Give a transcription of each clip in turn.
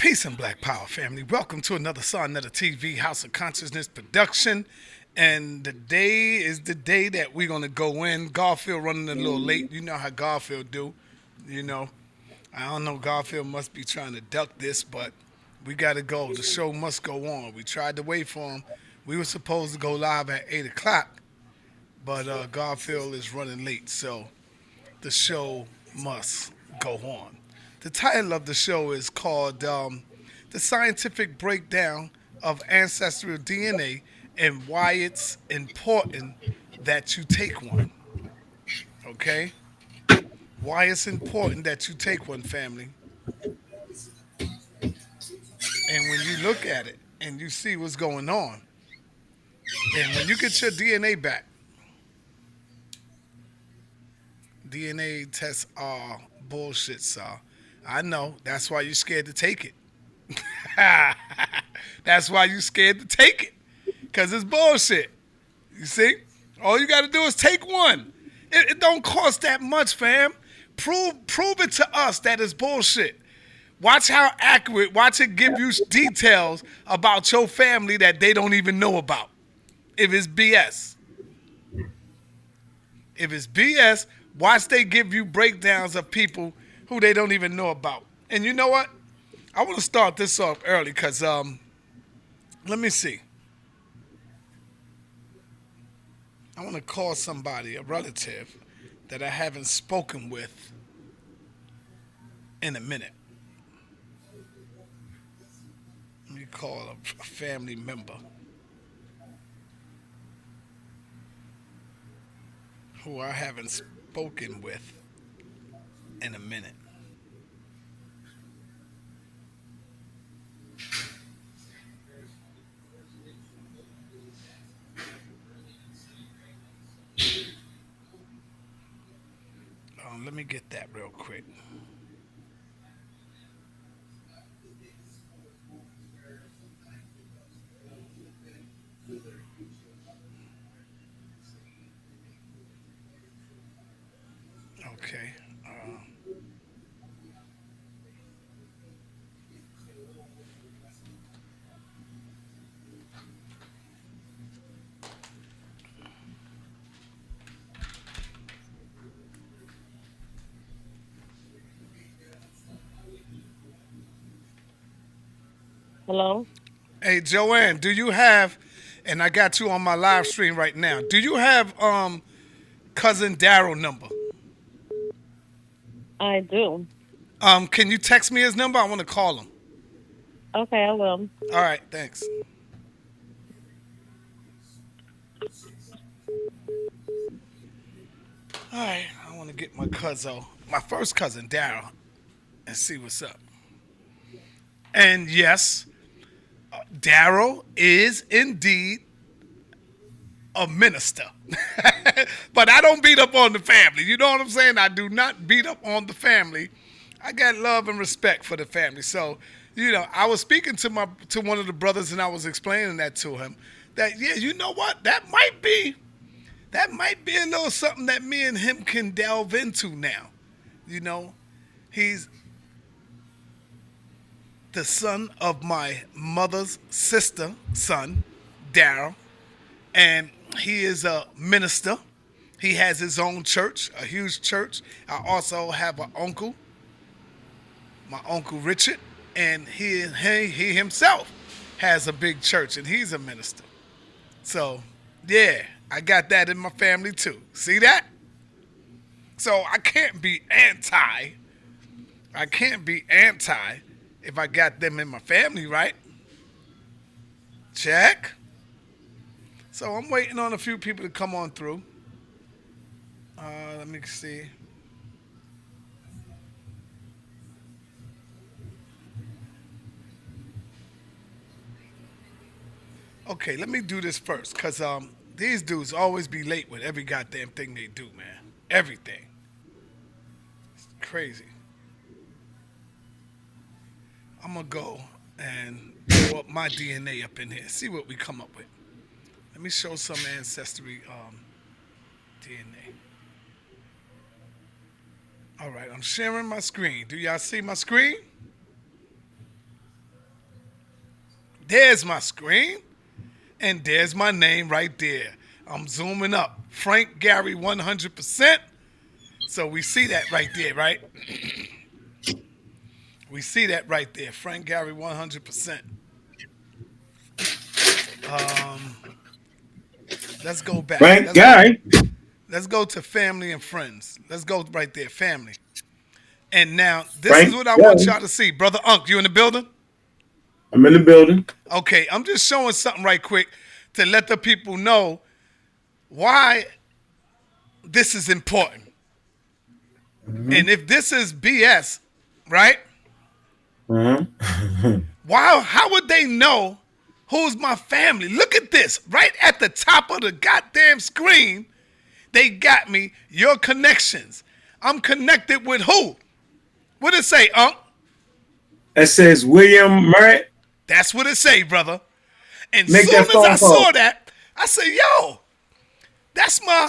Peace and Black Power family. Welcome to another Son of the TV House of Consciousness production. And the day is the day that we're gonna go in. Garfield running a little late. You know how Garfield do. You know. I don't know. Garfield must be trying to duck this, but we gotta go. The show must go on. We tried to wait for him. We were supposed to go live at eight o'clock, but uh, Garfield is running late, so the show must go on. The title of the show is called um, The Scientific Breakdown of Ancestral DNA and Why It's Important That You Take One. Okay? Why it's important that you take one, family. And when you look at it and you see what's going on, and when you get your DNA back, DNA tests are bullshit, sir. I know. That's why you're scared to take it. That's why you're scared to take it. Because it's bullshit. You see? All you got to do is take one. It, it don't cost that much, fam. Prove prove it to us that it's bullshit. Watch how accurate. Watch it give you details about your family that they don't even know about. If it's BS. If it's BS, watch they give you breakdowns of people who they don't even know about. And you know what? I want to start this off early because um, let me see. I want to call somebody, a relative, that I haven't spoken with in a minute. Let me call a, a family member who I haven't spoken with in a minute. Um, let me get that real quick. Okay. Uh, Hello? Hey Joanne, do you have and I got you on my live stream right now. Do you have um cousin Daryl number? I do. Um can you text me his number? I want to call him. Okay, I will. All right, thanks. All right, I want to get my cousin, my first cousin Daryl, and see what's up. And yes, Daryl is indeed a minister. but I don't beat up on the family. You know what I'm saying? I do not beat up on the family. I got love and respect for the family. So, you know, I was speaking to my to one of the brothers and I was explaining that to him that yeah, you know what? That might be that might be a little something that me and him can delve into now. You know, he's the son of my mother's sister, son, Daryl, and he is a minister. He has his own church, a huge church. I also have an uncle, my uncle Richard, and he he, he himself has a big church, and he's a minister. So, yeah, I got that in my family too. See that? So I can't be anti. I can't be anti if I got them in my family, right? Check. So I'm waiting on a few people to come on through. Uh, let me see. Okay, let me do this first, cause um, these dudes always be late with every goddamn thing they do, man. Everything. It's crazy. I'm gonna go and blow up my DNA up in here. See what we come up with. Let me show some ancestry um, DNA. All right, I'm sharing my screen. Do y'all see my screen? There's my screen, and there's my name right there. I'm zooming up. Frank Gary 100%. So we see that right there, right? We see that right there. Frank Gary 100%. Um, let's go back. Frank let's Gary. Go, let's go to family and friends. Let's go right there, family. And now, this Frank is what I want y'all to see. Brother Unk, you in the building? I'm in the building. Okay, I'm just showing something right quick to let the people know why this is important. And if this is BS, right? Uh-huh. Wow, how would they know who's my family? Look at this. Right at the top of the goddamn screen, they got me your connections. I'm connected with who? What it say, Unc? It says William Murray. That's what it say, brother. And Make soon as I call. saw that, I said, yo, that's my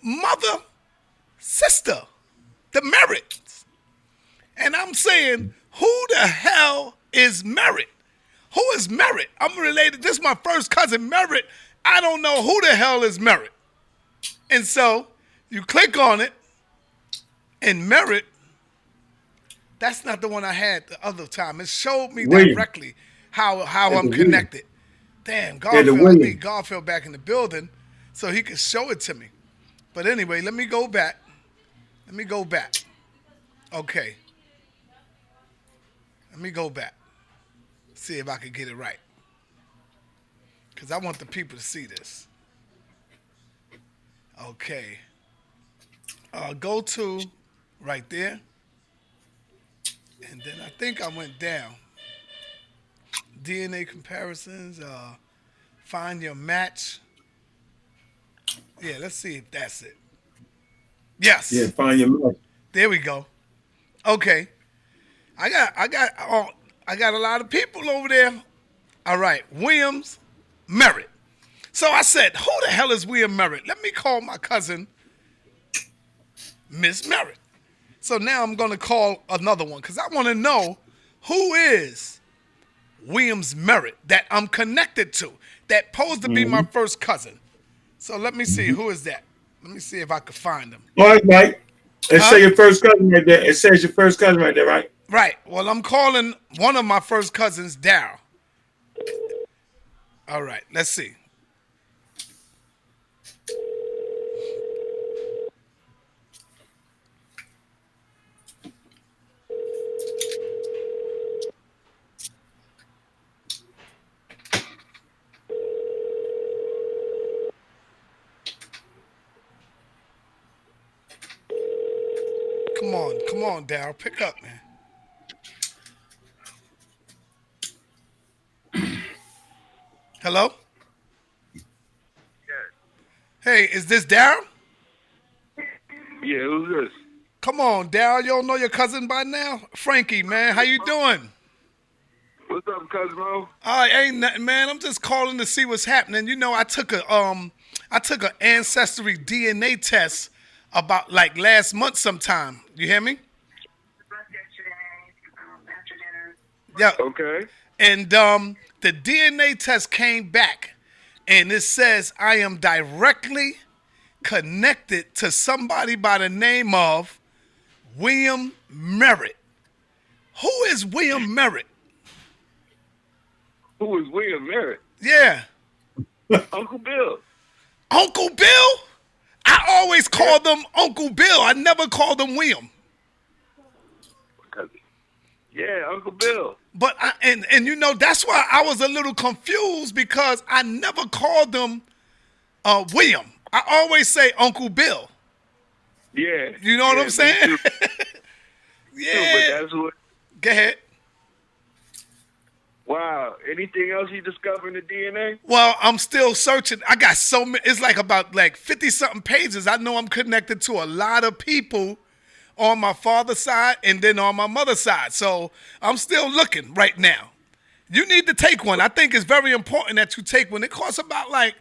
mother sister, the Merritts. And I'm saying, who the hell is Merritt? Who is Merritt? I'm related. This is my first cousin, Merritt. I don't know who the hell is Merritt. And so you click on it, and Merritt, that's not the one I had the other time. It showed me William. directly how how I'm the William. connected. Damn, Garfield, need Garfield back in the building so he could show it to me. But anyway, let me go back. Let me go back. Okay. Let me go back. See if I can get it right. Because I want the people to see this. Okay. Uh, go to right there. And then I think I went down. DNA comparisons. Uh, find your match. Yeah, let's see if that's it. Yes. Yeah, find your mother. There we go. Okay. I got I got oh, I got a lot of people over there. All right, Williams Merritt. So I said, who the hell is William Merritt? Let me call my cousin Miss Merritt. So now I'm gonna call another one because I want to know who is Williams Merritt that I'm connected to, that posed to be my mm-hmm. first cousin. So let me see who is that. Let me see if I can find him. All right, Mike. It Huh? says your first cousin right there. It says your first cousin right there, right? Right. Well, I'm calling one of my first cousins Daryl. All right. Let's see. Come on, come on, Daryl. Pick up, man. Hello? Yes. Hey, is this Daryl? Yeah, who's this? Come on, Daryl. You don't know your cousin by now? Frankie, man. How you doing? What's up, cousin Mo? Uh, ain't nothing, man. I'm just calling to see what's happening. You know, I took a um, I took an ancestry DNA test about like last month sometime. You hear me? bus yesterday um, after dinner. Yeah. Okay. And um, the DNA test came back, and it says I am directly connected to somebody by the name of William Merritt. Who is William Merritt? Who is William Merritt? Yeah, Uncle Bill. Uncle Bill. I always called them Uncle Bill. I never called them William. Yeah, Uncle Bill. But I, and and you know that's why I was a little confused because I never called them uh, William. I always say Uncle Bill. Yeah. You know what Yeah, I'm saying? too, yeah. But that's what. Go ahead. Wow. Anything else you discover in the DNA? Well, I'm still searching. I got so many. It's like about like 50 something pages. I know I'm connected to a lot of people on my father's side and then on my mother's side. So I'm still looking right now. You need to take one. I think it's very important that you take one. It costs about like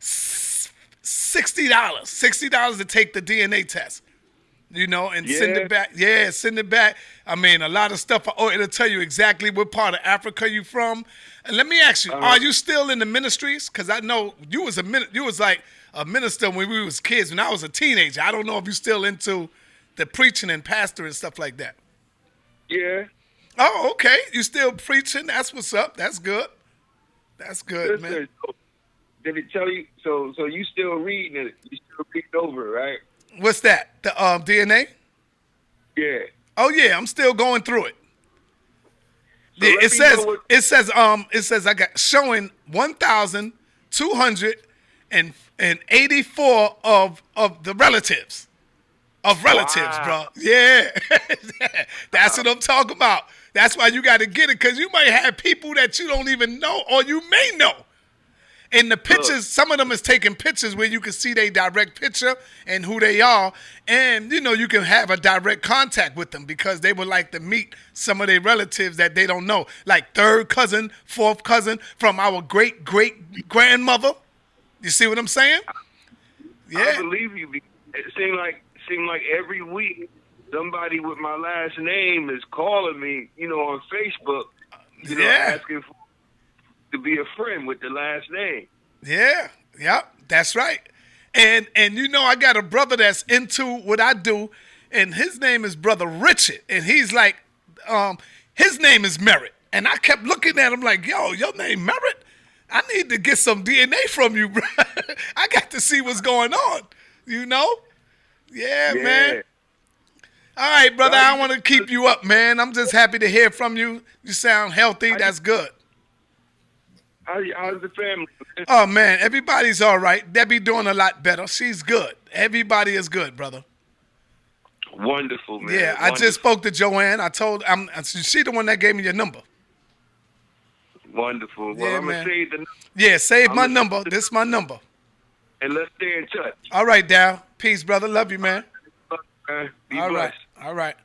$60. $60 to take the DNA test. You know, and send it back. Yeah, send it back. I mean, a lot of stuff. Oh, it'll tell you exactly what part of Africa you from. And let me ask you: uh-huh. Are you still in the ministries? Because I know you was a min- you was like a minister when we was kids. When I was a teenager, I don't know if you're still into the preaching and pastor and stuff like that. Yeah. Oh, okay. You still preaching? That's what's up. That's good. That's good, man. Listen, so, did it tell you? So, so you still reading it? You still reading over, right? What's that? The um, DNA? Yeah. Oh yeah, I'm still going through it. So Yeah, it says what- it says um it says I got showing one thousand two hundred and and eighty four of of the relatives of relatives, Wow. bro. Yeah, that's what I'm talking about. That's why you got to get it because you might have people that you don't even know or you may know. And the pictures, some of them is taking pictures where you can see their direct picture and who they are, and you know you can have a direct contact with them because they would like to meet some of their relatives that they don't know, like third cousin, fourth cousin from our great great grandmother. You see what I'm saying? Yeah. I believe you. It seemed like seemed like every week somebody with my last name is calling me, you know, on Facebook, you know, Yeah. asking for, to be a friend with the last name. Yeah, yep, that's right. And and you know I got a brother that's into what I do, and his name is Brother Richard, and he's like, um, his name is Merritt, and I kept looking at him like, yo, your name Merritt? I need to get some DNA from you, bro. I got to see what's going on, you know? Yeah, man. All right, brother. I want to keep you up, man. I'm just happy to hear from you. You sound healthy. That's good. How, how's the family? Oh man, everybody's all right. Debbie doing a lot better. She's good. Everybody is good, brother. Wonderful, man. yeah, I just spoke to Joanne. I told I'm she the one that gave me your number. wonderful. Well, Yeah, I'm man. gonna save the Yeah, save my I'm- number. This is my number. And let's stay in touch. All right, Dal. Peace, brother. Love you, man. man. Be All right, blessed. all right.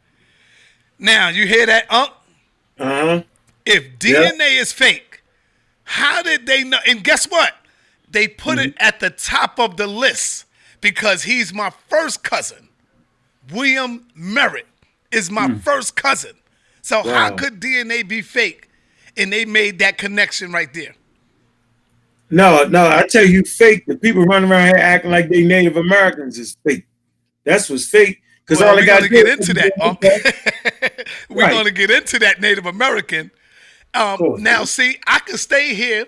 Now you hear that, Unc? Uh huh. If DNA is fake, how did they know? And guess what? They put it at the top of the list because he's my first cousin. William Merritt is my first cousin. So how could DNA be fake? And they made that connection right there. No, no, I tell you, fake. The people running around here acting like they Native Americans is fake. That's what's fake. Because Well, all we're they got gonna get into that. Unc. we're Right. gonna get into that Native American. Um, now, see, I can stay here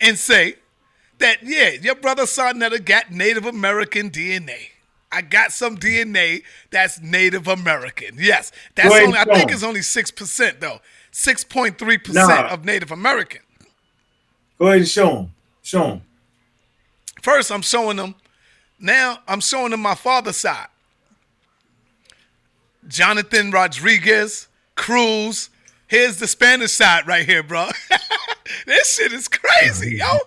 and say that yeah, your brother Sarnetta got Native American DNA. I got some DNA that's Native American. Yes, that's only. I think it's only six percent though. Six point three percent of Native American. Go ahead and show them. Show them. First, I'm showing them. Now, I'm showing them my father's side. Jonathan Rodriguez, Cruz. Here's the Spanish side right here, bro. this shit is crazy, yo.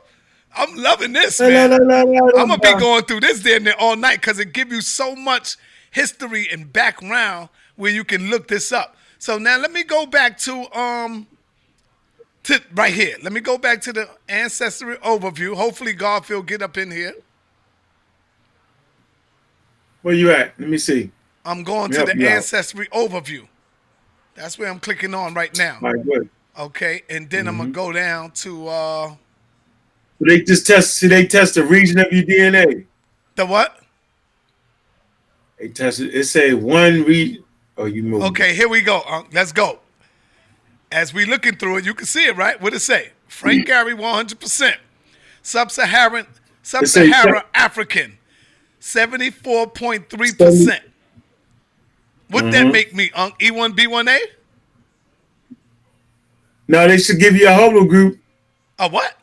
I'm loving this, man. I'm gonna be going through this damn near all night because it give you so much history and background where you can look this up. So now let me go back to um to right here. Let me go back to the ancestry overview. Hopefully Garfield get up in here. Where you at? Let me see. I'm going to the ancestry overview. That's where I'm clicking on right now. My good. Okay, and then I'm gonna go down to uh So they just test. See, they test the region of your DNA. the what? They test it. Say one read. Oh, you move. Okay, here we go. Unc. Let's go. As we looking through it, you can see it, right? What it say? Frank Gary, 100%. Sub-Saharan, Sub-Saharan African, 74.3%. What that Mhm. make me, Unc? E E1B1A? No, they should give you a haplogroup A what?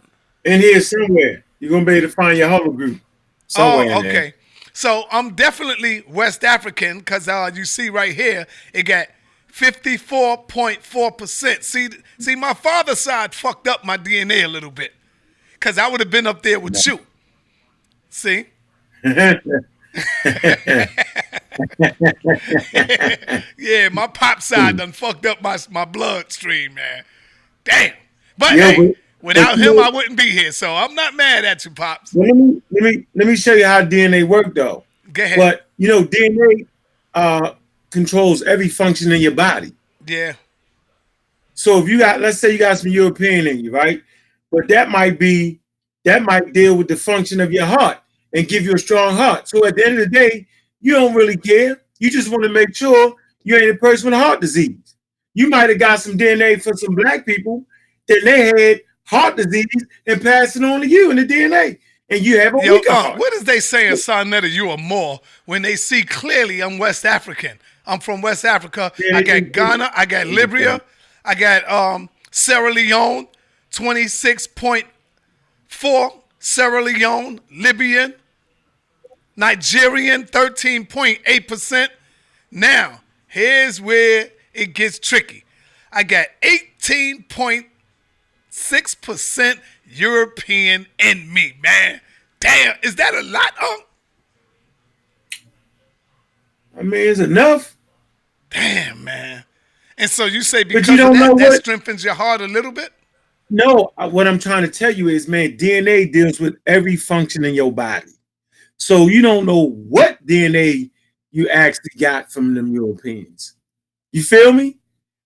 in here somewhere. You're gonna be able to find your haplogroup somewhere. Oh, okay. So I'm definitely West African because uh, you see right here, it got 54.4%. See, see, my father's side fucked up my DNA a little bit because I would have been up there with you. See? yeah, my pop side done fucked up my, my bloodstream, man. Damn. But Yeah, hey, but- without but him, know- I wouldn't be here. So I'm not mad at you, Pops. Let me let me let me show you how DNA worked, though. Go ahead. But you know, DNA uh, controls every function in your body. Yeah. So if you got, let's say you got some European in you, right? But that might be that might deal with the function of your heart and give you a strong heart. So at the end of the day, you don't really care. You just want to make sure you ain't a person with heart disease. You might have got some DNA for some black people that they had heart disease and passed it on to you in the DNA, and you have a Yo, weaker uh, heart. what is they saying, Sonetta, you are more when they see clearly I'm West African. I'm from West Africa. Yeah, I got Ghana, I got Libya, I got um Sierra Leone, 26.4, Sierra Leone, Libyan, Nigerian, 13.8%. Now, here's where it gets tricky. I got 18.6% European in me, man. Damn, is that a lot, Unc? I mean, it's enough. Damn, man. And so you say you because don't of that, know that strengthens your heart a little bit? No, what I'm trying to tell you is, man, DNA deals with every function in your body. So you don't know what DNA you actually got from them Europeans. You feel me?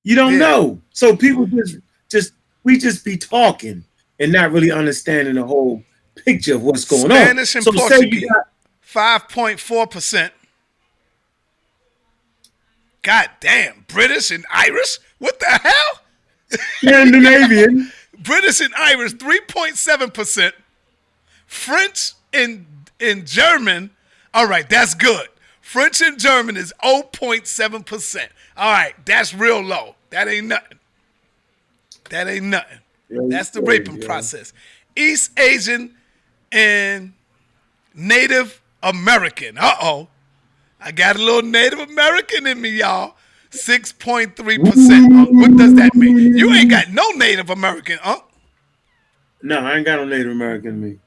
You don't Yeah. know. So people just just we just be talking and not really understanding the whole picture of what's going Spanish on. and so say Portuguese. you got 5.4%. God damn, British and Irish? What the hell? Scandinavian. British and Irish, 3.7%. French and, and German, all right, that's good. French and German is 0.7%. All right, that's real low. That ain't nothing. That ain't nothing. Yeah, That's the raping yeah. process. East Asian and Native American. Uh oh. I got a little Native American in me, y'all. 6.3%. Unc. What does that mean? You ain't got no Native American, huh? No, I ain't got no Native American in me.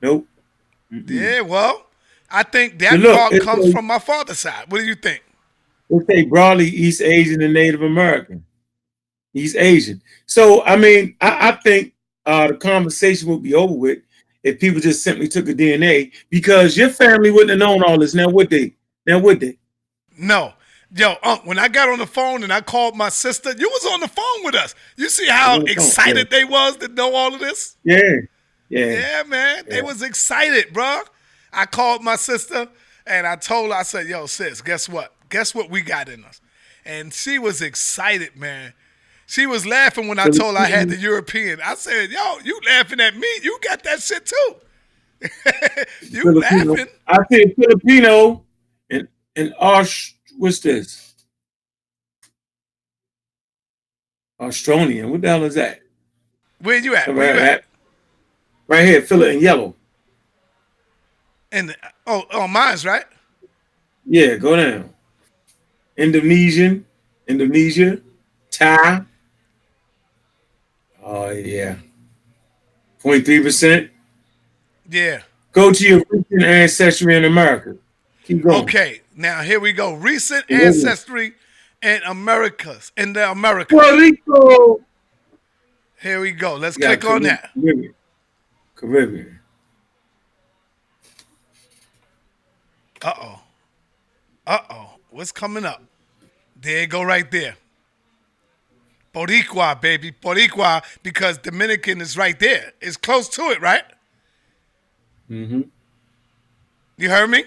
Nope. Yeah, well, I think that But look, part comes a- from my father's side. What do you think? Let's say broadly East Asian and Native American. East Asian. So I mean, I, I think uh, the conversation would be over with if people just simply took a DNA because your family wouldn't have known all this. Now would they? Now would they? No. Yo, Unc, when I got on the phone and I called my sister, you was on the phone with us. You see how excited they was to know all of this? Yeah. Yeah. Yeah, man. They was excited, bro. I called my sister and I told her, I said, yo, sis, guess what? Guess what we got in us? And she was excited, man. She was laughing when I told her I had the mm-hmm. European. I said, yo, you laughing at me. You got that shit too. you Filipino. laughing. I said Filipino and Aus what's this? Australian. What the hell is that? Where you at? Where Right, you at? right here, fill it in yellow. And oh, oh, mine's right. Yeah, go down. Indonesian, Indonesia, Thai. Oh yeah. 0.3 percent. Yeah. Go to your ancestry in America. Keep going. Okay. Now here we go. Recent ancestry in Americas. In the Americas. Puerto Rico. Here we go. Let's Yeah, click on that. Caribbean. Caribbean. Uh oh. Uh oh. What's coming up? There you go, right there. Boricua, baby. Boricua, because Dominican is right there. It's close to it, right? Mm-hmm. You heard me?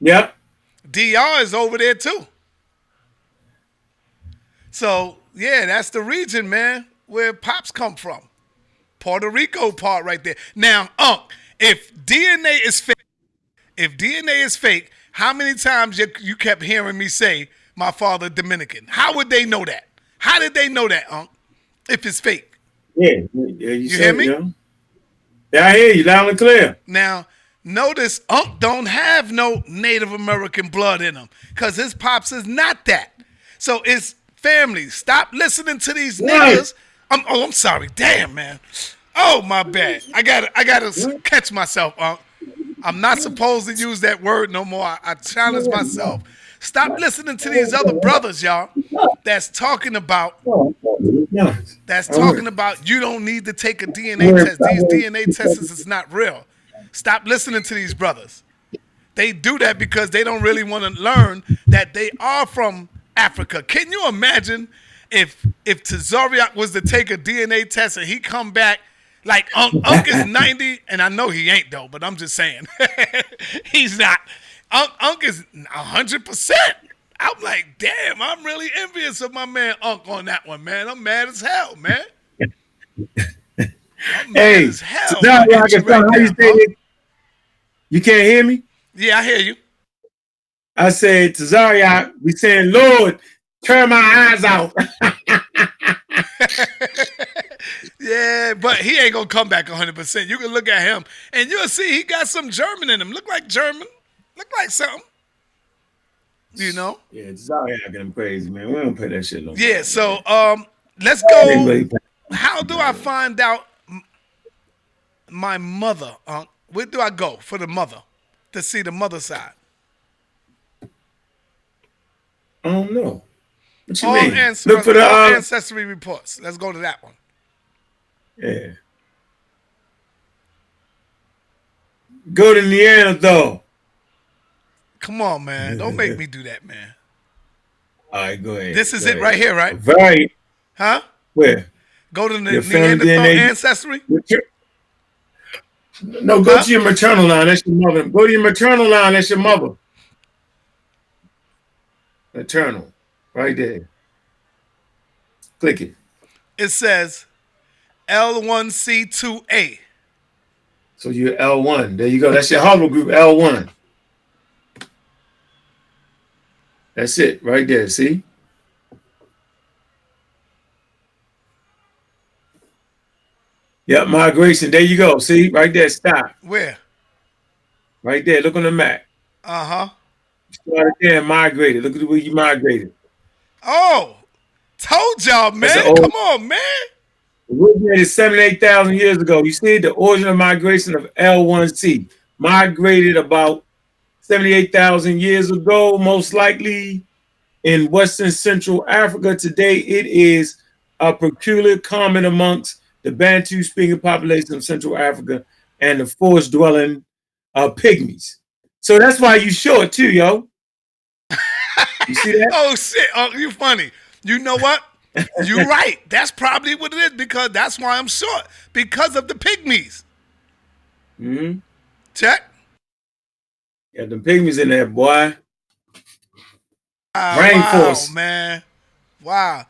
Yep. DR is over there too. So yeah, that's the region, man, where pops come from. Puerto Rico part right there. Now, Unc, if DNA is fake, if DNA is fake, how many times you, you kept hearing me say my father Dominican? How would they know that? How did they know that, Unc? If it's fake. Yeah. yeah you hear said, me? Yeah, I hear you loud and clear. Now, notice Unc don't have no Native American blood in him because his pops is not that. So it's family. Stop listening to these Right. niggas. I'm, oh, I'm sorry. Damn, man. Oh, my bad. I got to I got to catch myself, Unc. I'm not supposed to use that word no more. I, I challenge myself. Stop listening to these other brothers, y'all, that's talking about that's talking about you don't need to take a DNA test. These DNA tests is not real. Stop listening to these brothers. They do that because they don't really want to learn that they are from Africa. Can you imagine if if Tazariak was to take a DNA test and he come back like Unc, Unc is 90, and I know he ain't though, but I'm just saying. He's not. Unc, Unc is 100%. I'm like, damn, I'm really envious of my man Unc on that one, man. I'm mad as hell, man. I'm mad Hey, as hell. so now my I can entry tell right how you there, say it. You can't hear me? Yeah, I hear you. I said to Zaria, we saying, Lord, turn my eyes out. Yeah, but he ain't gonna come back 100. percent You can look at him and you'll see he got some German in him. Look like German. Look like something. You know? yeah, Zaria get him crazy, man. We don't pay that shit no more. Yeah. So um, let's go. How do I find out my mother? Unc? Where do I go for the mother to see the mother side? I don't know. What you All, mean? ans- Look for the uh, ancestry reports. Let's go to that one. yeah. Go to Neanderthal. Come on, man. Don't make me do that, man. All right, go ahead. This is Go it ahead. right here, right? Very. Huh? Where? Go to the Your Neanderthal DNA. ancestry. Mater- No, go Huh? to your maternal line. That's your mother. Go to your maternal line. That's your mother. Maternal, right there. Click it. It says L1C2A. So you're L1. There you go. That's your haplogroup, L1. That's it, right there. See? Yep, migration. There you go. See, right there. Stop. Where? Right there. Look on the map. Uh huh. Started there and migrated. Look at where you migrated. Oh, told y'all, man. Old- Come on, man. The Woodman is 78,000 years ago. You see the origin of migration of L1C. Migrated about 78,000 years ago, most likely in Western Central Africa. Today, it is a peculiar common amongst the Bantu speaking population of Central Africa and the forest dwelling uh, pygmies. So that's why you show it too, yo. You see that? Oh shit. Oh, you funny. You know what? You're right. That's probably what it is because that's why I'm short because of the pygmies. hmm Check. Got the pygmies in there, boy. Ah, Rainforest. Wow, man. Wow.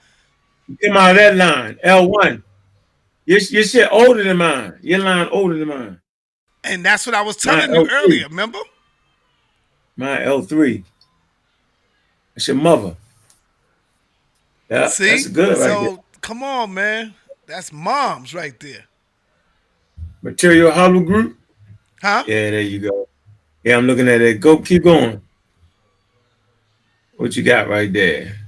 You Come out of that line, L1. Your, your shit older than mine. Your line older than mine. And that's what I was telling you earlier. Remember? My L3. That's your mother. Yeah, See? that's good right so there. come on, man. That's moms right there. Material haplogroup. Huh? Yeah, there you go. Yeah, I'm looking at it. Go, keep going. What you got right there?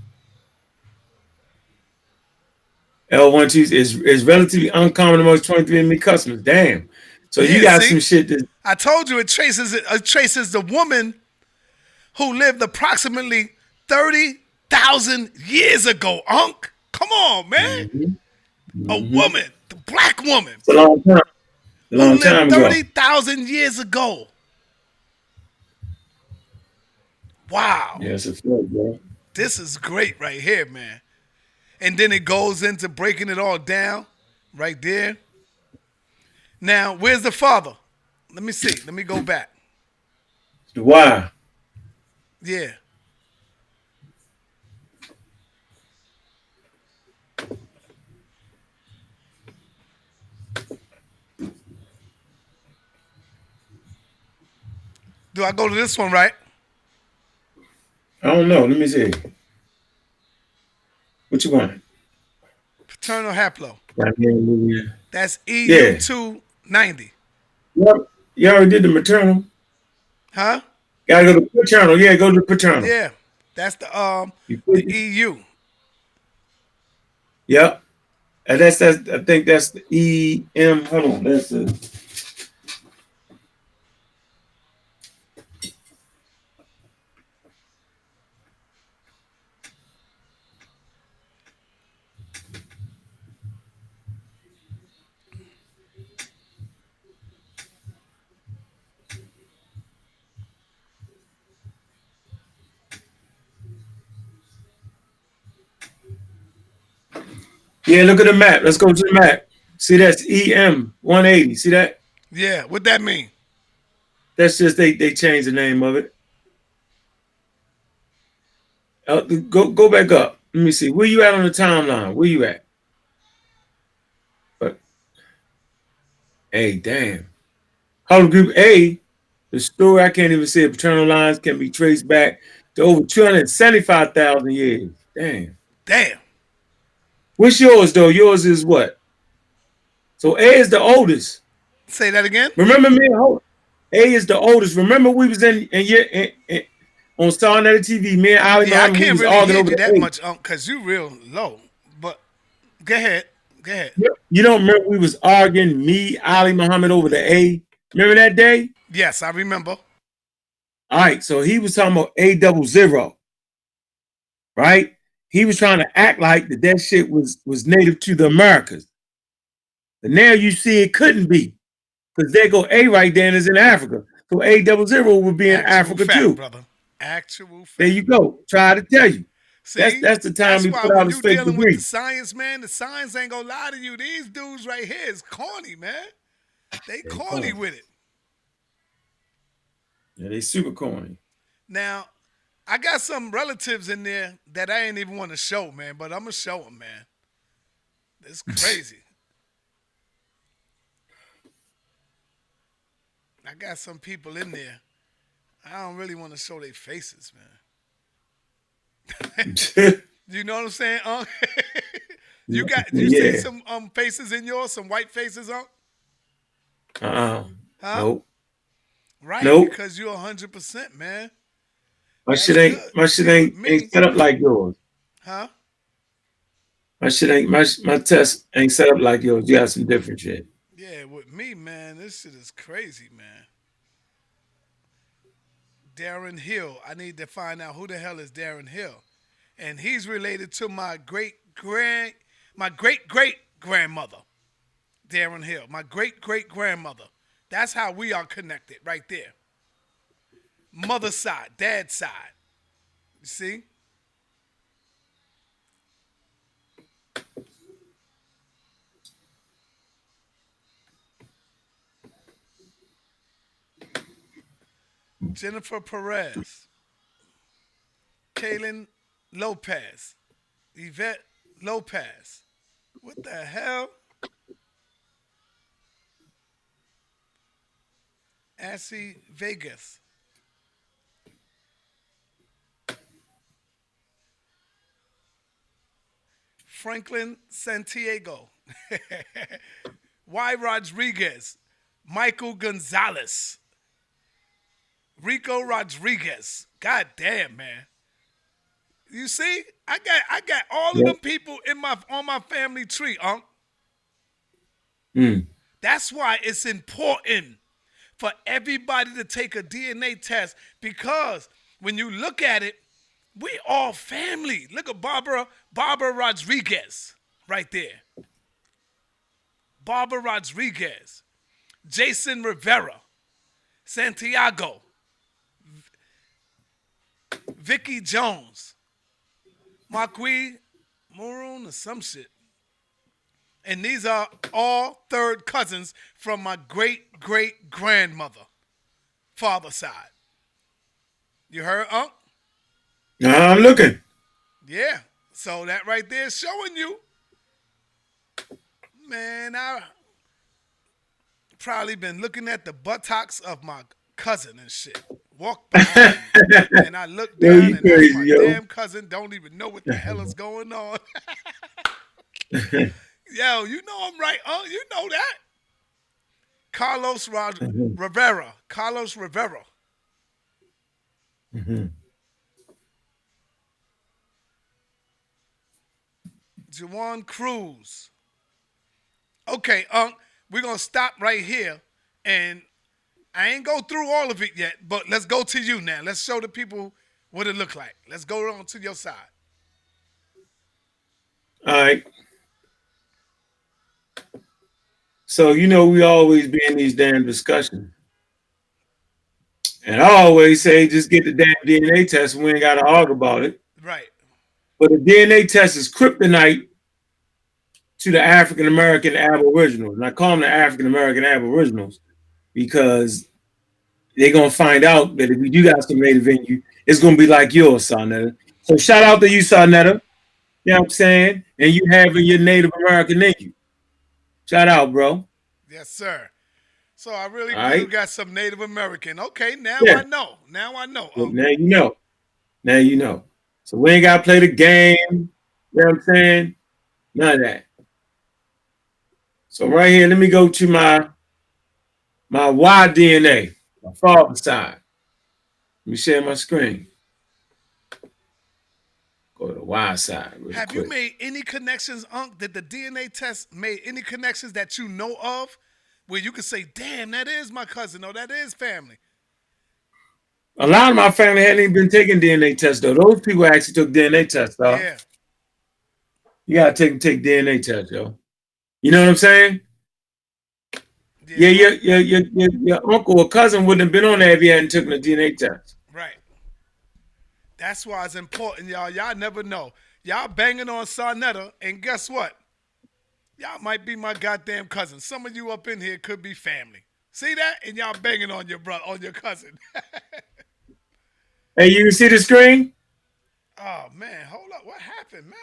L1 cheese is, is relatively uncommon amongst 23andMe customers. Damn. So you got see? some shit that I told you it traces it traces the woman who lived approximately thirty thousand years ago. Unc, come on, man. Mm-hmm. A woman, the black woman, it's a long time. A long time lived ago. thirty thousand years ago. Wow, Yeah, it's a bro. this is great right here, man. And then it goes into breaking it all down right there. Now, where's the father? Let me see. Let me go back. The why? Yeah. Do I go to this one right? I don't know. Let me see. What you want? Paternal haplo. Right here, Louis. That's Yeah. EU290. Yep. You already did the maternal. Huh? Gotta go to paternal. Yeah, go to paternal. Yeah. That's the um the EU. Yep. And that's that's I think that's the E M. Hold on, that's the Yeah, look at the map. Let's go to the map. See that's EM 180. See that? Yeah. What that mean? That's just they they changed the name of it. Uh, go go back up. Let me see. Where you at on the timeline? Where you at? But hey, damn. Haplogroup A, the story I can't even say paternal lines can be traced back to over 275,000 years. Damn. Damn. What's yours though? Yours is what? So A is the oldest. Say that again. Remember me? A is the oldest. Remember we was in in your in, in, on Star Netted TV. Me and Ali Yeah, I Muhammad, we can't was really arguing hear over you that age. much, um, cause you real low. But go ahead. Go ahead. You don't remember we was arguing me Ali Muhammad over the A. Remember that day? Yes, I remember. All right. So he was talking about A double zero. Right. He was trying to act like that that shit was was native to the Americas. And now you see it couldn't be, because there go A right there and it's in Africa. So A double zero would be in Actual Africa fact, too. brother. Actual fact. There you go. Try to tell you. See, That's that's the time that's he put out you fake dealing degree. with the science, man, the science ain't gonna lie to you. These dudes right here is corny, man. They corny corny. with it. Yeah, they super corny. Now, I got some relatives in there that I ain't even want to show, man, but I'm gonna show them, man. It's crazy. I got some people in there. I don't really want to show their faces, man. You know what I'm saying, Unc? you got you see Yeah. some um faces in yours, some white faces, Unc? uh-uh. Huh? Nope. Right, Nope. because you're hundred percent, man. My That's shit ain't good. my shit ain't, ain't set up like yours. Huh? My shit ain't my my test ain't set up like yours. You got some different shit. Yeah, with me, man, this shit is crazy, man. Darren Hill. I need to find out who the hell is Darren Hill. And he's related to my great grand my great great grandmother. Darren Hill. My great great grandmother. That's how we are connected right there. Mother side, dad side. You see? Jennifer Perez, Kaylin Lopez, Yvette Lopez. What the hell? Assy Vegas. Franklin Santiago. Y. Rodriguez. Michael Gonzalez. Rico Rodriguez. God damn, man. You see, I got I got all of Yeah. them people in my on my family tree, Unc. Mm. That's why it's important for everybody to take a DNA test because when you look at it, we all family. Look at Barbara Barbara Rodriguez right there. Barbara Rodriguez, Jason Rivera, Santiago, Vicky Jones, Marquis Muruna. or some shit. And these are all third cousins from my great great grandmother, father side. You heard, Unc? I'm looking. Yeah. So that right there is showing you. Man, I probably been looking at the buttocks of my cousin and shit. Walk me, and I look down and crazy, my yo. damn cousin. Don't even know what the hell is going on. yo, you know I'm right, huh? You know that. Carlos Rod- mm-hmm. Rivera. Carlos Rivera. Mm-hmm. Jawan Cruz. Okay, Unc, we're gonna stop right here, and I ain't go through all of it yet, but let's go to you now. Let's show the people what it look like. Let's go on to your side. All right. So you know we always be in these damn discussions. And I always say just get the damn DNA test we ain't gotta argue about it. But the DNA test is kryptonite to the African American Aboriginals. And I call them the African American Aboriginals because they're gonna find out that if you do got some native in you, it's gonna be like yours, Sarnetta. So shout out to you, Sarnetta. You know what I'm saying? And you having your Native American in you. Shout out, bro. Yes, sir. So I really All do right. got some Native American. Okay, now Yeah. I know. Now I know. Well, Unc. now you know. Now you know. So we ain't gotta play the game. You know what I'm saying? None of that. So right here, let me go to my my Y DNA, my father side. Let me share my screen. Go to the Y side. Have quick. you made any connections, Unc? Did the DNA test made any connections that you know of where you could say, damn, that is my cousin or that is family? A lot of my family hadn't even been taking DNA tests though. Those people actually took DNA tests, though. Yeah. You gotta take take DNA tests, yo. You know what I'm saying? Yeah, your your your your, your uncle or cousin wouldn't have been on there if he hadn't taken a DNA test. Right. That's why it's important, y'all. Y'all never know. Y'all banging on Sarnetta, and guess what? Y'all might be my goddamn cousin. Some of you up in here could be family. See that? And y'all banging on your brother, on your cousin. Hey, you see the screen? oh man, hold up. What happened, man?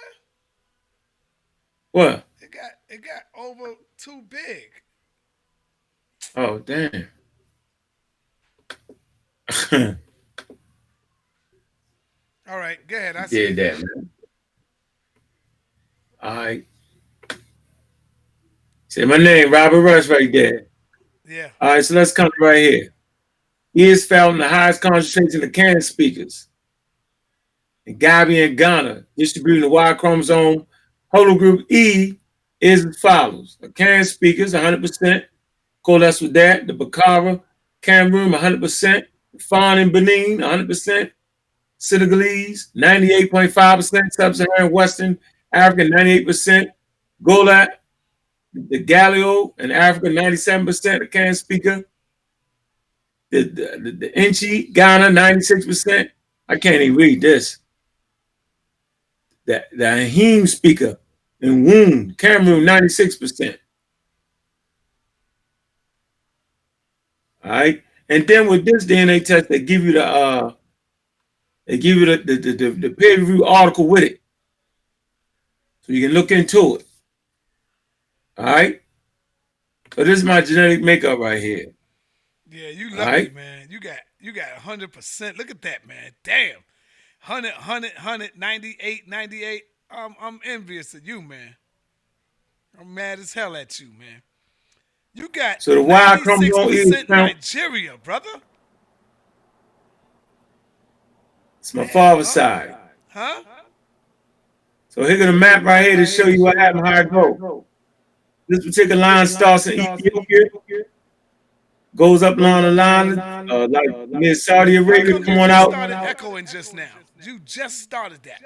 What? It got it got over too big. Oh damn. All right, go ahead. I see. Did that, man. All right. Say my name, Robert Rush, right there. Yeah. All right, so let's come right here. Is found in the highest concentration of Akan speakers in Gambia and Ghana, distributing the Y chromosome. Haplogroup E is as follows: the Akan speakers, 100%. Coalesce with that. The Bakara, Cameroon, 100%. Fon in Benin, 100%. Senegalese, 98.5%. Sub-Saharan Western Africa, 98%. Golat, the Galileo in Africa, 97% of Akan speaker. The, the, the, Inchi, Ghana, 96%. I can't even read this. The, the Ahim speaker in Woon, Cameroon, 96%. All right. And then with this DNA test, they give you the uh they give you the the, the, the, the peer review article with it. So you can look into it. All right. So this is my genetic makeup right here. Yeah, you lucky, right. man. You got you got hundred percent. Look at that, man. Damn. 100, 100, 100, 98, 98. I'm I'm envious of you, man. I'm mad as hell at you, man. You got So the is 96% found- Nigeria, brother. It's my father's side. Huh? So here's the map right here to show you what happened, how it go. This particular line starts in Ethiopia, goes up along the line, uh, like near Saudi Arabia. come Come on out. started echoing just now. You just started that.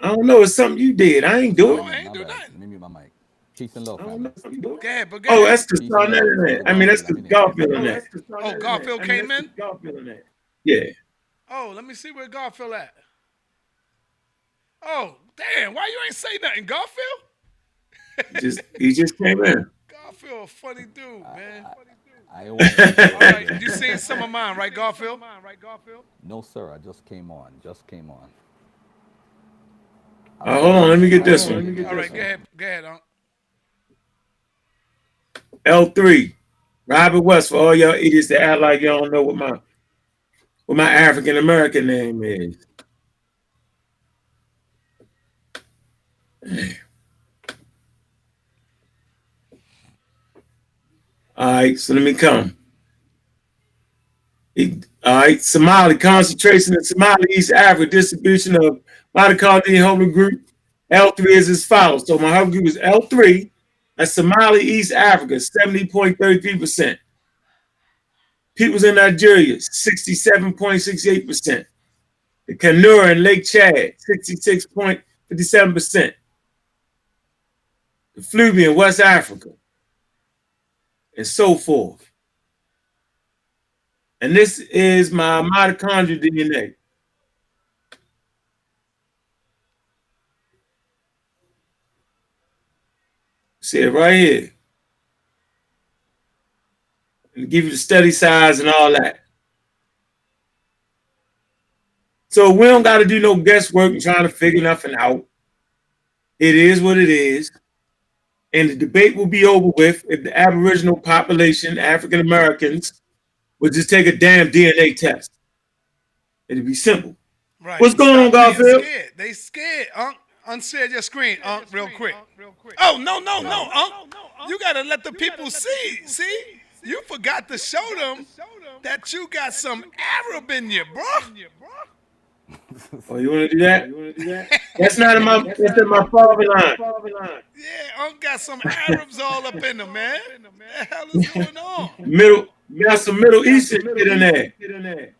I don't know. It's something you did. I ain't do Oh, I it. ain't do bad. nothing. Let me mute my mic. Chief and Low I don't family. know if you do it. Go ahead, but go Oh, ahead. that's the sun in it. I mean, that's the Garfield in that. Oh, Garfield came in? Garfield in that. Yeah. Oh, let me see where Garfield at. Oh, Damn, why you ain't say nothing, Garfield? Just he just came in. Garfield, funny dude, man. I ain't All right, you seen some of mine, right, Garfield? No, sir. I just came on. Just came on. Uh, hold on, let me get this one. All right, go ahead, go ahead, Unc. L3. Robert West for all y'all idiots that act like y'all don't know what my what my African American name is. All right, so let me come. It- all right, Somali concentration in Somali East Africa distribution of mitochondrial haplogroup L3 is as follows. So my haplogroup is L3. That's Somali East Africa, 70.33%. Peoples in Nigeria, 67.68%. The Kanuri in Lake Chad, 66.57%. The Fluvian, West Africa, and so forth. And this is my mitochondrial DNA. See it right here. And give you the study size and all that. So we don't got to do no guesswork and trying to figure nothing out. It is what it is. And the debate will be over with if the Aboriginal population, African Americans, would just take a damn DNA test. It'd be simple. Right. What's going on, Stop being Garfield? Scared. They scared, Unc. Unshare your screen, Unc, real quick. Oh, no, no, no, Unc. You got to let the people see. See? You forgot to show them that you got some Arab in you, bro. Oh, you want to do that? You want to do that? That's not in my. That's in my father line. Yeah, Unc got some Arabs all up in them, man. What the hell is going on? Middle. Got some Middle Eastern shit in there.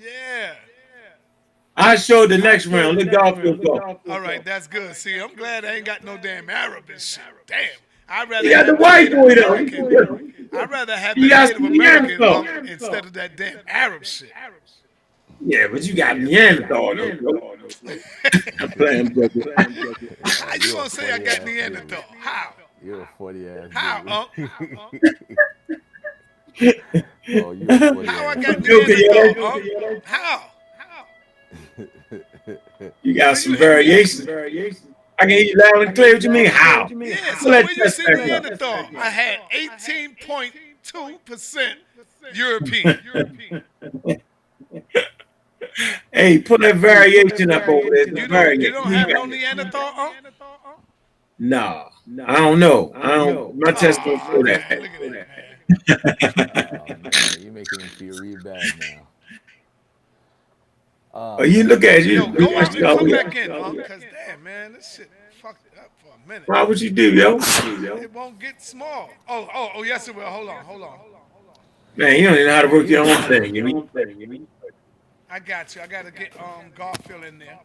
Yeah. I showed the next round. Let Garfield go. All right, that's good. See, I'm glad I ain't got no damn Arab and shit. Damn. I'd rather You got have the white Native boy though. I'd rather have the Native some American instead of that damn Arab shit. Yeah, but you got Neanderthal though. bro. I'm playing, brother. How you gonna say I got Neanderthal? How? You're a funny ass. How, dude. Unc? Oh, you a funny How I ass. got Joker, Neanderthal, yo. Unc? How? You got some variations. I can hear you loud and clear. What you mean? How? Yeah, So so let's when you test see that out. Neanderthal, I had 18.2% European. European. Hey, put that variation up over there. You don't, you don't have no Neanderthal, Unc? Nah, I don't know. I don't. My test don't Aw, show look that. at that. Oh, man, you making me feel real bad now. Oh, oh you look at you. Yo, go out and Oh, come yeah. back in, Unc, because damn, man, this shit fucked it up for a minute. Why would you do, yo? It won't get small. Oh, oh, oh, yes, it will. Hold on, hold on. Hold on, hold on. Man, you don't even know how to work your own thing. You mean? I got you. I got to get um Garfield in there.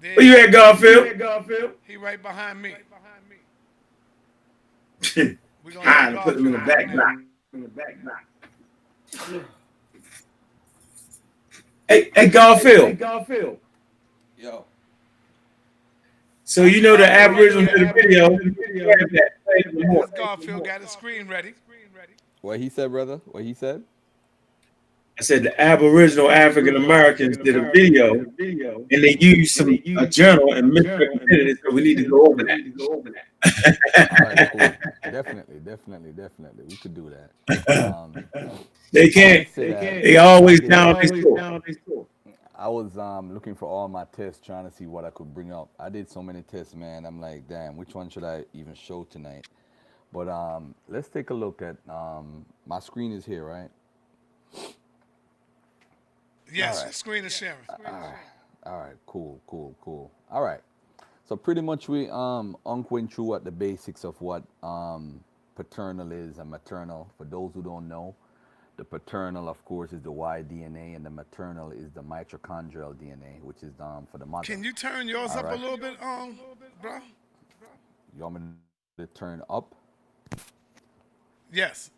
There, Where you at, Garfield? He right behind me. Hide We gonna let put him in the back in block. In the back block. Hey, hey, Garfield. Yo. So you know the Aboriginals did a video. there. Garfield got his screen ready. What he said, brother? What he said? I said the Aboriginal African Americans did a video, and they used some a journal and misrepresented it. So we need to go over that. All right, cool. definitely, definitely, definitely. We could do that. Um, They can't. Say that. They always down their score. I was um, looking for all my tests, trying to see what I could bring up. I did so many tests, man. I'm like, damn, which one should I even show tonight? But um, let's take a look at um, my screen is here, right? Yes, right. screen is sharing. All right, all right, cool, cool, cool. All right. So pretty much we um went through what the basics of what um paternal is and maternal. For those who don't know, the paternal, of course, is the Y DNA, and the maternal is the mitochondrial DNA, which is um for the mother. Can you turn yours All up right. a little bit, um, bro? You want me to turn up? Yes.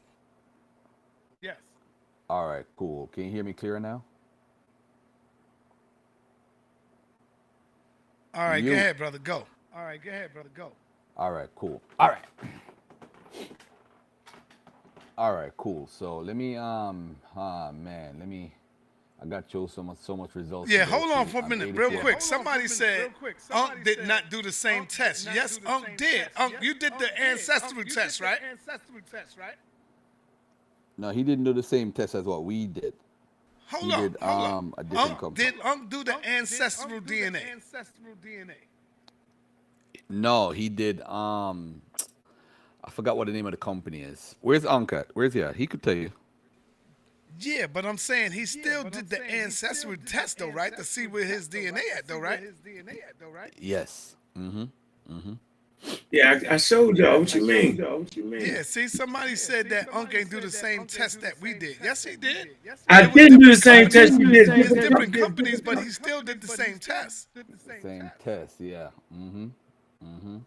Yes. All right, cool. Can you hear me clear now? All right, You- go ahead, brother. Go. All right, go ahead, brother. Go. All right, cool. All right. All right, cool. So let me um ah man, let me I got you so much so much results. Yeah, to go hold on for a I'm minute, real quick. Somebody said Unc did not do the same test. Yes, Unc did. Unc, you did the ancestral test, right? Ancestral test, right? No, he didn't do the same test as what we did. Hold He on. did, hold on. um, a different Unc, did Unc do the ancestral DNA? Ancestral DNA. No, he did um I forgot what the name of the company is. Where's Unc at? Where's he at? He could tell you. Yeah, but I'm saying he still did the ancestral test though, right? To see where his DNA at, though, right? his DNA at though, right? Yes. Mm-hmm. Mm-hmm. Yeah, I, I showed y'all what you mean. What you mean? Yeah, see, somebody said that Unc ain't do the same test that we did. Yes, he did. I It was didn't do the different same test you did. It's different companies, but he still did the same test. Same test, yeah. Mm-hmm. Mm-hmm.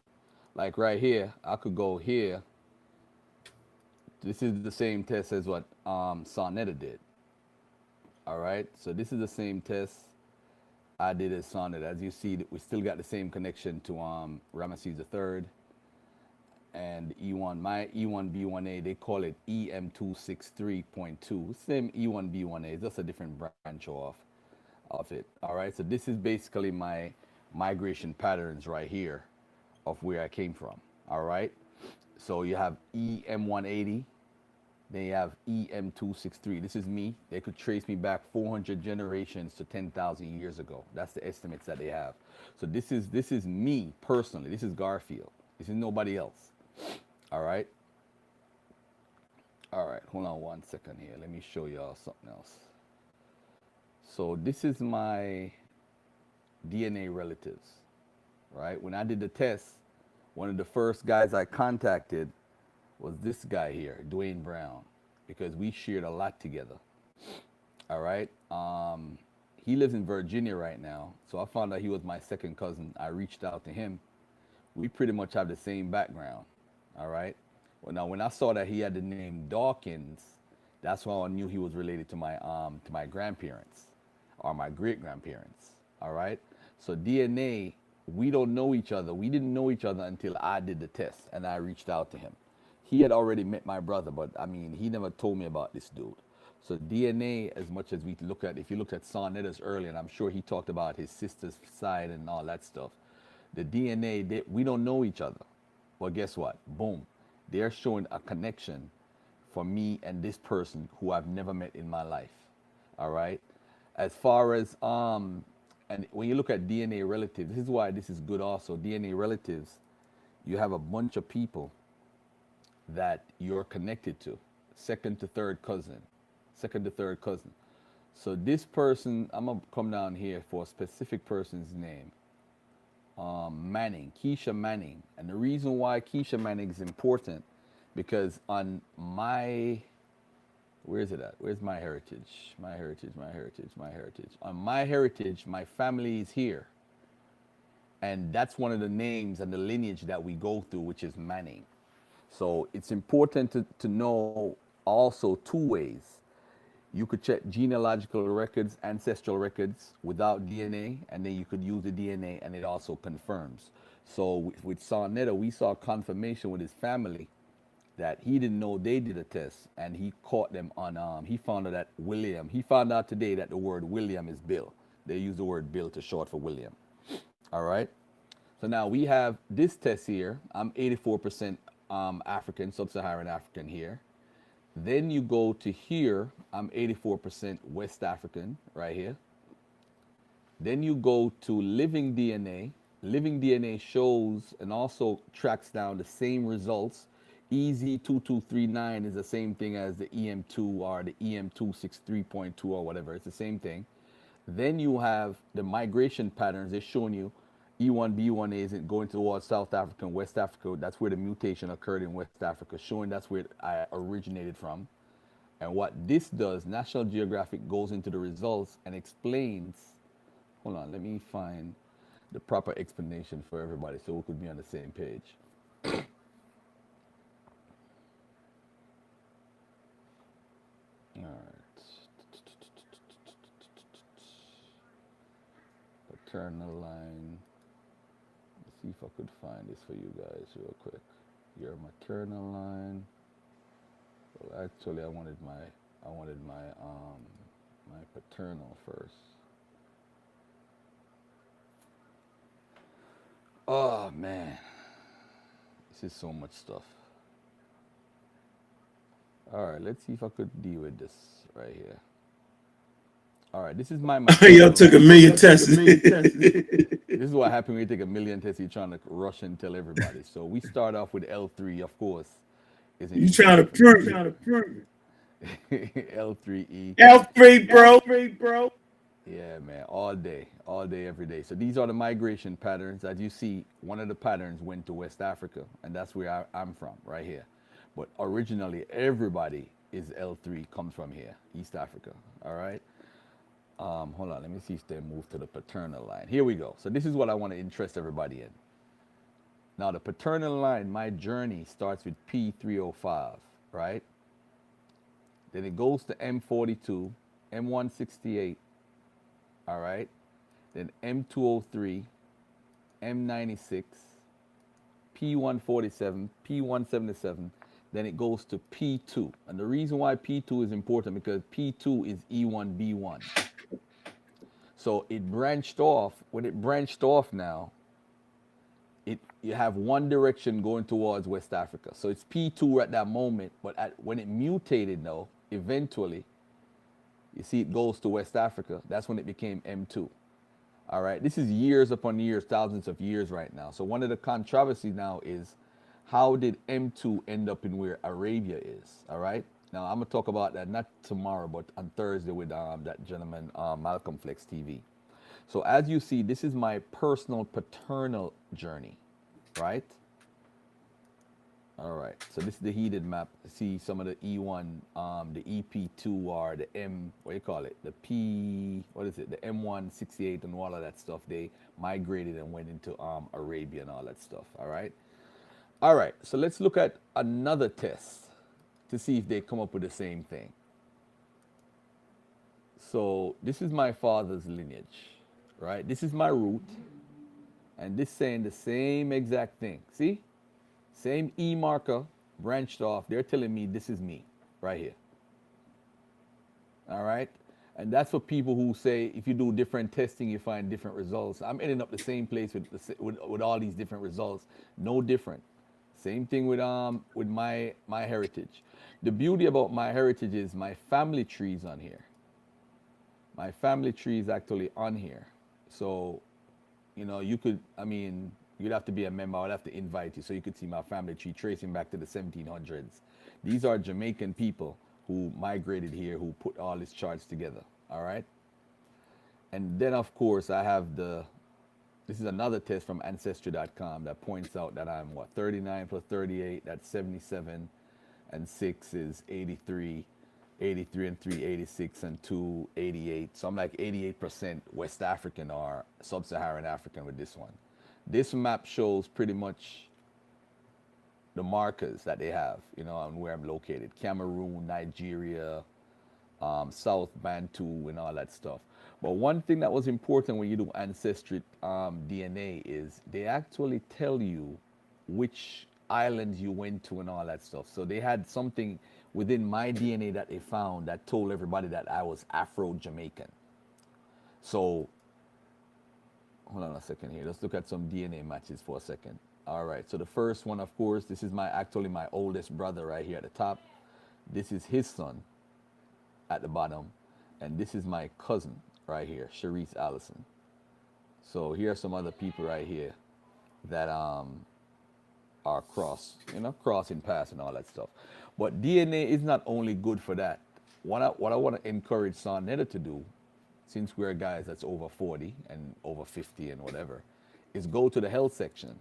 Like right here, I could go here. This is the same test as what um Sonetta did. All right, so this is the same test I did a Sonnet. As you see, we still got the same connection to um Ramesses III and E1. My E E1B1A, they call it E EM263.2. Same E E1B1A, just a different branch off of it. All right, so this is basically my migration patterns right here of where I came from. All right, so you have E EM180, then you have E EM263. This is me. They could trace me back 400 generations to 10,000 years ago. That's the estimates that they have. So this is this is me personally. This is Garfield. This is nobody else. All right. All right. Hold on one second here. Let me show y'all something else. So this is my DNA relatives, right? When I did the test, one of the first guys I contacted was this guy here, Dwayne Brown, because we shared a lot together. All right. Um, he lives in Virginia right now, so I found out he was my second cousin. I reached out to him. We pretty much have the same background. All right. Well, now when I saw that he had the name Dawkins, that's why I knew he was related to my um to my grandparents or my great grandparents. All right. So DNA, we don't know each other. We didn't know each other until I did the test and I reached out to him. He had already met my brother, but I mean, he never told me about this dude. So DNA, as much as we look at, if you looked at Sonetta's earlier, and I'm sure he talked about his sister's side and all that stuff, the DNA, they, we don't know each other. Well, guess what? Boom. They're showing a connection for me and this person who I've never met in my life. All right. As far as um, and when you look at DNA relatives, this is why this is good also. DNA relatives, you have a bunch of people that you're connected to, second to third cousin, second to third cousin. So this person, I'm gonna come down here for a specific person's name. Um, Manning, Keisha Manning, and the reason why Keisha Manning is important because on my where is it at? Where's my heritage? My heritage, my heritage, my heritage. On my heritage, my family is here. And that's one of the names and the lineage that we go through, which is Manning. So it's important to, to know also two ways. You could check genealogical records, ancestral records without DNA, and then you could use the DNA and it also confirms. So with, with Sarnetta, we saw confirmation with his family that he didn't know they did a test and he caught them on um he found out that William he found out today that the word William is Bill. They use the word Bill to short for William. All right. So now we have this test here. I'm 84% um, African, sub-Saharan African here. Then you go to here. I'm 84% West African right here. Then you go to living DNA. Living DNA shows and also tracks down the same results. E EZ2239 is the same thing as the EM2 or the EM263.2 or whatever. It's the same thing. Then you have the migration patterns. They're showing you E E1B1A isn't going towards South Africa and West Africa. That's where the mutation occurred in West Africa, showing that's where I originated from. And what this does, National Geographic goes into the results and explains. Hold on, let me find the proper explanation for everybody so we could be on the same page. All right. Paternal line. See if I could find this for you guys real quick. Your maternal line. Well, actually, I wanted my I wanted my um my paternal first. Oh man, this is so much stuff. All right, let's see if I could deal with this right here. All right, this is my Yo maternal took a line. million tests. This is what happened when you take a million tests. You're trying to rush and tell everybody. So we start off with L3, of course. Is you trying to prove it. Trying to prove it. L3E. L3, bro. L3, bro. Yeah, man, all day, all day, every day. So these are the migration patterns. As you see, one of the patterns went to West Africa, and that's where I, I'm from, right here. But originally, everybody is L3, comes from here, East Africa. All right. Um, hold on, let me see if they move to the paternal line. Here we go. So this is what I want to interest everybody in. Now, the paternal line, my journey starts with P305, right? Then it goes to M42, M168, all right? Then M203, M96, P147, P177. Then it goes to P2. And the reason why P2 is important because P2 is E E1B1. So it branched off. When it branched off now, it you have one direction going towards West Africa. So it's P2 at that moment, but at, when it mutated though, eventually, you see it goes to West Africa. That's when it became M2. All right, this is years upon years, thousands of years right now. So one of the controversies now is how did M2 end up in where Arabia is? All right. Now I'm gonna talk about that not tomorrow, but on Thursday with um, that gentleman, um, Malcolm Flex TV. So as you see, this is my personal paternal journey, right? All right. So this is the heated map. See some of the E1, um, the EP2 or the M, what do you call it? The P, what is it? The M168 and all of that stuff. They migrated and went into um, Arabia and all that stuff. All right. All right. So let's look at another test to see if they come up with the same thing. So this is my father's lineage, right? This is my root. And this saying the same exact thing. See? Same E marker branched off. They're telling me this is me right here. All right. And that's for people who say if you do different testing, you find different results. I'm ending up the same place with, the, with, with all these different results. No different. Same thing with um with my my heritage. The beauty about my heritage is my family tree is on here. My family tree is actually on here. So, you know, you could I mean, you'd have to be a member. I'd have to invite you so you could see my family tree tracing back to the 1700s. These are Jamaican people who migrated here who put all these charts together. All right. And then, of course, I have the this is another test from Ancestry.com that points out that I'm what 39 plus 38, that's 77, and 6 is 83, 83 and 3, 86, and 2, 88. So I'm like 88% West African or Sub Saharan African with this one. This map shows pretty much the markers that they have, you know, and where I'm located Cameroon, Nigeria, um, South Bantu, and all that stuff. But one thing that was important when you do ancestry um, DNA is they actually tell you which islands you went to and all that stuff. So they had something within my DNA that they found that told everybody that I was Afro Jamaican. So hold on a second here. Let's look at some DNA matches for a second. All right. So the first one, of course, this is my actually my oldest brother right here at the top. This is his son at the bottom, and this is my cousin right here, Sharice Allison. So here are some other people right here that um are cross, you know, crossing paths and all that stuff. But DNA is not only good for that. What I, what I want to encourage Sonetta to do, since we're guys that's over 40 and over 50 and whatever, is go to the health section.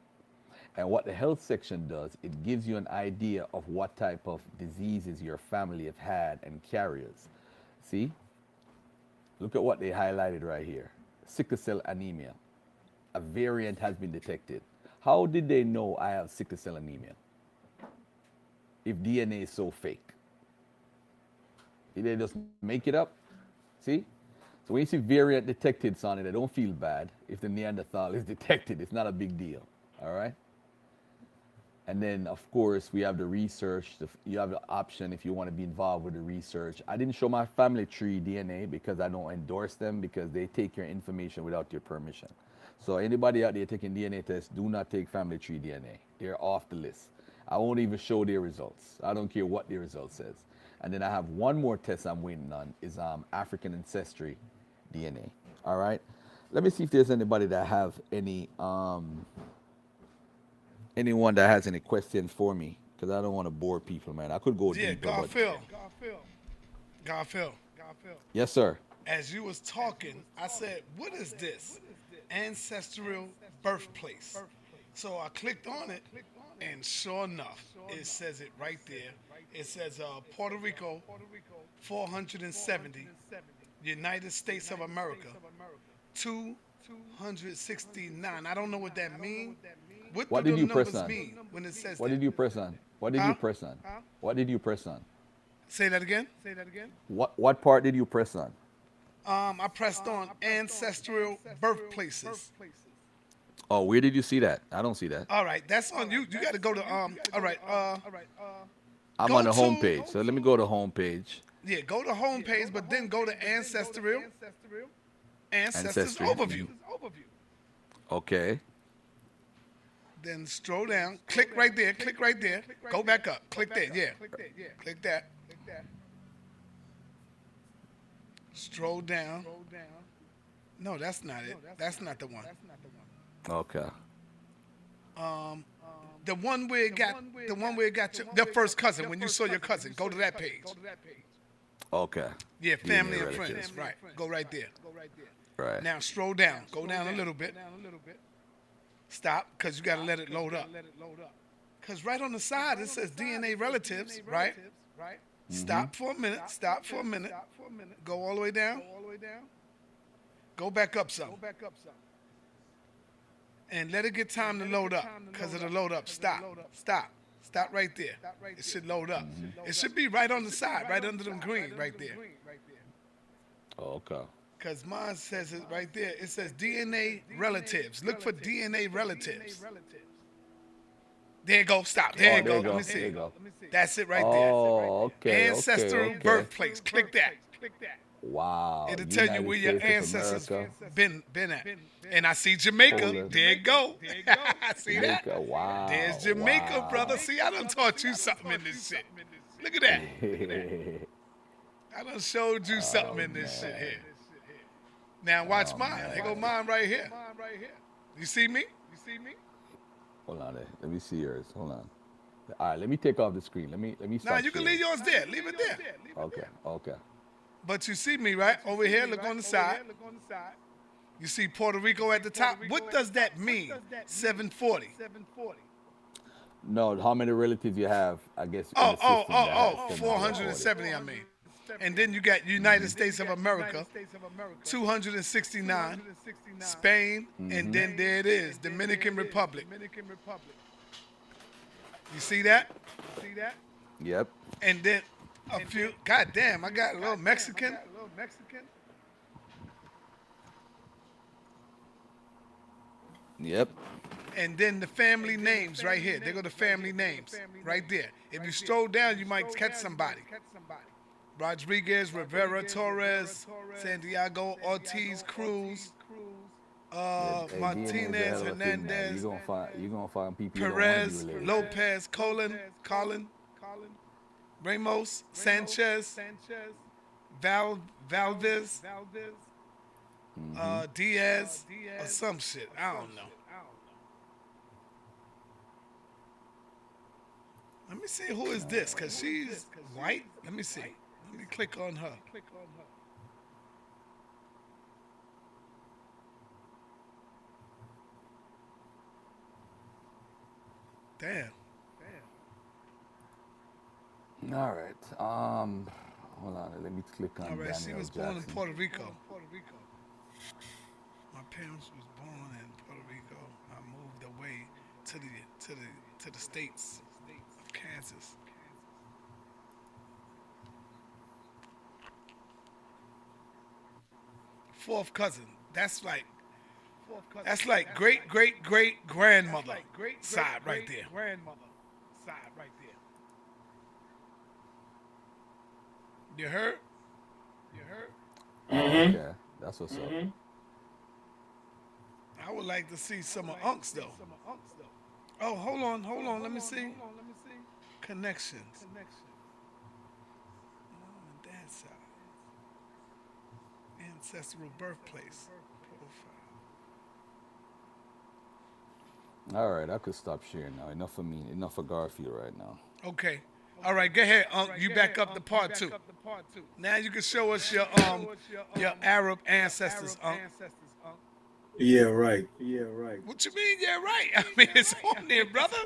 And what the health section does, it gives you an idea of what type of diseases your family have had and carriers. See? Look at what they highlighted right here. Sickle cell anemia. A variant has been detected. How did they know I have sickle cell anemia? If DNA is so fake. Did they just make it up? See? So when you see variant detected, Sonny, they don't feel bad if the Neanderthal is detected. It's not a big deal. All right. And then, of course, we have the research. You have the option if you want to be involved with the research. I didn't show my family tree DNA because I don't endorse them because they take your information without your permission. So anybody out there taking DNA tests, do not take family tree DNA. They're off the list. I won't even show their results. I don't care what their result says. And then I have one more test I'm waiting on is um, African ancestry DNA. All right. Let me see if there's anybody that have any um, anyone that has any questions for me because I don't want to bore people, man. I could go deeper. Yeah, deeper. but- Garfield. Garfield. Garfield. Yes, sir. As you was talking, I said, "What is this? Ancestral birthplace." So I clicked on it, and sure enough, it says it right there. It says uh, Puerto Rico, 470, United States of America, 269. I don't know what that means. What, What did you press on? mean when it says What that? did you press on? What did Huh? you press on? What did you press on? Say that again. Say that again. What what part did you press on? Um, I pressed on ancestral birthplaces. Oh, where did you see that? I don't see that. All right, that's on you. You got to go to um. All right, uh, I'm on the to- home page. So let me go to home page. yeah, go to home page, but then go to ancestral, ancestors Ancestry. overview. Okay. Then scroll down, click right there, click right there, go back up, click that, yeah, Click that. click that. Stroll down. No, that's not it. That's not the one. Okay. Um, the one where it got the one where it got your, the first cousin. When you saw your cousin, go to that page. Okay. Yeah, DNA family and relatives. friends. Right. Go right there. Right. Now stroll down. Go down a little bit. Stop, because you got to let it load up. Because right on the side it says DNA relatives, right? right? Mm-hmm. Stop for a minute. Stop for a minute. Go all the way down. Go all the way down. Go back up some. Go back up some. And let it get time to load up, because it'll load up. Stop. Stop. Stop right there. It should load up. It should be right on the side, right under them green, right there. Oh, okay. Because mine says it right there. It says DNA relatives. Look for DNA relatives. There you go. Stop. There Oh, you go. there you Let go. me see. There you go. That's it right Oh, there. okay. Ancestral okay, okay. birthplace. Click that. Wow. It'll tell you where your States of ancestors America. been been at. And I see Jamaica. Hold it. There you go. I see that? Jamaica. Wow. There's Jamaica, wow. brother. See, I done taught you something in this shit. Look at that. I done showed you oh, something in this shit here. Now watch oh, mine. There go mine right here. You see me? You see me? Hold on there. Let me see yours. Hold on. All right, let me take off the screen. Let me let me Nah, you can leave yours there. Leave it there. Okay. Okay. But you see me, right? Over here, look on the side. Look on the side. You see Puerto Rico at the top. What does that mean? Seven forty. Seven forty. No, how many relatives you have? I guess. Oh, oh, oh, oh, 470, I mean. And then you got United States of America, 269, Spain, and mm-hmm. then there it is, Dominican Republic. You see that? See that? Yep. And then a few, god damn, I got a little Mexican. A little Mexican. Yep. And then the family names right here. They go to family names right there. If you stroll down, you might catch somebody. catch somebody. Rodriguez, Rivera, Torres, Santiago, Ortiz, Cruz, uh, Hey, DNA is a Martinez, hell of a thing, man. Hernandez, You gonna find you gonna find people you don't wanna Perez, be. Lopez, Colin, Colin, Ramos, Sanchez, Val, Valdes, uh, Diaz, or some shit. I don't know. Let me see who is this, cause she's white. Let me see. Let me click on her. Click on her. Damn. Damn. All right. Um, hold on. Let me click on All right, she Daniel was born in Puerto Rico. Puerto Rico. My parents was born in Puerto Rico. I moved away to the to the to the states of Kansas. Fourth cousin. That's like That's like great great great grandmother great side right there. Grandmother side right there. You heard? You heard? Mhm. Okay, that's what's up. Mhm. I would like to see some of Unks though. Oh, hold on, hold on. Let me see. Connections. Mom and dad's side. Ancestral birthplace. Profile. All right, I could stop sharing now. Enough of me. Enough of Garfield right now. Okay. All right, go ahead, Unc. You back up the part two. Now you can show us your um your Arab ancestors, Unc. Yeah, right. Yeah, right. What you mean? Yeah, right. I mean, it's on there, brother.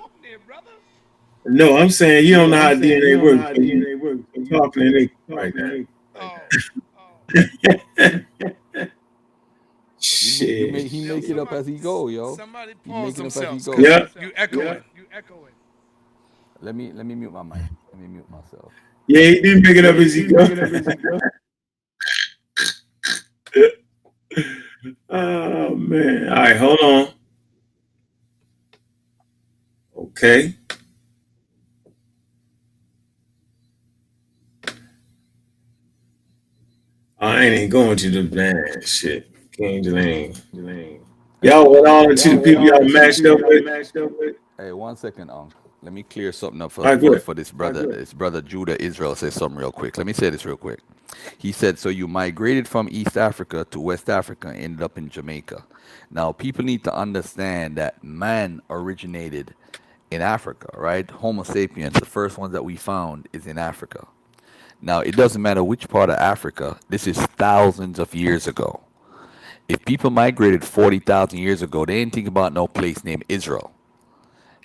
No, I'm saying you don't know how DNA You don't know how works. DNA works. I'm talking to Nick right now. Oh, He, make, you make, Shit. he make it up as he go, yo. somebody pause making up as themselves. go. 'cause Yeah. You echoing. Yeah. You echoing. Let me let me mute my mic. Let me mute myself. Yeah, he didn't pick it up as he go. oh man. All right, hold on. Okay. I ain't going to the man shit. King Delane. Y'all went on into the people y'all matched up with. Hey, one second, Unc. Let me clear something up for, Alright, for, for this brother. This brother Judah Israel says something real quick. Let me say this real quick. He said, So you migrated from East Africa to West Africa and ended up in Jamaica. Now, people need to understand that man originated in Africa, right? Homo sapiens, the first one that we found is in Africa. Now, it doesn't matter which part of Africa, this is thousands of years ago. If people migrated 40,000 years ago, they didn't think about no place named Israel.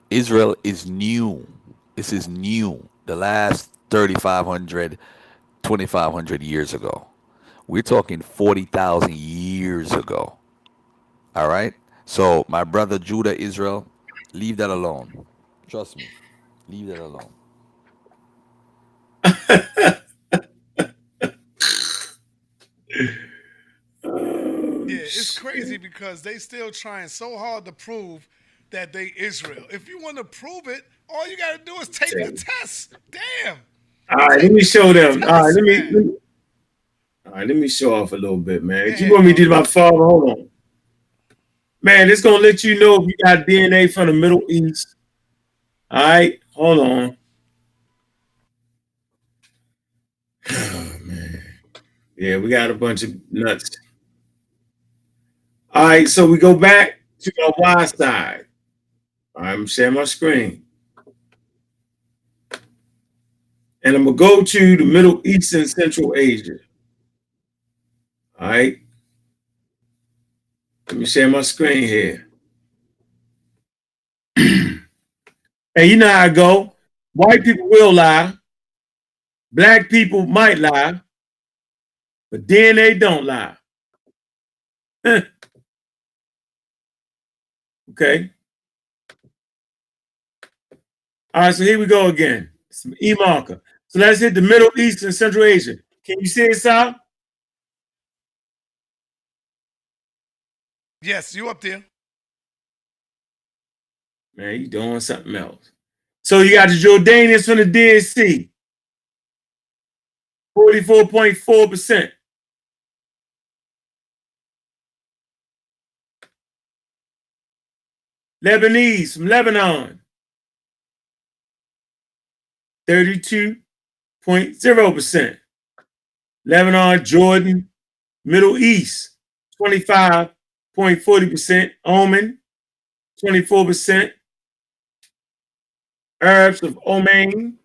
Israel is new. This is new. The last 3,500, 2,500 years ago. We're talking 40,000 years ago. All right? So, my brother Judah Israel, leave that alone. Trust me. Leave that alone. Yeah, it's crazy because they still trying so hard to prove that they Israel. If you want to prove it, all you gotta do is take the test. Damn. All right, let me show them. All right, let me. Let me all right, let me show off a little bit, man. You want me to do my father? Hold on, man. It's gonna let you know if you got DNA from the Middle East. All right, hold on. Yeah, we got a bunch of nuts. All right, so we go back to my Y side. I'm sharing my screen. and I'm gonna go to the Middle East and Central Asia. All right. Let me share my screen here. and you know how I go. White people will lie. Black people might lie. But DNA don't lie. okay. All right, so here we go again. Some E marker. So let's hit the Middle East and Central Asia. Can you see it, Sal? Yes, you up there. Man, you doing something else. So you got the Jordanians from the Dead Sea. 44.4%. Lebanese from Lebanon. 32.0%. Lebanon, Jordan, Middle East, 25.40%. Oman, 24%. Arabs of Oman,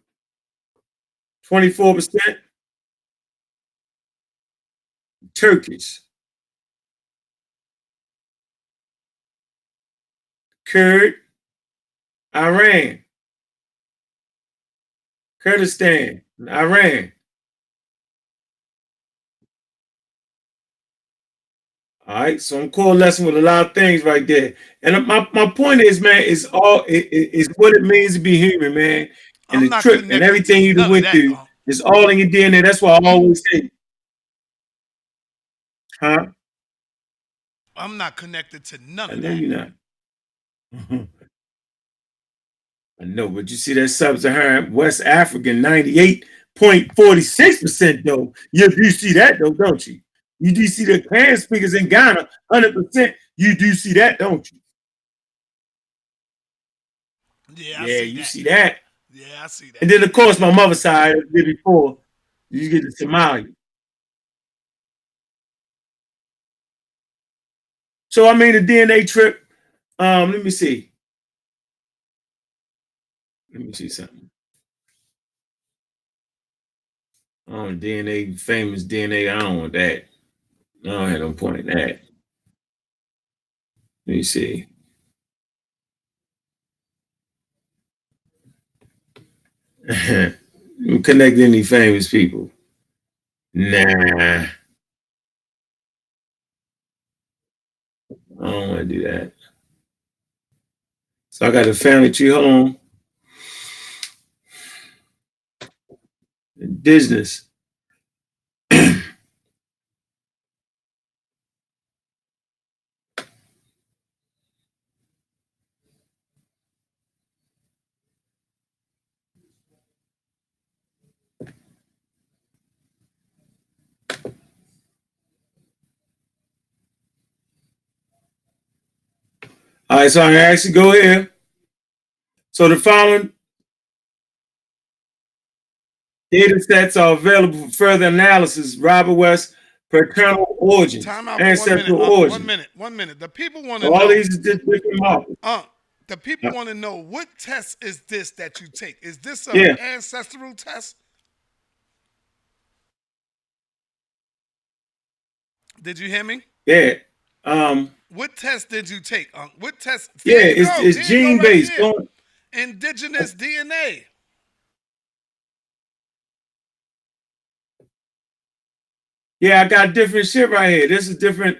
24%. Turkish. Kurd, Iran, Kurdistan, Iran. All right, so I'm coalescing with a lot of things right there. And my, my point is, man, it's all it, it- it's what it means to be human, man. And I'm the trip and everything you went through is all in your DNA. That's why I always say, huh? I'm not connected to none I know you're not. I know, but you see that sub-Saharan West African 98.46% though. You do see that though, don't you? You do see the can speakers in Ghana, 100%. You do see that, don't you? Yeah, I yeah, see you that. see that. Yeah, I see that. And then of course my mother's side, did before, you get the Somali. So I mean the DNA trip. Um, let me see. Let me see something. Oh, DNA, famous DNA. I don't want that. I don't have no point in that. Let me see. Connect any famous people. Nah. I don't want to do that. So I got a family tree. On. Business. All right, so I actually go here. So the following data sets are available for further analysis. Robert West, paternal origin, Time out one minute. ancestral uh, one minute. One minute. The people want to So all know. these is just different markers. Uh, the people Yeah. want to know what test is this that you take? Is this an Yeah. ancestral test? Did you hear me? Yeah. Um, What test did you take? What test? yeah, it's, it's There you go gene right based. there. Indigenous DNA. Yeah, I got different shit right here. This is different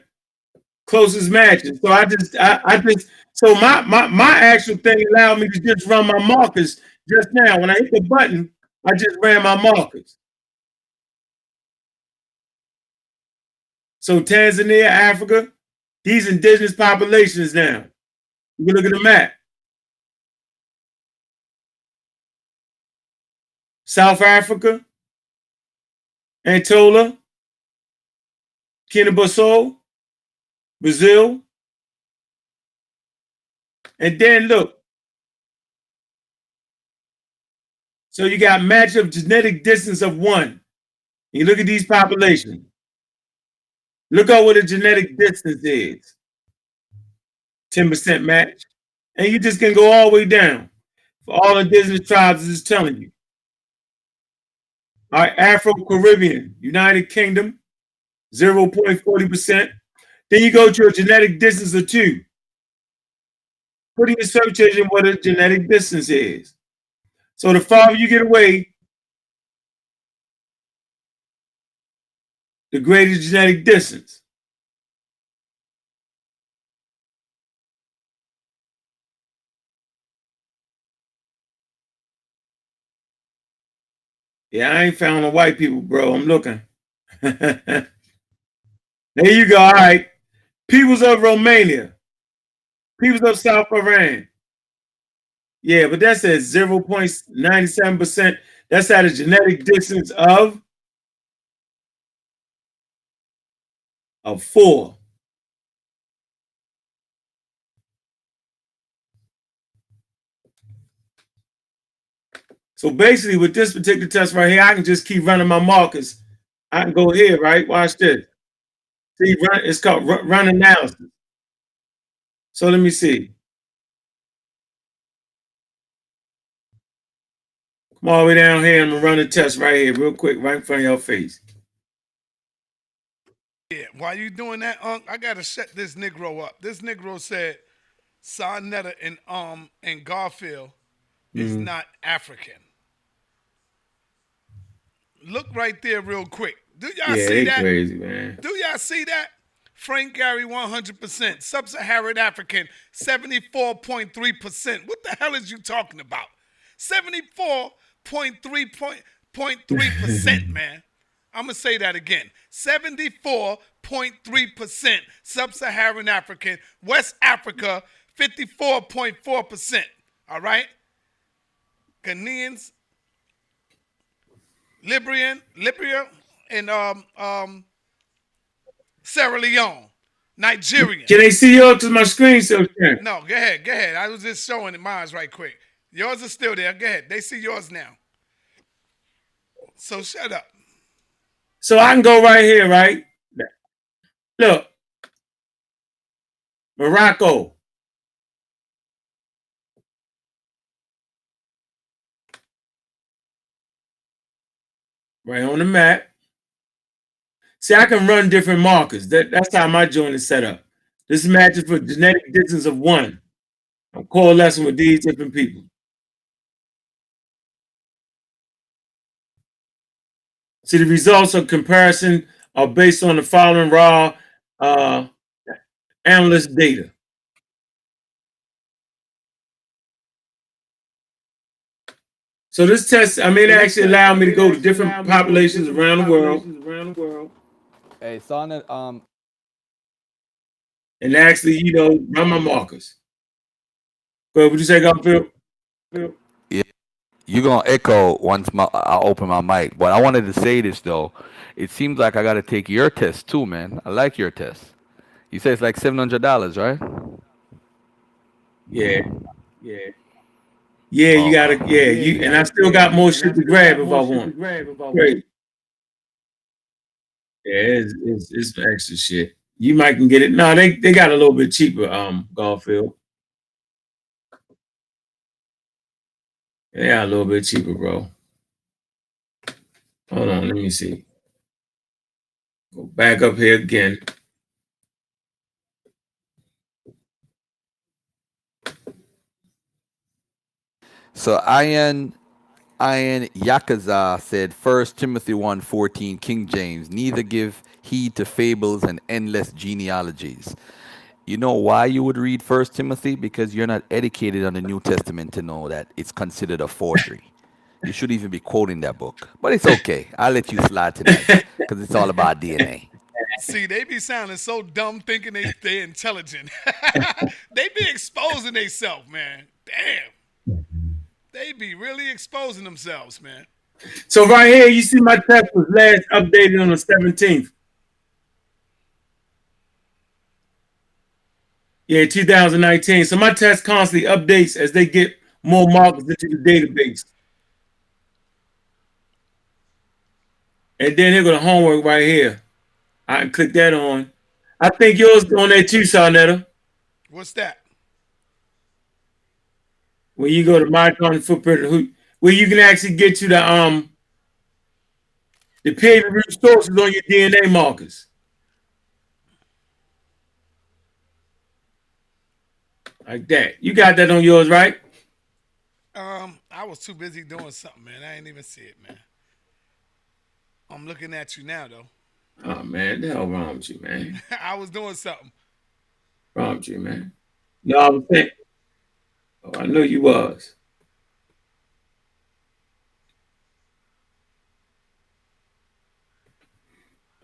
closest matches. So I just I, I just so my my my actual thing allowed me to just run my markers just now. When I hit the button, I just ran my markers. So Tanzania, Africa, these indigenous populations now. You can look at the map. South Africa, Angola, Guinea-Bissau, Brazil, and then look. So you got match of genetic distance of one. You look at these populations. Look at what the genetic distance is. 10% match. And you just can go all the way down. For all indigenous tribes, is telling you. All right, Afro-Caribbean, United Kingdom, 0.40%. Then you go to a genetic distance of two. Put in your search engine what a genetic distance is. So the farther you get away, the greater genetic distance. Yeah, I ain't found no white people, bro. I'm looking. there you go. All right. Peoples of Romania. Peoples of South Iran. Yeah, but that's at 0.97%. That's at a genetic distance of of four. So basically, with this particular test right here, I can just keep running my markers. I can go here, right? Watch this. See, run, it's called run, run analysis. So let me see. Come all the way down here. I'm gonna run a test right here, real quick, right in front of your face. Yeah. While you doing that, Unc, I gotta shut this Negro up. This Negro said Sarnetta and um and Garfield is Mhm. not African. Look right there, real quick. Do y'all yeah, see that? crazy, man. Do y'all see that? Frank Gary, 100%. Sub Saharan African, 74.3%. What the hell is you talking about? 74.3%, man. I'm gonna say that again. 74.3% sub-Saharan African, West Africa 54.4%. All right? Ghanaians, Libyan, Libya, and um um Sierra Leone, Nigeria. Can they see yours to my screen, so Sharon? No, go ahead, go ahead. I was just showing mine right quick. Yours is still there. Go ahead. They see yours now. So shut up. So I can go right here, right? Look, Morocco. Right on the map. See, I can run different markers. That, that's how my joint is set up. This matches for genetic distance of one. I'm coalescing with these different people. See, the results of comparison are based on the following raw uh, analyst data. So this test, I mean, it actually allowed me to go to different populations around the world Hey, Sonnet, um, and actually, you know, run my markers. But would you say, God, Phil? Yeah, you're gonna echo once my I open my mic. But I wanted to say this though. It seems like I gotta take your test too, man. I like your test. You say it's like seven hundred dollars, right? Yeah, yeah, yeah. You gotta, yeah. You and I still got more shit to grab if I want. Great. Yeah, it's, it's it's extra shit. You might can get it. No, they they got a little bit cheaper. Um, Garfield. Yeah, a little bit cheaper, bro. Hold on, let me see. Go back up here again. So Ian Ian Yakaza said First Timothy 1 14, King James, neither give heed to fables and endless genealogies. You know why you would read First Timothy? Because you're not educated on the New Testament to know that it's considered a forgery. You shouldn't even be quoting that book. But it's okay. I'll let you slide tonight because it's all about DNA. See, they be sounding so dumb thinking they they intelligent. they be exposing themselves, man. Damn. They be really exposing themselves, man. So right here, you see my test was last updated on the 17th. Yeah, 2019. So my test constantly updates as they get more markers into the database. And then here go the homework right here. I can click that on. I think yours is on there too, Sarnetta. What's that? When you go to my content footprint, who where you can actually get to the um the peer resources on your DNA markers. Like that. You got that on yours, right? Um, I was too busy doing something, man. I didn't even see it, man. I'm looking at you now, though. Oh man, the hell wrong with you, man? I was doing something. Wrong with you, man? No, I was saying. Oh, I know you was.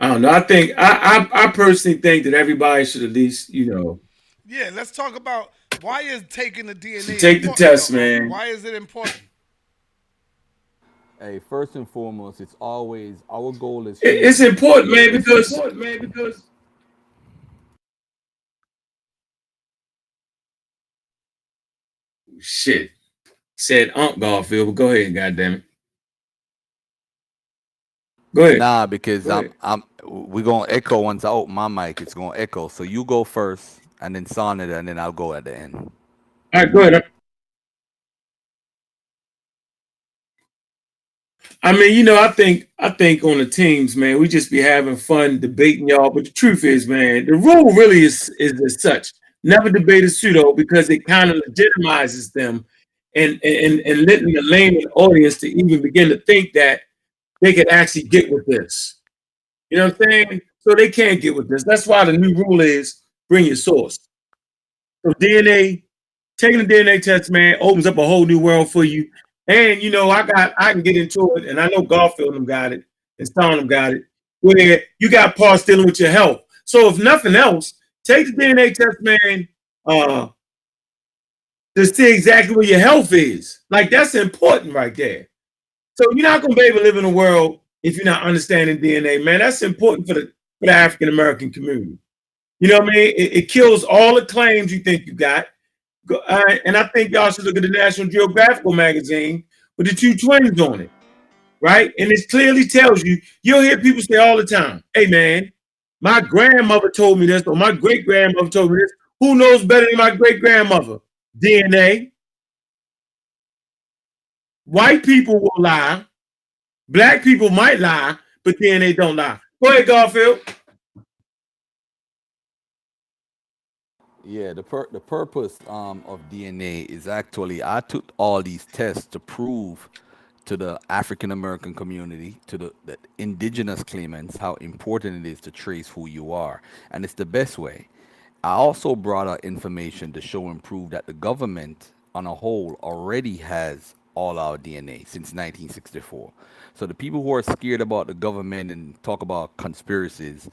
I don't know. I think I, I I personally think that everybody should at least, you know, Yeah, let's talk about why is taking the DNA. Take the test, though? man. Why is it important? Hey, first and foremost, it's always our goal is it- it's important, man, because man, because shit said Unc Garfield, but go ahead, goddamn it. Go ahead. Nah, because Go I'm ahead. I'm we're gonna echo once I open my mic, it's gonna echo. So you go first and then Sonnet and then I'll go at the end. All right, go ahead. I mean, you know, I think I think on the teams, man, we just be having fun debating y'all. But the truth is, man, the rule really is is as such. Never debate a pseudo because it kind of legitimizes them and and and letting the layman audience to even begin to think that they can actually get with this. You know what I'm saying? So they can't get with this. That's why the new rule is bring your source. So DNA, taking the DNA test, man, opens up a whole new world for you. And you know, I got I can get into it, and I know Garfield them got it. and Stoneham got it, where you got parts dealing with your health. So if nothing else, take the DNA test, man, uh, to see exactly where your health is. Like that's important right there. So you're not gonna be able to live in a world if you're not understanding DNA, man. That's important for the for the African American community. You know what I mean? It, it kills all the claims you think you got. Uh, and I think y'all should look at the National Geographical magazine with the two twins on it, right? And it clearly tells you. You'll hear people say all the time, "Hey, man, my grandmother told me this, or my great grandmother told me this." Who knows better than my great grandmother? DNA. White people will lie. Black people might lie, but DNA don't lie. Go ahead, Garfield. Yeah, the pur- the purpose um, of DNA is actually I took all these tests to prove to the African American community, to the, the indigenous claimants, how important it is to trace who you are, and it's the best way. I also brought out information to show and prove that the government, on a whole, already has all our DNA since 1964. So the people who are scared about the government and talk about conspiracies,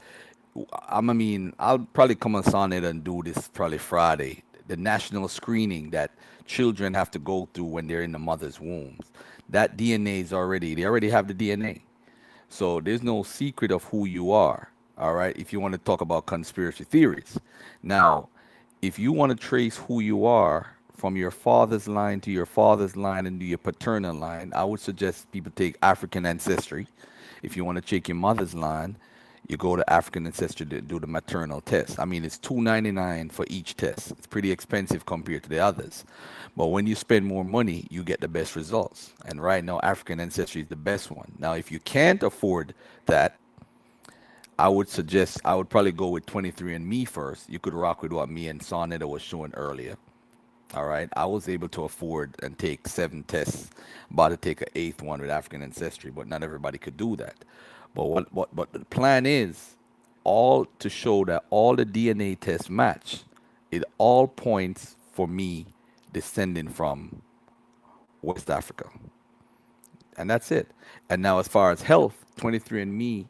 I mean, I'll probably come on Sonnet and do this probably Friday. The national screening that children have to go through when they're in the mother's wombs. That DNA is already, they already have the DNA. So there's no secret of who you are. All right. If you want to talk about conspiracy theories. Now, if you want to trace who you are from your father's line to your father's line and to your paternal line, I would suggest people take African ancestry. If you want to check your mother's line, you go to African ancestry to do the maternal test. I mean, it's two ninety nine for each test. It's pretty expensive compared to the others, but when you spend more money, you get the best results. And right now, African ancestry is the best one. Now, if you can't afford that, I would suggest I would probably go with 23andMe first. You could rock with what me and Sonetta was showing earlier. All right. I was able to afford and take seven tests, about to take an eighth one with African ancestry, but not everybody could do that. But what what but the plan is all to show that all the DNA tests match. It all points for me descending from West Africa. And that's it. And now as far as health, 23andMe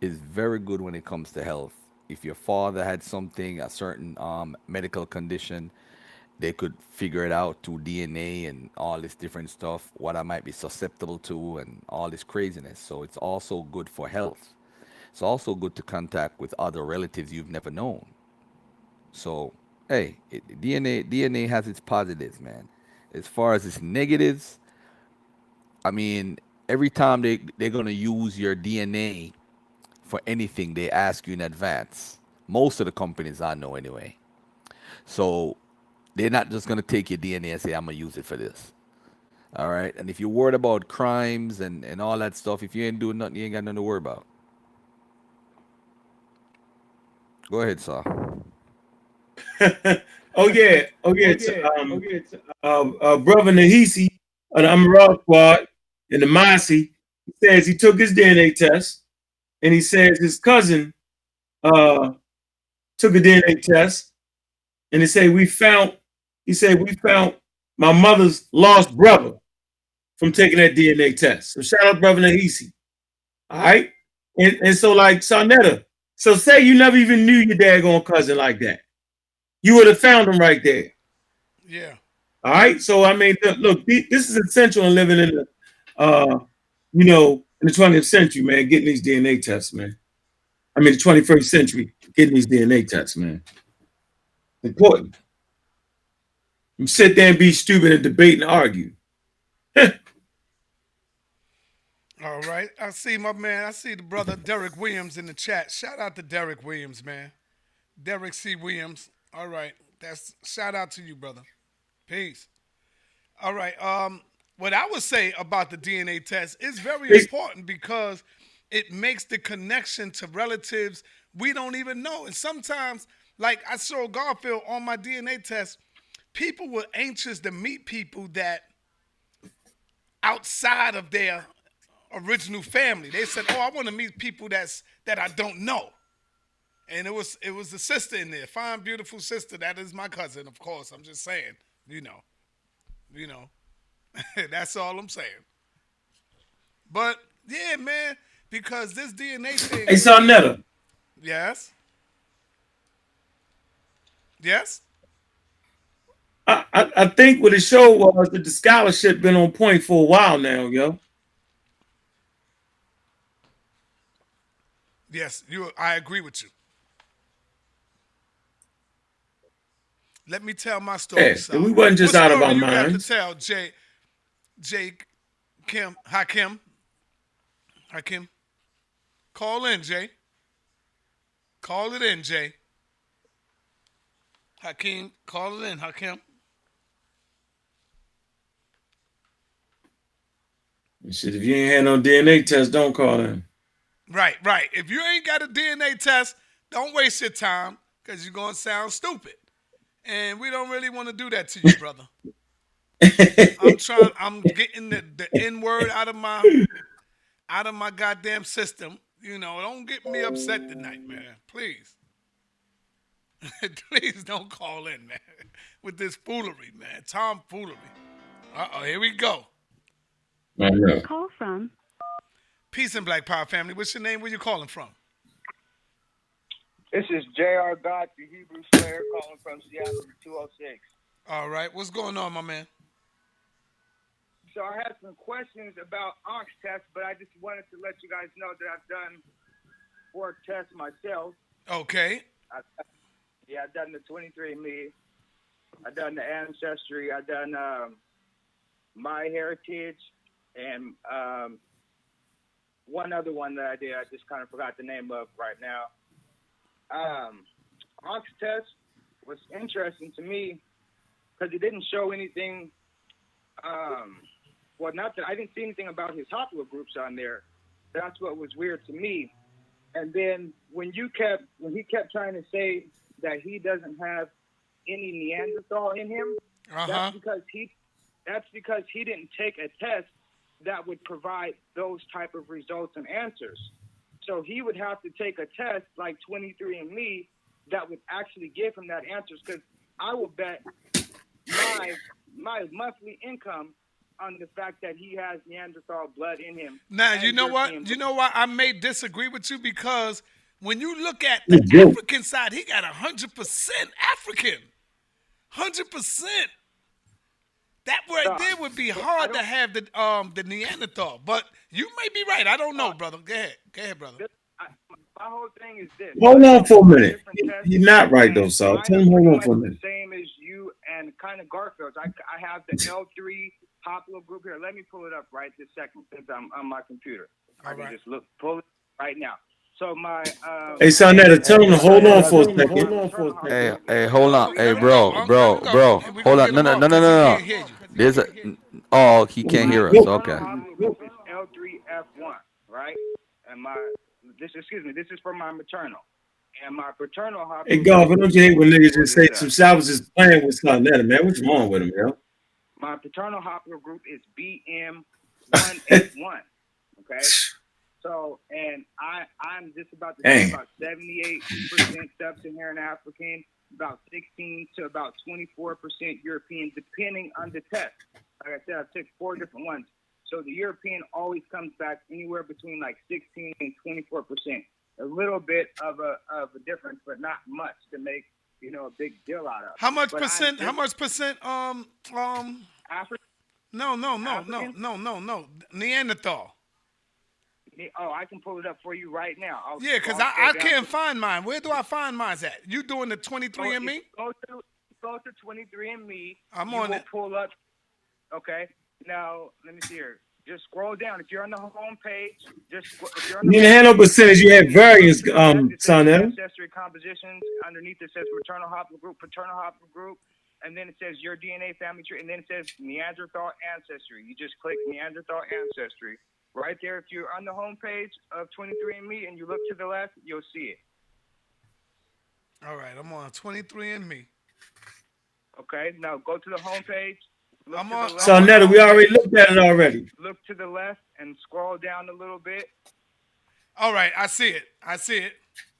is very good when it comes to health. If your father had something, a certain um, medical condition, they could figure it out through DNA and all this different stuff, what I might be susceptible to, and all this craziness. So it's also good for health. It's also good to contact with other relatives you've never known. So, hey, it, DNA DNA has its positives, man. As far as its negatives, I mean, every time they they're gonna use your DNA for anything, they ask you in advance. Most of the companies I know, anyway. So they're not just gonna take your DNA and say, "I'm gonna use it for this." All right. And if you're worried about crimes and and all that stuff, if you ain't doing nothing, you ain't got nothing to worry about. Go ahead, sir. oh yeah, oh yeah. it's, um, uh, uh, brother Nahisi of the Amaral Squad in the Masi says he took his DNA test, and he says his cousin uh, took a DNA test, and they say we found. He said we found my mother's lost brother from taking that DNA test. So shout out, brother Nahisi. All right, and and so like Sonetta. So say you never even knew your daggone cousin like that. You would have found him right there. Yeah. All right. So I mean, look, look, this is essential in living in the, uh, you know, in the 20th century, man. Getting these DNA tests, man. I mean, the 21st century, getting these DNA tests, man. Important. Sit there and be stupid and debate and argue. All right. I see my man. I see the brother Derek Williams in the chat. Shout out to Derek Williams, man. Derek C. Williams. All right. That's shout out to you, brother. Peace. All right. Um, what I would say about the DNA test is very important because it makes the connection to relatives we don't even know. And sometimes, like I saw Garfield on my DNA test, people were anxious to meet people that outside of their original family. They said, "Oh, I want to meet people that's that I don't know." And it was it was a sister in there, fine, beautiful sister. That is my cousin, of course. I'm just saying, you know, you know, that's all I'm saying. But yeah, man, because this DNA thing. Hey, Sonetta. Yes. Yes. I, I, I think what it showed was that the scholarship been on point for a while now, yo. Yes, you. I agree with you. Let me tell my story. Yeah, son. we wasn't just What out of our you got minds. to tell Jay, Jake, Kim, Hakim, Hakim. Call in, Jay. Call it in, Jay. Hakim, call it in, Hakim. Shit, if you ain't had no DNA test, don't call in. Right, right. If you ain't got a DNA test, don't waste your time because you're gonna sound stupid. And we don't really want to do that to you, brother. I'm trying. I'm getting the, the N word out of my out of my goddamn system. You know, don't get me upset tonight, man. Please, please don't call in, man, with this foolery, man. Tom foolery. Uh oh, here we go. I know. Call from Peace and Black Power family. What's your name? Where you calling from? This is J.R. God, the Hebrew Slayer, calling from Seattle 206. All right, what's going on, my man? So I had some questions about Unc's tests, but I just wanted to let you guys know that I've done four tests myself. Okay. I, yeah, I've done the 23andMe. I've done the Ancestry. I've done um, My Heritage, and um, one other one that I did. I just kind of forgot the name of right now. Um, Unc's test was interesting to me because it didn't show anything. Um, well, not that I didn't see anything about his haplogroups on there. That's what was weird to me. And then when you kept when he kept trying to say that he doesn't have any Neanderthal in him, Uh huh. that's because he that's because he didn't take a test that would provide those type of results and answers. So he would have to take a test like 23andMe that would actually give him that answers. Because I will bet my my monthly income on the fact that he has Neanderthal blood in him. Now you know what? European You know why I may disagree with you because when you look at the. African side, he got hundred percent African, hundred percent. That right Stop. there would be hard to have the um the Neanderthal, but you may be right. I don't know, brother. Go ahead, go ahead, brother. This- I, my whole thing is this. Hold on for a minute. You- tests, You're not right though, and Sal. Tell is him hold on for a minute. Same as you and kind of Garfield's. I, I have the L3 popular haplogroup here. Let me pull it up right this second since I'm on my computer. I All can right. just look pull it right now. So my um, Hey, Sonetta, tell him to hold on for a second. Hold on for a second. Hey, hey, hold on. Hey, bro. Bro, let him go. bro. Hold on. get No, no, no, no, 'cause no, no. can't hear you. There's a. Oh, he can't hear us. Okay. Haplogroup is L3F1, right? And my this excuse me, this is for my maternal. And my paternal haplogroup. Hey, Golf, I don't you hate when niggas just say some that? shit. I was just playing with Sonetta, man. What's wrong with him, yo? My paternal haplogroup is BM181. Okay. So, and I, I'm just about to say about 78% sub-Saharan African, about 16 to about 24% European, depending on the test. Like I said, I've took four different ones. So the European always comes back anywhere between like 16 and 24%. A little bit of a of a difference, but not much to make you know a big deal out of. How much But percent? How much percent? Um, um. African? No, no, no, African? no, no, no, no. Neanderthal. Oh, I can pull it up for you right now. I'll, Yeah, because I'll I, I go down can't to- find mine. Where do I find mine at? You doing the 23 and Go- me? Go to go to 23andMe. I'm you on will it. Pull up. Okay. Now let me see here. Just scroll down. If you're on the home page, just if you're on You the didn't have no percentage. You had variance, um, It says Sonetta. ancestry compositions. Underneath it says maternal haplogroup, group, paternal haplogroup, group, and then it says your DNA family tree, and then it says Neanderthal ancestry. You just click Neanderthal ancestry right there. If you're on the home page of 23andMe and you look to the left, you'll see it. All right, I'm on 23andMe. Okay. Now go to the home page. Look I'm to on- the left. Sonetta, we already looked at it already. Look to the left and scroll down a little bit. All right, I see it. I see it.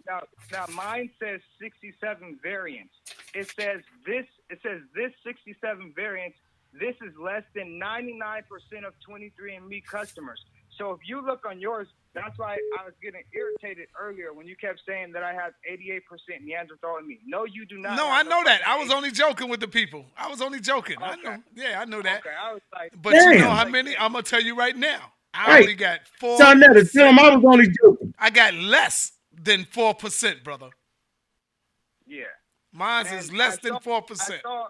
Now, now mine says 67 variants. It says this. It says this 67 variants. This is less than 99% of 23andMe customers. So if you look on yours, that's why I was getting irritated earlier when you kept saying that I have 88% Neanderthal in me. No, you do not. No, I know that. I was only joking with the people. I was only joking. I know. Yeah, I know that. Okay, I was like, But you know how many? I'm gonna tell you right now. I Right. only got four. Son Netta, tell him I was only joking. I got less than four percent, brother. yeah. Mine's And is less I than saw- four I percent. saw,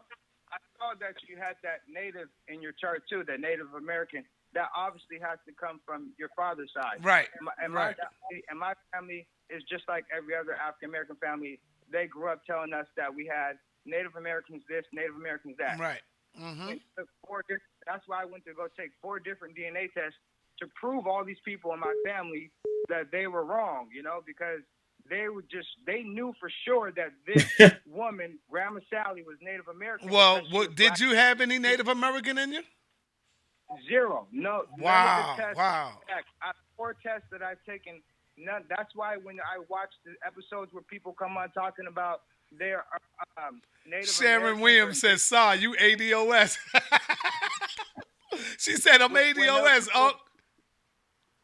I saw that you had that native in your chart too, that Native American. That obviously has to come from your father's side. Right. And my, and Right. my family, and my family is just like every other African American family. They grew up telling us that we had Native Americans this, Native Americans that. Right. Mm-hmm. Four that's why I went to go take four different DNA tests to prove all these people in my family that they were wrong, you know, because they were just they knew for sure that this woman, Grandma Sally, was Native American. Well, what, did black. you have any Native American in you? Zero? No. none Wow. of the tests Wow. I, four tests that I've taken. None. That's why when I watch the episodes where people come on talking about their um, Native Sharon Americans or Williams says, "Saw you ADOS." she said, "I'm When- when ADOS." people- Oh,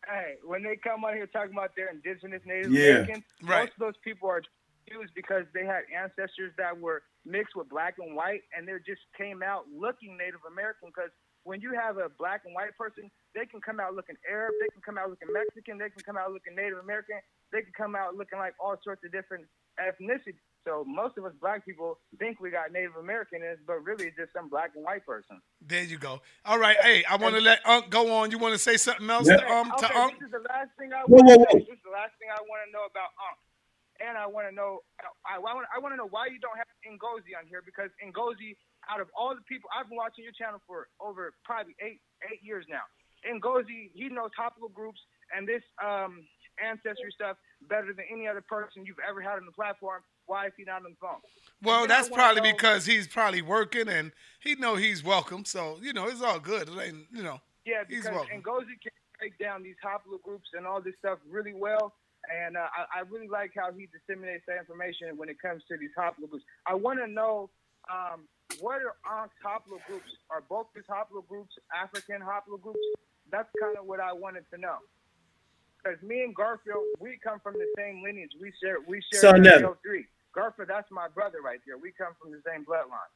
Hey, when they come on here talking about their indigenous Native Yeah. Americans, Right. most of those people are confused because they had ancestors that were mixed with black and white, and they just came out looking Native American. Because when you have a black and white person, they can come out looking Arab, they can come out looking Mexican, they can come out looking Native American, they can come out looking like all sorts of different ethnicities. So most of us black people think we got Native American in us, but really it's just some black and white person. there you go. All right. Hey, I want to let Unc go on. You want to say something else Yeah. to, um, to Unc? this is the last thing I want whoa, to know. whoa. This is the last thing I want to know about Unc. And I want to know, I, I want, I want to know why you don't have Ngozi on here because Ngozi, out of all the people, I've been watching your channel for over probably eight, eight years now. And Ngozi, he knows haplogroups groups and this um, ancestry stuff better than any other person you've ever had on the platform. Why is he not on the phone? Well, And that's probably know- because he's probably working and he know he's welcome. So you know, it's all good. It ain't, you know. Yeah, He's because welcome. Ngozi can break down these haplogroups and all this stuff really well. And uh, I, I really like how he disseminates that information when it comes to these haplogroups. I want to know um, what are Unc's haplogroups? Are both his haplogroups African haplogroups? That's kind of what I wanted to know. Because me and Garfield, we come from the same lineage. We share, we share Son, the 3 Garfield, that's my brother right there. We come from the same bloodline.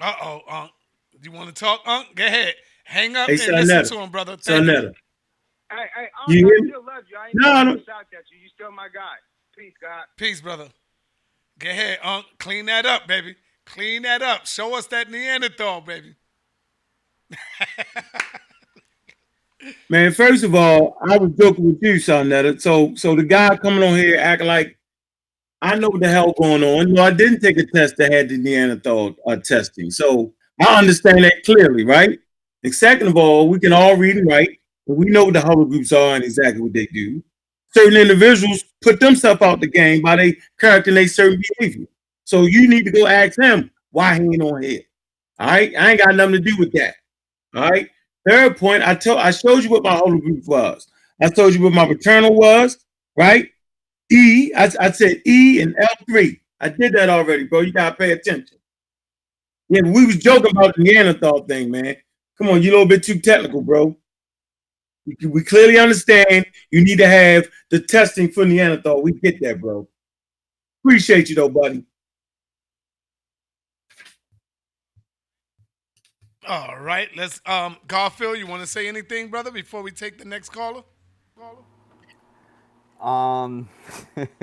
Uh oh, Unc. You want to talk, Unc? Go ahead. Hang up Hey, and son, listen Netta. to him, brother. Thank Son you. Netta. Hey, hey, Unc, You I me? still love you. I ain't No, no, no. shout at you. You still my guy. Peace, God. Peace, brother. Go ahead, Unc. Clean that up, baby. Clean that up. Show us that Neanderthal, baby. Man, first of all, I was joking with you, son. Netta. So, so the guy coming on here acting like I know what the hell going on. No, I didn't take a test that had the Neanderthal uh, testing, so I understand that clearly, right? And second of all, we can all read and write, and we know what the haplogroups are and exactly what they do. Certain individuals put themselves out the game by their character and their certain behavior. So you need to go ask him why he ain't on here. All right, I ain't got nothing to do with that. All right. Third point, I told I showed you what my haplogroup was. I told you what my paternal was, right? E, I, I said E and L3. I did that already, bro. You gotta pay attention. Yeah, we was joking about the Neanderthal thing, man. Come on, you a little bit too technical, bro. We- We clearly understand you need to have the testing for Neanderthal. We get that, bro. Appreciate you though, buddy. All right, let's um Garfield, you want to say anything, brother, before we take the next caller? Caller? Um,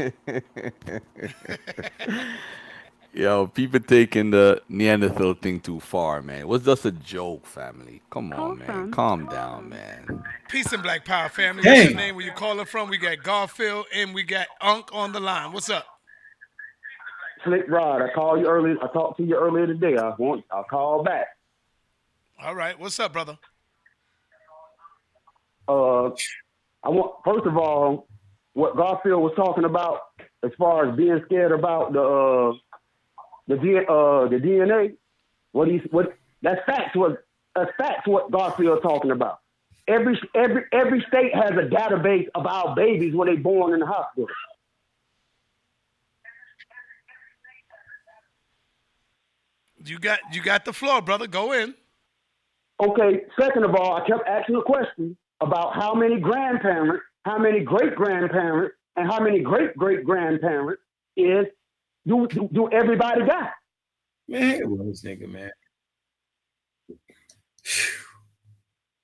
yo, people taking the Neanderthal thing too far, man. It was just a joke, family. Come on, man. Calm down, man. Peace and Black Power family. What's Hey. your name? Where you calling from? We got Garfield and we got Unc on the line. What's up? Slick Rod, I called you earlier. I talked to you earlier today. I want. I'll call back. All right, what's up, brother? Uh, I want first of all, what Garfield was talking about as far as being scared about the uh, the D, uh, the DNA. What he's what that's facts. What that's facts. What Garfield talking about. Every every every state has a database of our babies when they're born in the hospital. You got you got the floor, brother. Go in. Okay. Second of all, I kept asking a question. about how many grandparents, how many great grandparents, and how many great great grandparents is do, do do everybody got? Man, well, this nigga, man.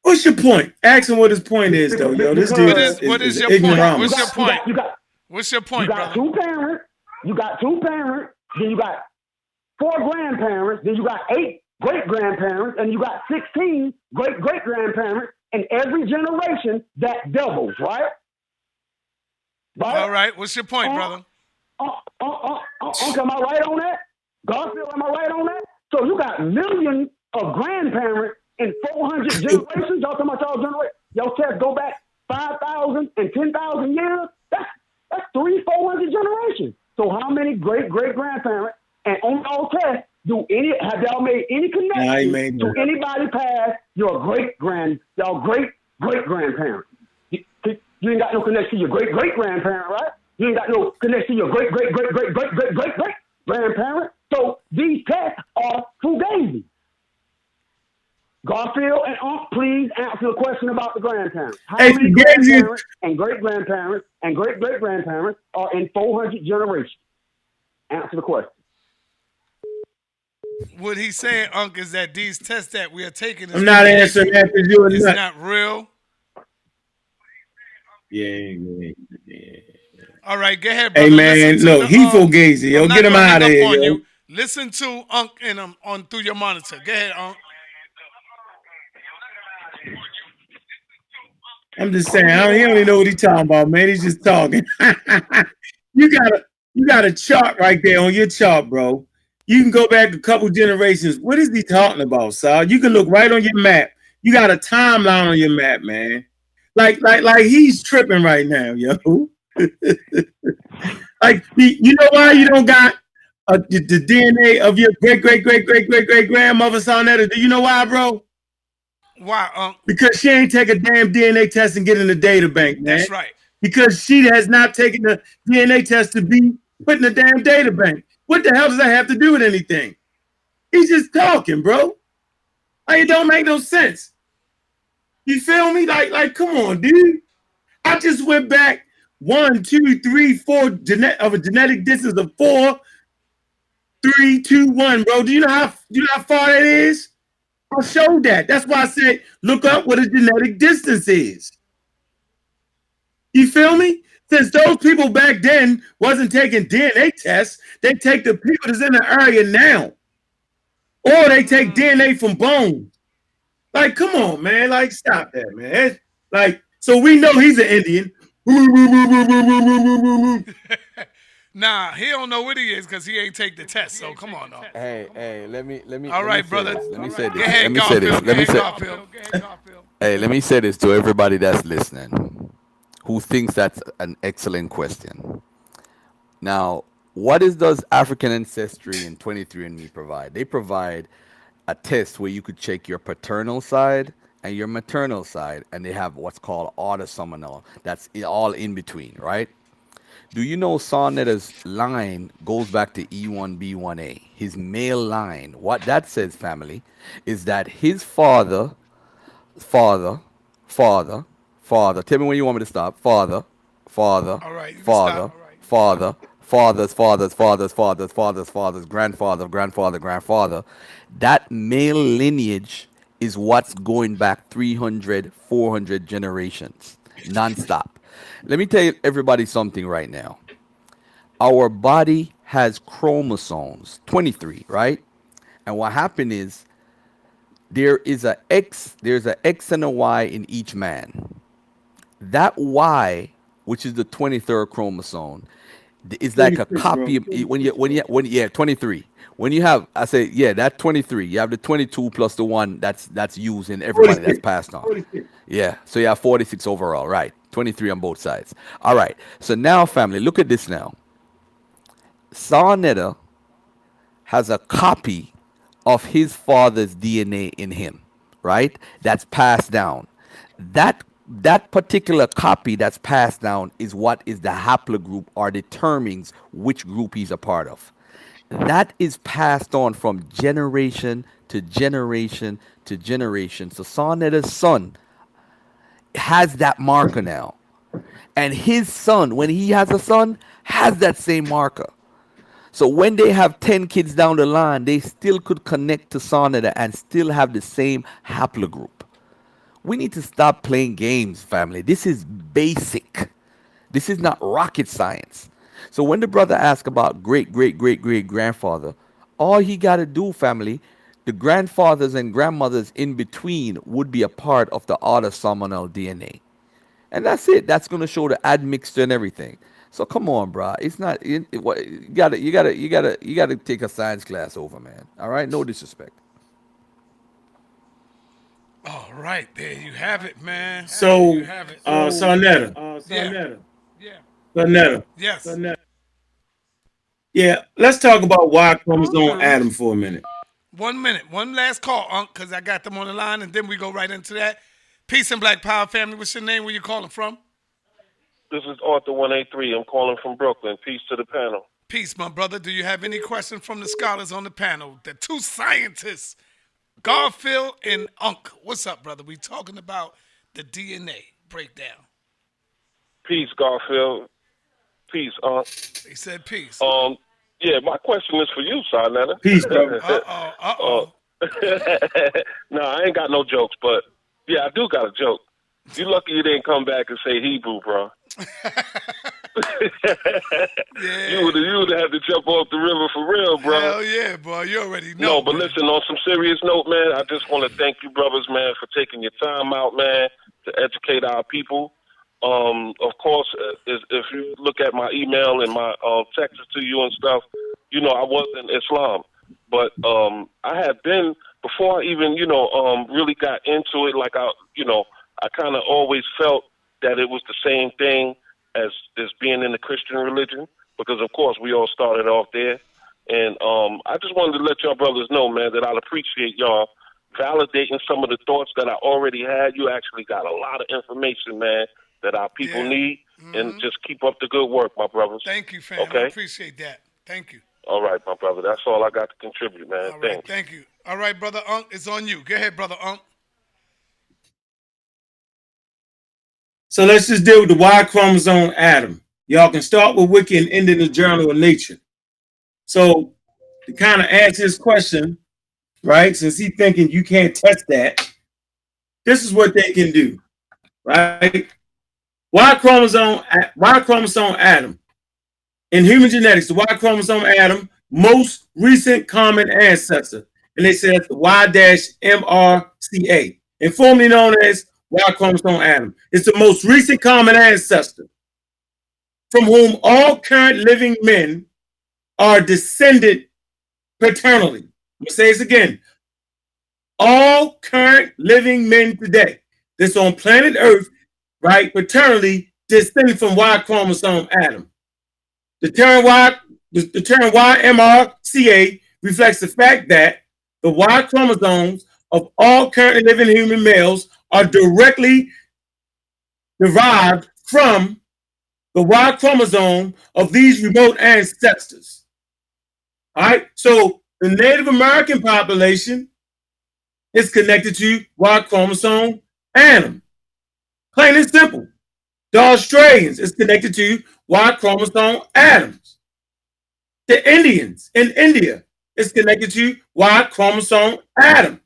What's your point? Ask him what his point is, though, yo. This dude What is is, what is, is your ignorant. point? You What's got, your you point? got, you got What's your point? you got brother? two parents, you got two parents, then you got four grandparents, then you got eight great grandparents, and you got 16 great great grandparents, and every generation that doubles, right? Right? All right. What's your point, Uh, brother? Uh, uh, uh, uh, uh, am I right on that? Garfield, am I right on that? So you got millions of grandparents in 400 generations. Y'all talking about y'all generation? Your test go back 5,000 and 10,000 years? That's, that's three, 400 generations. So how many great great grandparents and on y'all test do any have y'all made any Nah, I connection made to anybody past your great grand y'all great great grandparents? You, you ain't got no connection to your great great grandparent, right? You ain't got no connection to your great great great great great great great great grandparent. So these tests are fugazi. Garfield and Unc, please answer the question about the grandparents. How Hey, many grandparents and great grandparents and great great grandparents are in 400 generations? Answer the question. What he's saying, Unc, is that these tests that we are taking is I'm not answering that because you're a It's nut. not real. Yeah, yeah, yeah. All right, go ahead, Hey, man, Listen to look, the, he uh, fugazi, yo. Get him out of here, yo. Listen to Unc and um, on through your monitor. Go ahead, Unc. I'm just saying, I don't, he don't even know what he's talking about, man. He's just talking. you got a you got a chart right there on your chart, bro. You can go back a couple generations. What is he talking about, Sal? You can look right on your map. You got a timeline on your map, man. Like, like, like he's tripping right now, yo. like, you know why you don't got uh, the, the DNA of your great, great, great, great, great, great grandmother, Sonetta? Do you know why, bro? Why, Unc? Because she ain't take a damn DNA test and get in the data bank, man. That's right. Because she has not taken the DNA test to be put in the damn data bank. What the hell does that have to do with anything? He's just talking, bro. Like, it don't make no sense. You feel me? Like, like, come on, dude. I just went back one, two, three, four genet- of a genetic distance of four, three, two, one, bro. Do you know how do you know how far that is? I showed that. That's why I said look up what a genetic distance is. You feel me? Since those people back then wasn't taking DNA tests, they take the people that's in the area now. Or they take mm. DNA from bones. Like, come on, man. Like, stop that, man. Like, so we know he's an Indian. Nah, he don't know what he is because he ain't take the test. So come on, now. Hey, hey, let me let me. All let right, me say brother. this. Let me say this. Let me say this. Let me say. ahead, Garfield. Go ahead, Garfield. Hey, let me say this to everybody that's listening, who thinks that's an excellent question. Now, what is does African ancestry and 23andMe provide? They provide a test where you could check your paternal side and your maternal side, and they have what's called autosomal. That's all in between, right? Do you know Sarnetta's line goes back to E E1B1A, his male line? What that says, family, is that his father, father, father, father. Tell me when you want me to stop. Father, father, All right, father, right. father, fathers, fathers, fathers, fathers, fathers, fathers, grandfather, grandfather, grandfather. That male lineage is what's going back 300, 400 generations, nonstop. Let me tell everybody something right now. Our body has chromosomes, 23, right? And what happened is there is a X, there's a X and a Y in each man. That Y, which is the 23rd chromosome, is like a copy of when you when you when yeah 23 when you have i say yeah that 23 you have the 22 plus the one that's that's used in everybody that's passed on. 46. yeah so you have 46 overall right 23 on both sides. All right so now family look at this now. Sarnetta has a copy of his father's dna in him right that's passed down. That that particular copy that's passed down is what is the haplogroup or determines which group he's a part of that is passed on from generation to generation to generation so sarnetta's son has that marker now. And his son, when he has a son, has that same marker. So when they have 10 kids down the line, they still could connect to Sonata and still have the same haplogroup. We need to stop playing games, family. This is basic. This is not rocket science. So when the brother asked about great, great, great, great grandfather, all he got to do, family, the grandfathers and grandmothers in between would be a part of the autosomal DNA. And that's it. That's going to show the admixture and everything. So come on, bro. It's not. It, it, you gotta, you gotta, you gotta, you gotta take a science class over, man. All right, no disrespect. All right, there you have it, man. So, you have it. uh, Sonetta, yeah. Yeah. Sonetta, Yes. yeah. Let's talk about why Y chromosome Adam for a minute. One minute, one last call, Unc, because I got them on the line, and then we go right into that. Peace and Black Power family. What's your name? Where you calling from? This is Arthur one eight three. I'm calling from Brooklyn. Peace to the panel. Peace, my brother. Do you have any questions from the scholars on the panel? The two scientists, Garfield and Unc. What's up, brother? We talking about the DNA breakdown. Peace, Garfield. Peace, Unc. He said peace. Um, yeah, my question is for you, Sarnetta. Peace, brother. Uh oh. Uh oh. no, I ain't got no jokes, but yeah, I do got a joke. You lucky you didn't come back and say Hebrew, bro. You would you would have to jump off the river for real, bro. Hell yeah, bro. You already know. No, but listen, on some serious note, man, I just want to thank you, brothers, man, for taking your time out, man, to educate our people. Um, of course, uh, if you look at my email and my uh, texts to you and stuff, you know I wasn't Islam, but um, I had been before I even, you know, um, really got into it. Like I, you know, I kind of always felt that it was the same thing as as being in the Christian religion, because of course we all started off there. And um, I just wanted to let y'all brothers know, man, that I'd appreciate y'all validating some of the thoughts that I already had. You actually got a lot of information, man, that our people Yeah. need. And just keep up the good work, my brothers. Thank you, fam. I Okay. appreciate that. Thank you. All right, my brother. That's all I got to contribute, man. All right. Thanks. Thank you. All right, brother Unc. It's on you. Go ahead, brother Unc. So let's just deal with the Y chromosome Adam. Y'all can start with Wiki and end in the Journal of Nature. So to kind of answer his question, right? Since he's thinking you can't test that, this is what they can do, right? Y chromosome, Y chromosome Adam. In human genetics, the Y chromosome Adam, most recent common ancestor, and they said the Y-MRCA, and formerly known as Y chromosome Adam. It's the most recent common ancestor from whom all current living men are descended paternally. I'm gonna say this again. All current living men today that's on planet Earth, right, paternally descended from Y chromosome Adam. The term Y, the term YMRCA reflects the fact that the Y chromosomes of all currently living human males are directly derived from the Y chromosome of these remote ancestors. All right, so the Native American population is connected to Y chromosome Adam. Plain and simple. The Australians is connected to Y chromosome Adams. The Indians in India is connected to Y chromosome Adam.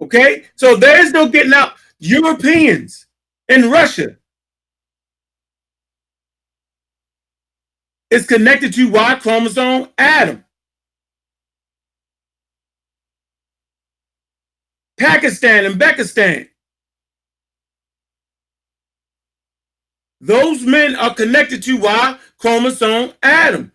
Okay, so there is no getting out. Europeans in Russia is connected to Y chromosome Adam. Pakistan and Bekistan. Those men are connected to Y chromosome Adam.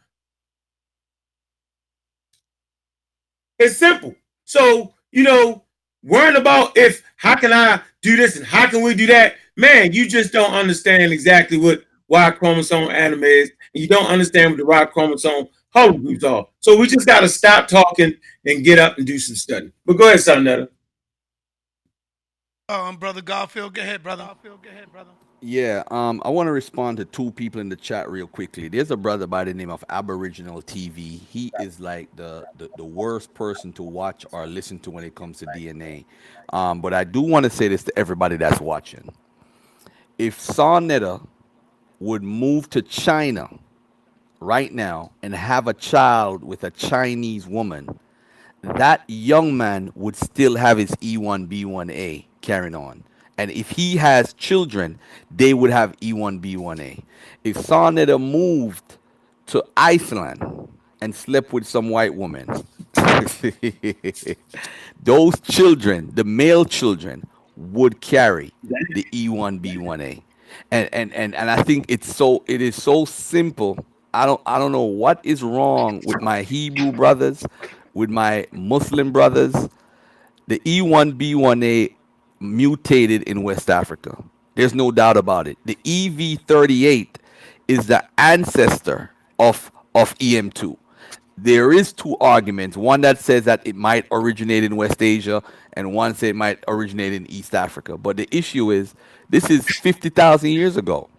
It's simple. So, you know, worrying about if how can I do this and how can we do that, man, you just don't understand exactly what Y chromosome Adam is, and you don't understand what the Y chromosome haplogroups are. So we just got to stop talking and get up and do some study. But go ahead, Sonetta. Um, brother Garfield, go ahead, brother. Garfield, go ahead, brother. Yeah, um, I want to respond to two people in the chat real quickly. There's a brother by the name of Aboriginal TV. He is like the, the, the worst person to watch or listen to when it comes to DNA. Um, but I do want to say this to everybody that's watching. If Sarnetta would move to China right now and have a child with a Chinese woman, that young man would still have his E E1B1A carrying on. And if he has children, they would have E E1B1A. If Sarnetta moved to Iceland and slept with some white woman, those children, the male children, would carry the E E1B1A. And, and and and I think it's so it is so simple. I don't I don't know what is wrong with my Hebrew brothers, with my Muslim brothers. The E E1B1A mutated in West Africa. There's no doubt about it. The EV38 is the ancestor of of EM2. There is two arguments. One that says that it might originate in West Asia, and one say it might originate in East Africa. But the issue is, this is fifty thousand years ago.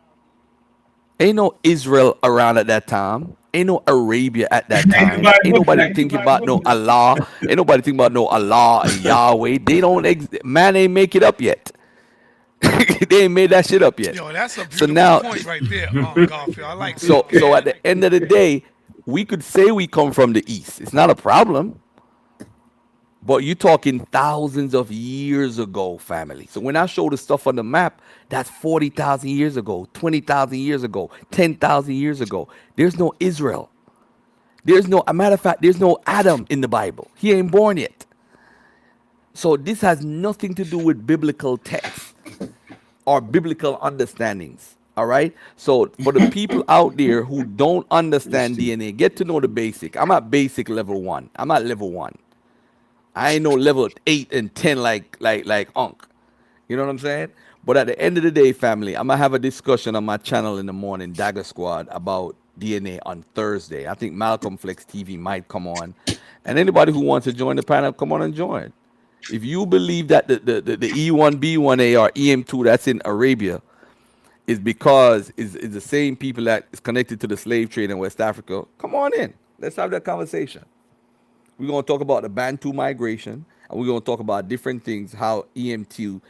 Ain't no Israel around at that time. Ain't no Arabia at that time. nobody Ain't nobody thinking about no Allah. Ain't nobody thinking about no Allah and Yahweh. They don't. Ex- man ain't make it up yet. they ain't made that shit up yet. Yo, that's a So now- point right there, Garfield. I like that. So so at the end of the day, we could say we come from the east. It's not a problem. But you're talking thousands of years ago, family. So when I show the stuff on the map, that's 40,000 years ago, 20,000 years ago, 10,000 years ago. There's no Israel. There's no, a matter of fact, there's no Adam in the Bible. He ain't born yet. So this has nothing to do with biblical text or biblical understandings. All right. So for the people out there who don't understand DNA, get to know the basic. I'm at basic level one. I'm at level one. I ain't no level eight and ten like like like Unc. You know what I'm saying? But at the end of the day, family, I'm gonna have a discussion on my channel in the morning, Dagger Squad, about DNA on Thursday. I think Malcolm Flex TV might come on, and anybody who wants to join the panel, come on and join. If you believe that the the, the, the E1B1A or EM2 that's in Arabia is because is is the same people that is connected to the slave trade in West Africa, come on in. Let's have that conversation. We're gonna talk about the Bantu migration, and we're gonna talk about different things, how EM2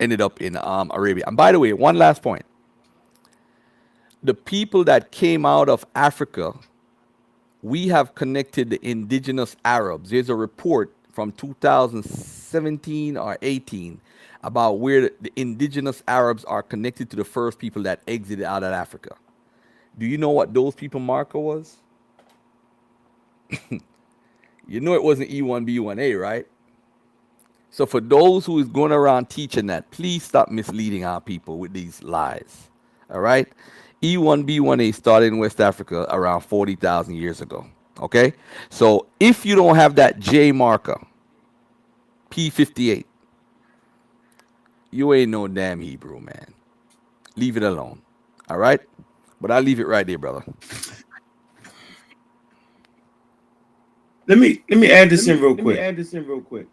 ended up in um, Arabia. And by the way, one last point: the people that came out of Africa, we have connected the indigenous Arabs. There's a report from 2017 or 18 about where the, the indigenous Arabs are connected to the first people that exited out of Africa. Do you know what those people marker was? you know it wasn't E E1B1A, right? So for those who is going around teaching that, please stop misleading our people with these lies. All right? E E1B1A started in West Africa around 40,000 years ago. Okay? So if you don't have that J marker, P58, you ain't no damn Hebrew, man. Leave it alone. All right? But I'll leave it right there, brother. Let me let me add this in real Let me quick. add this in real quick.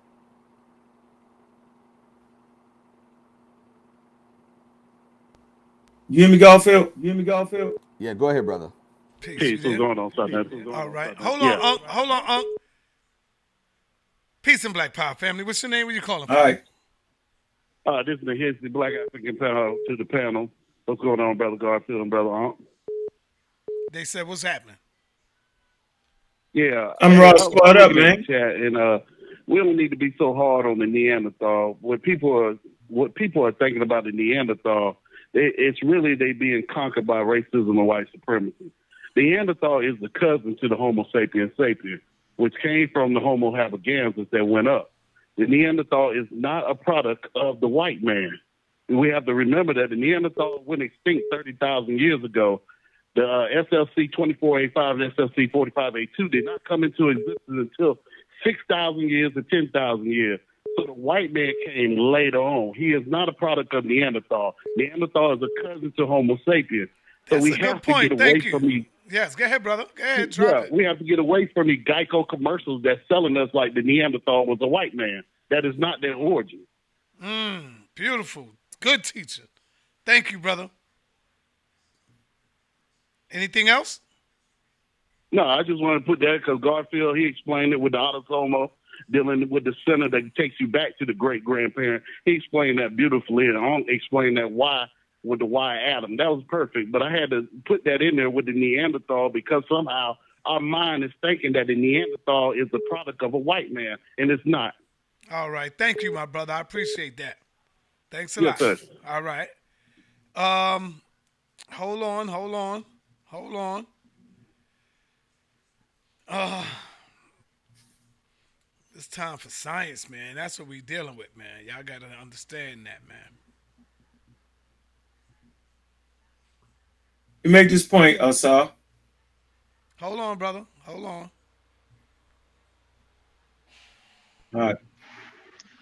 You hear me, Garfield? You hear me, Garfield? Yeah, go ahead, brother. Peace. Peace. What's going on, son? All right. Hold on, Yeah. Unc. Hold on, Unc. Peace and Black Power family. What's your name? Where you calling All from? right. Uh, this is the Hicks, the Black African panel to the panel. What's going on, brother Garfield and brother Unc? They said, what's happening? Yeah, I'm Hey, Ross. I was Squad up, man. Chat, and uh, we don't need to be so hard on the Neanderthal. What people are, what people are thinking about the Neanderthal, it, it's really they being conquered by racism and white supremacy. The Neanderthal is the cousin to the Homo sapiens sapiens, which came from the Homo habilis that went up. The Neanderthal is not a product of the white man. We have to remember that the Neanderthal went extinct 30,000 years ago. The uh, SLC 24A5 and SLC 45A2 did not come into existence until 6,000 years to 10,000 years. So the white man came later on. He is not a product of Neanderthal. Neanderthal is a cousin to Homo sapiens. So That's we a good have to point. get away Thank you. from these Yes, go ahead, brother. Go ahead, yeah, it. we have to get away from the Geico commercials that's selling us like the Neanderthal was a white man. That is not their origin. Mm, beautiful. Good teacher. Thank you, brother. Anything else? No, I just want to put that because Garfield he explained it with the autosomal dealing with the center that takes you back to the great grandparent. He explained that beautifully, and I explained that why with the Y Adam. That was perfect, but I had to put that in there with the Neanderthal because somehow our mind is thinking that the Neanderthal is the product of a white man, and it's not. All right. Thank you, my brother. I appreciate that. Thanks a Yes, lot. sir. All right. Um, hold on, hold on, hold on. Uh, it's time for science, man. That's what we're dealing with, man. Y'all gotta understand that, man. You make this point, uh, Sal. Hold on, brother. Hold on. All right.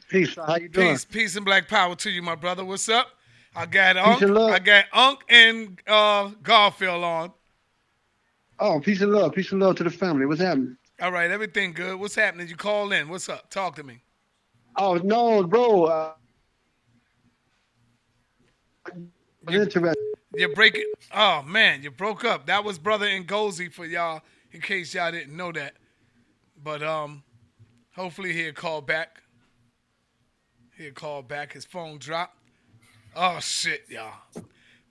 Peace. How you doing? Peace, peace, and black power to you, my brother. What's up? I got Peace Unc. I got Unc and uh, Garfield on. Oh, peace and love. Peace and love to the family. What's happening? All right, everything good. What's happening? You call in. What's up? Talk to me. Oh no, bro. Uh, interesting. You're breaking. Oh man, you broke up. That was brother Ngozi for y'all, in case y'all didn't know that. But um, hopefully he'll call back. He'll call back. His phone dropped. Oh shit, y'all.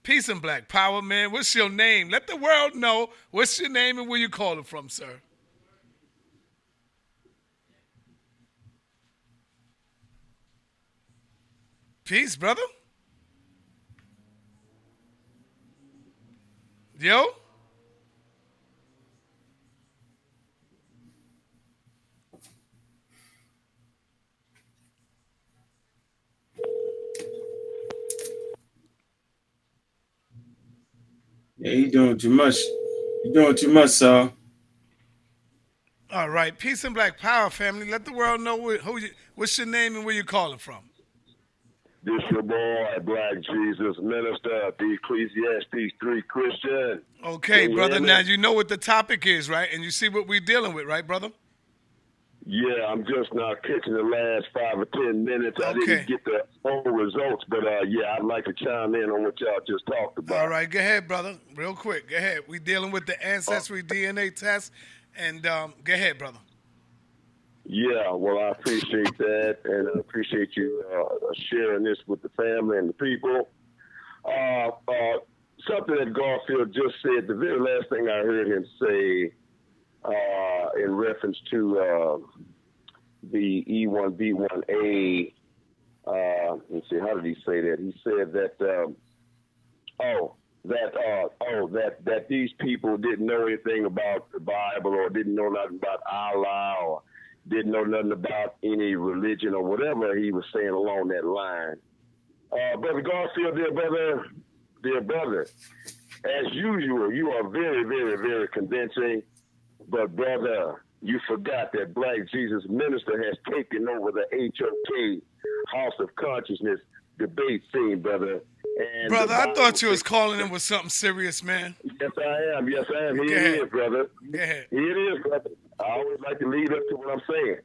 Peace and black power, man. What's your name? Let the world know what's your name and where you calling from, sir. Peace, brother. Yo. Yeah, you doing too much. You doing too much, Sal. All right, peace and black power, family. Let the world know who, who you, what's your name and where you calling from. This your boy, Black Jesus Minister, the Ecclesiastes 3 Christian. Okay, brother. hear? Now you know what the topic is, right? And you see what we're dealing with, right, brother? Yeah, I'm just now catching the last five or ten minutes. I Okay. didn't get the whole results, but uh, yeah, I'd like to chime in on what y'all just talked about. All right, go ahead, brother. Real quick, go ahead. We dealing with the ancestry DNA test, and um, go ahead, brother. Yeah, well, I appreciate that, and I appreciate you uh, sharing this with the family and the people. Uh, uh, something that Garfield just said, the very last thing I heard him say uh, in reference to uh, the E E1B1A, uh, let's see, how did he say that? He said that, um, oh, that uh, oh that that these people didn't know anything about the Bible or didn't know nothing about Allah or didn't know nothing about any religion or whatever he was saying along that line. Uh, brother Garfield, dear brother, dear brother, as usual, you are very, very, very convincing. But brother, you forgot that Black Jesus Minister has taken over the HOK House of Consciousness debate scene, brother. And Brother, I thought you was calling in with something serious, man. Yes, I am. Yes, I am. Here it is, brother. Here it is, brother. I always like to lead up to what I'm saying.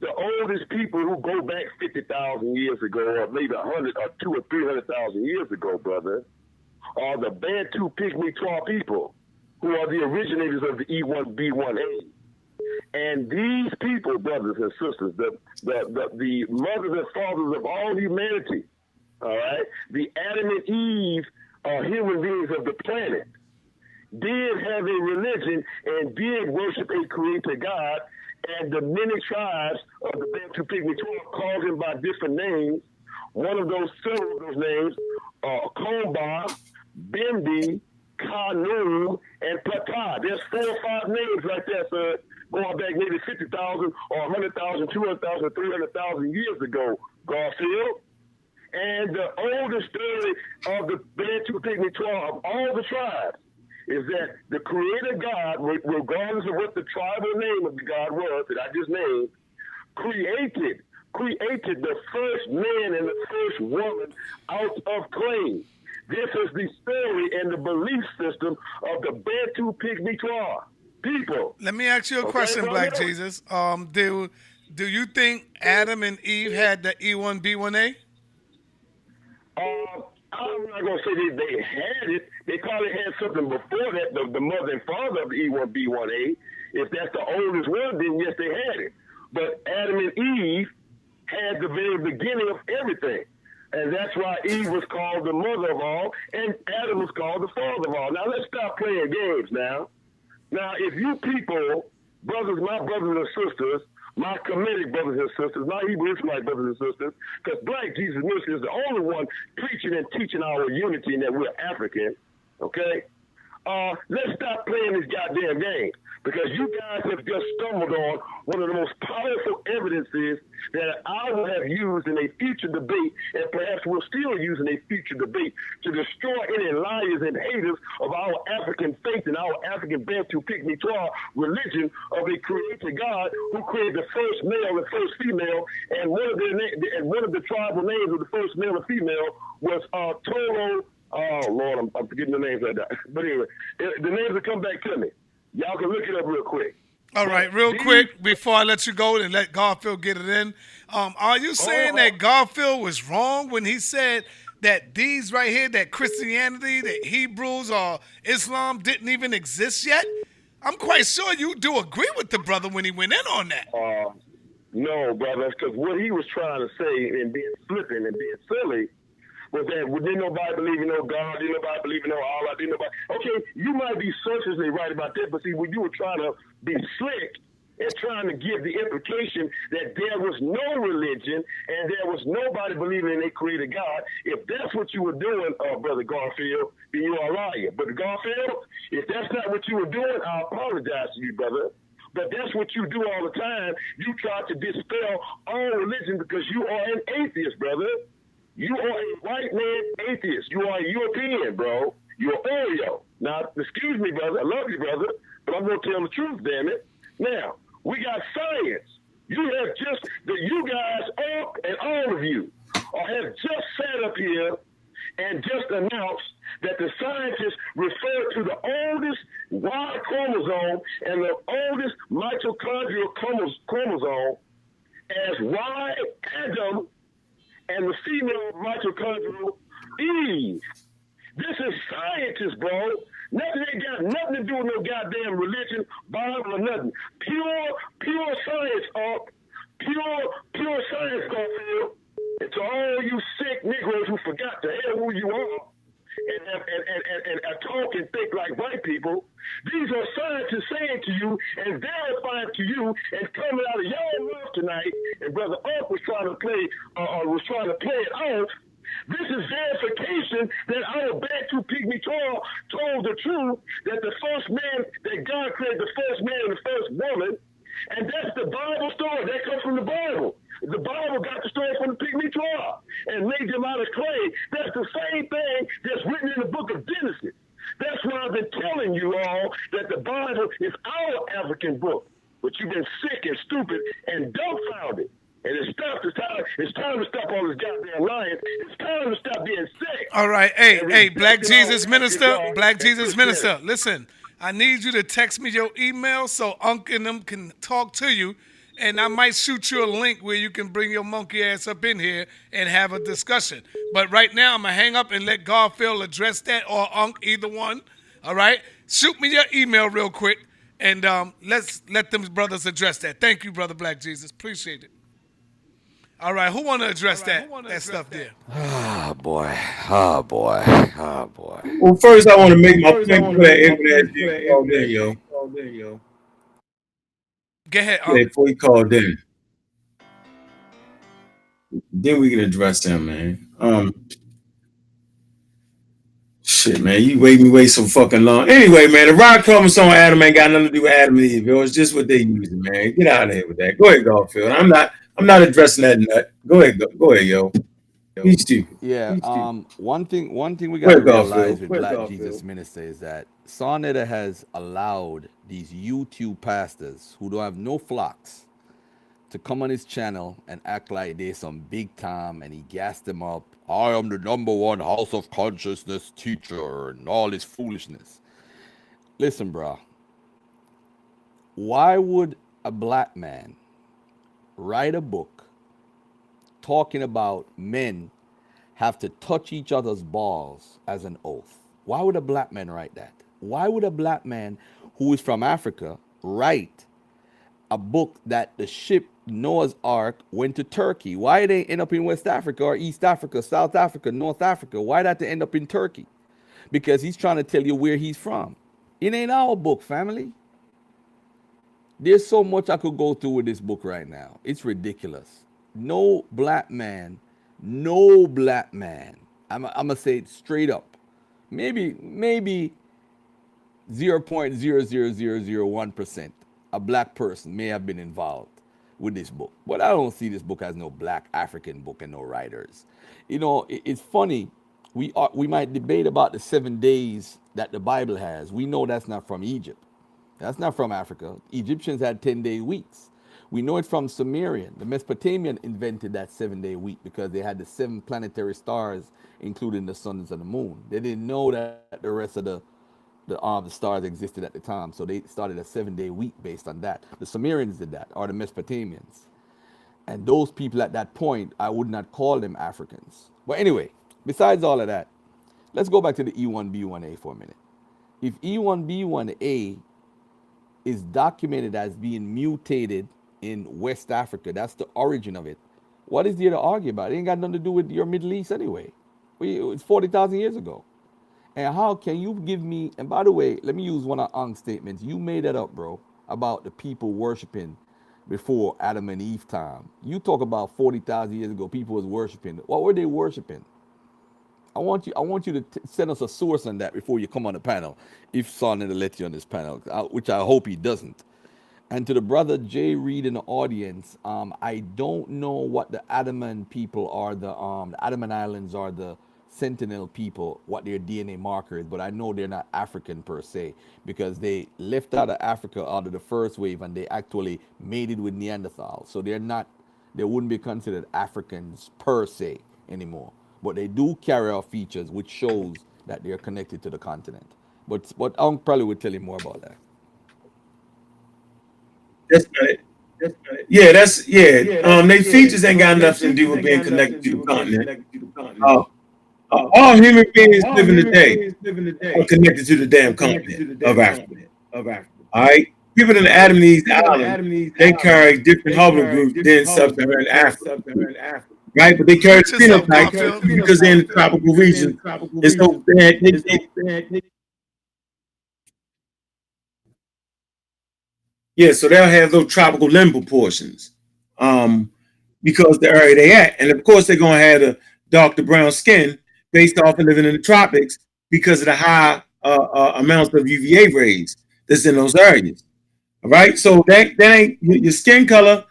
The oldest people who go back 50,000 years ago, or maybe 100 or two or 300,000 years ago, brother, are the Bantu Pygmy Twa people, who are the originators of the E E1B1A. And these people, brothers and sisters, the, the, the, the mothers and fathers of all humanity, all right, the Adam and Eve are human beings of the planet, did have a religion and did worship a creator God, and the many tribes of the Bantu Twa called him by different names. One of those, several of those names, are Komba, Bimbi, Kanu, and Pata. There's four or five names like that, sir, going back maybe 50,000 or 100,000, 200,000, 300,000 years ago, Garfield. And the oldest story of the Bantu Pygmy Twa of all the tribes is that the Creator God, regardless of what the tribal name of the God was that I just named, created created the first man and the first woman out of clay. This is the story and the belief system of the Bantu Pygmy Twa people. Let me ask you a Okay, question, brother? Black Jesus. Um, do do you think Adam and Eve had the E E1B1A? Uh, I'm not gonna say they, they had it. They probably had something before that. The, the mother and father of the E1B1A. If that's the oldest one, then yes, they had it. But Adam and Eve had the very beginning of everything. And that's why Eve was called the mother of all, and Adam was called the father of all. Now let's stop playing games now. Now, if you people, brothers, my brothers and sisters, my Kemetic brothers and sisters, my Hebrew Israelite brothers and sisters, because Black Jesus Ministry is the only one preaching and teaching our unity and that we're African, okay? Uh, let's stop playing this goddamn game because you guys have just stumbled on one of the most powerful evidences that I will have used in a future debate and perhaps will still use in a future debate to destroy any liars and haters of our African faith and our African Bantu Pygmy religion of a creator God who created the first male and first female and one of the and one of the tribal names of the first male and female was uh, Toro Oh Lord, I'm, I'm forgetting the names of that. But anyway, the names will come back to me. Y'all can look it up real quick. All right, real quick before I let you go and let Garfield get it in. Um, are you saying that Garfield was wrong when he said that these right here, that Christianity, that Hebrews or Islam didn't even exist yet? I'm quite sure you do agree with the brother when he went in on that. Uh, no, brother, because what he was trying to say and being flippant and being silly was that didn't nobody believe in no God, didn't nobody believe in no Allah, didn't nobody. Okay, you might be surfacely right about that, but see, when you were trying to be slick and trying to give the implication that there was no religion and there was nobody believing in a creator God, if that's what you were doing, uh, Brother Garfield, then you are a liar. But Garfield, if that's not what you were doing, I apologize to you, brother. But that's what you do all the time. You try to dispel all religion because you are an atheist, brother. You are a white man atheist. You are a European, bro. You're Oreo. Now, excuse me, brother. I love you, brother, but I'm gonna tell the truth, damn it. Now, we got science. You have just that you guys all and all of you uh, have just sat up here and just announced that the scientists refer to the oldest Y chromosome and the oldest mitochondrial chromosome as Y Adam and the female mitochondrial Eve. This is scientists, bro. Nothing ain't got nothing to do with no goddamn religion, Bible, or nothing. Pure, pure science, up. Pure, pure science, Garfield. And to all you sick Negroes who forgot to hell who you are and, and, and, and, and, talk and think like white people, these are signs scientists saying to you and verifying to you and coming out of your mouth tonight. And Brother Unc was trying to play, uh, was trying to play it out. This is verification that our Bantu Pygmy Twa told the truth that the first man, that God created the first man and the first woman. And that's the Bible story. That comes from the Bible. The Bible got the story from the Pygmy Twa and made them out of clay. That's the same thing that's written in the book of Genesis. That's why I've been telling you all that the Bible is our African book. But you've been sick and stupid and dumbfounded. And it's time, it's time, it's time to stop all this goddamn lying. It's time to stop being sick. All right, hey, hey, Black Jesus Minister, Black Jesus Minister, listen. I need you to text me your email so Unc and them can talk to you, and I might shoot you a link where you can bring your monkey ass up in here and have a discussion. But right now, I'm gonna hang up and let Garfield address that or Unc, either one. All right, shoot me your email real quick, and um, let's let them brothers address that. Thank you, brother Black Jesus. Appreciate it. All right, who want to address that that stuff there? Oh boy. Oh boy. Oh boy. Well, first I want to make my point clear. Everybody called in, yo. Called in, yo. Go ahead. Yeah, before he called in. Then we can address him, man. Um, shit, man, you wait me wait so fucking long. Anyway, man, the rock chromosome Adam ain't got nothing to do with Adam and Eve. Yo. It's just what they using, man. Get out of here with that. Go ahead, Garfield. I'm not. I'm not addressing that nut. Go ahead, go, go ahead, yo. He's stupid. Yeah. He's stupid. Um. One thing. One thing we got to Garfield? realize with Where Black Garfield? Jesus Minister is that Sarnetta has allowed these YouTube pastors who don't have no flocks to come on his channel and act like they some big time, and he gassed them up. I am the number one House of Consciousness teacher, and all this foolishness. Listen, bro. Why would a black man write a book talking about men have to touch each other's balls as an oath. Why would a black man write that? Why would a black man who is from Africa write a book that the ship Noah's Ark went to Turkey? Why did they end up in West Africa or East Africa, South Africa, North Africa? Why that to end up in Turkey? Because he's trying to tell you where he's from. It ain't our book, family. There's so much I could go through with this book right now. It's ridiculous. No black man, no black man. I'm, I'm gonna say it straight up. Maybe, maybe 0.00001% a black person may have been involved with this book. But I don't see this book as no black African book and no writers. You know, it- it's funny. We are, we might debate about the seven days that the Bible has. We know that's not from Egypt. That's not from Africa. Egyptians had 10 day weeks. We know it from Sumerian. The Mesopotamian invented that seven day week because they had the seven planetary stars, including the sun and the moon. They didn't know that the rest of the the um, the stars existed at the time, so they started a seven day week based on that. The Sumerians did that, or the Mesopotamians. And those people at that point, I would not call them Africans. But anyway, besides all of that, let's go back to the E1B1A for a minute. If E E1B1A is documented as being mutated in West Africa, that's the origin of it. What is there to argue about? It ain't got nothing to do with your Middle East anyway. We- It's 40,000 years ago. And how can you give me, and by the way, let me use one of Unc's statements. You made that up, bro, about the people worshiping before Adam and Eve time. You talk about 40,000 years ago, people was worshiping. What were they worshiping? I want you. I want you to t- send us a source on that before you come on the panel. If Son to let you on this panel, which I hope he doesn't. And to the brother Jay Reed in the audience, um, I don't know what the Andaman people are. The um, the Andaman Islands are the Sentinel people, what their DNA marker is, but I know they're not African per se because they left out of Africa out of the first wave and they actually mated with Neanderthals. So they're not, they wouldn't be considered Africans per se anymore. But they do carry out features which shows that they're connected to the continent. But but I probably would tell you more about that. That's right. Yeah, that's yeah. Um, they features ain't got nothing to do with being connected to the continent. Uh, all human beings living today are connected to the damn continent of Africa. Of Africa. All right. People in the Adam and Eve Island, they carry different haplogroups than sub-Saharan Africa. Right, but they carry Watch phenotypes because they're in the tropical region. It's so bad. They, they, Yeah, so they'll have those tropical limb proportions, um, because the area they at, and of course they're gonna have the darker brown skin based off of living in the tropics because of the high uh, uh, amounts of UVA rays that's in those areas. All right, so that that ain't your skin color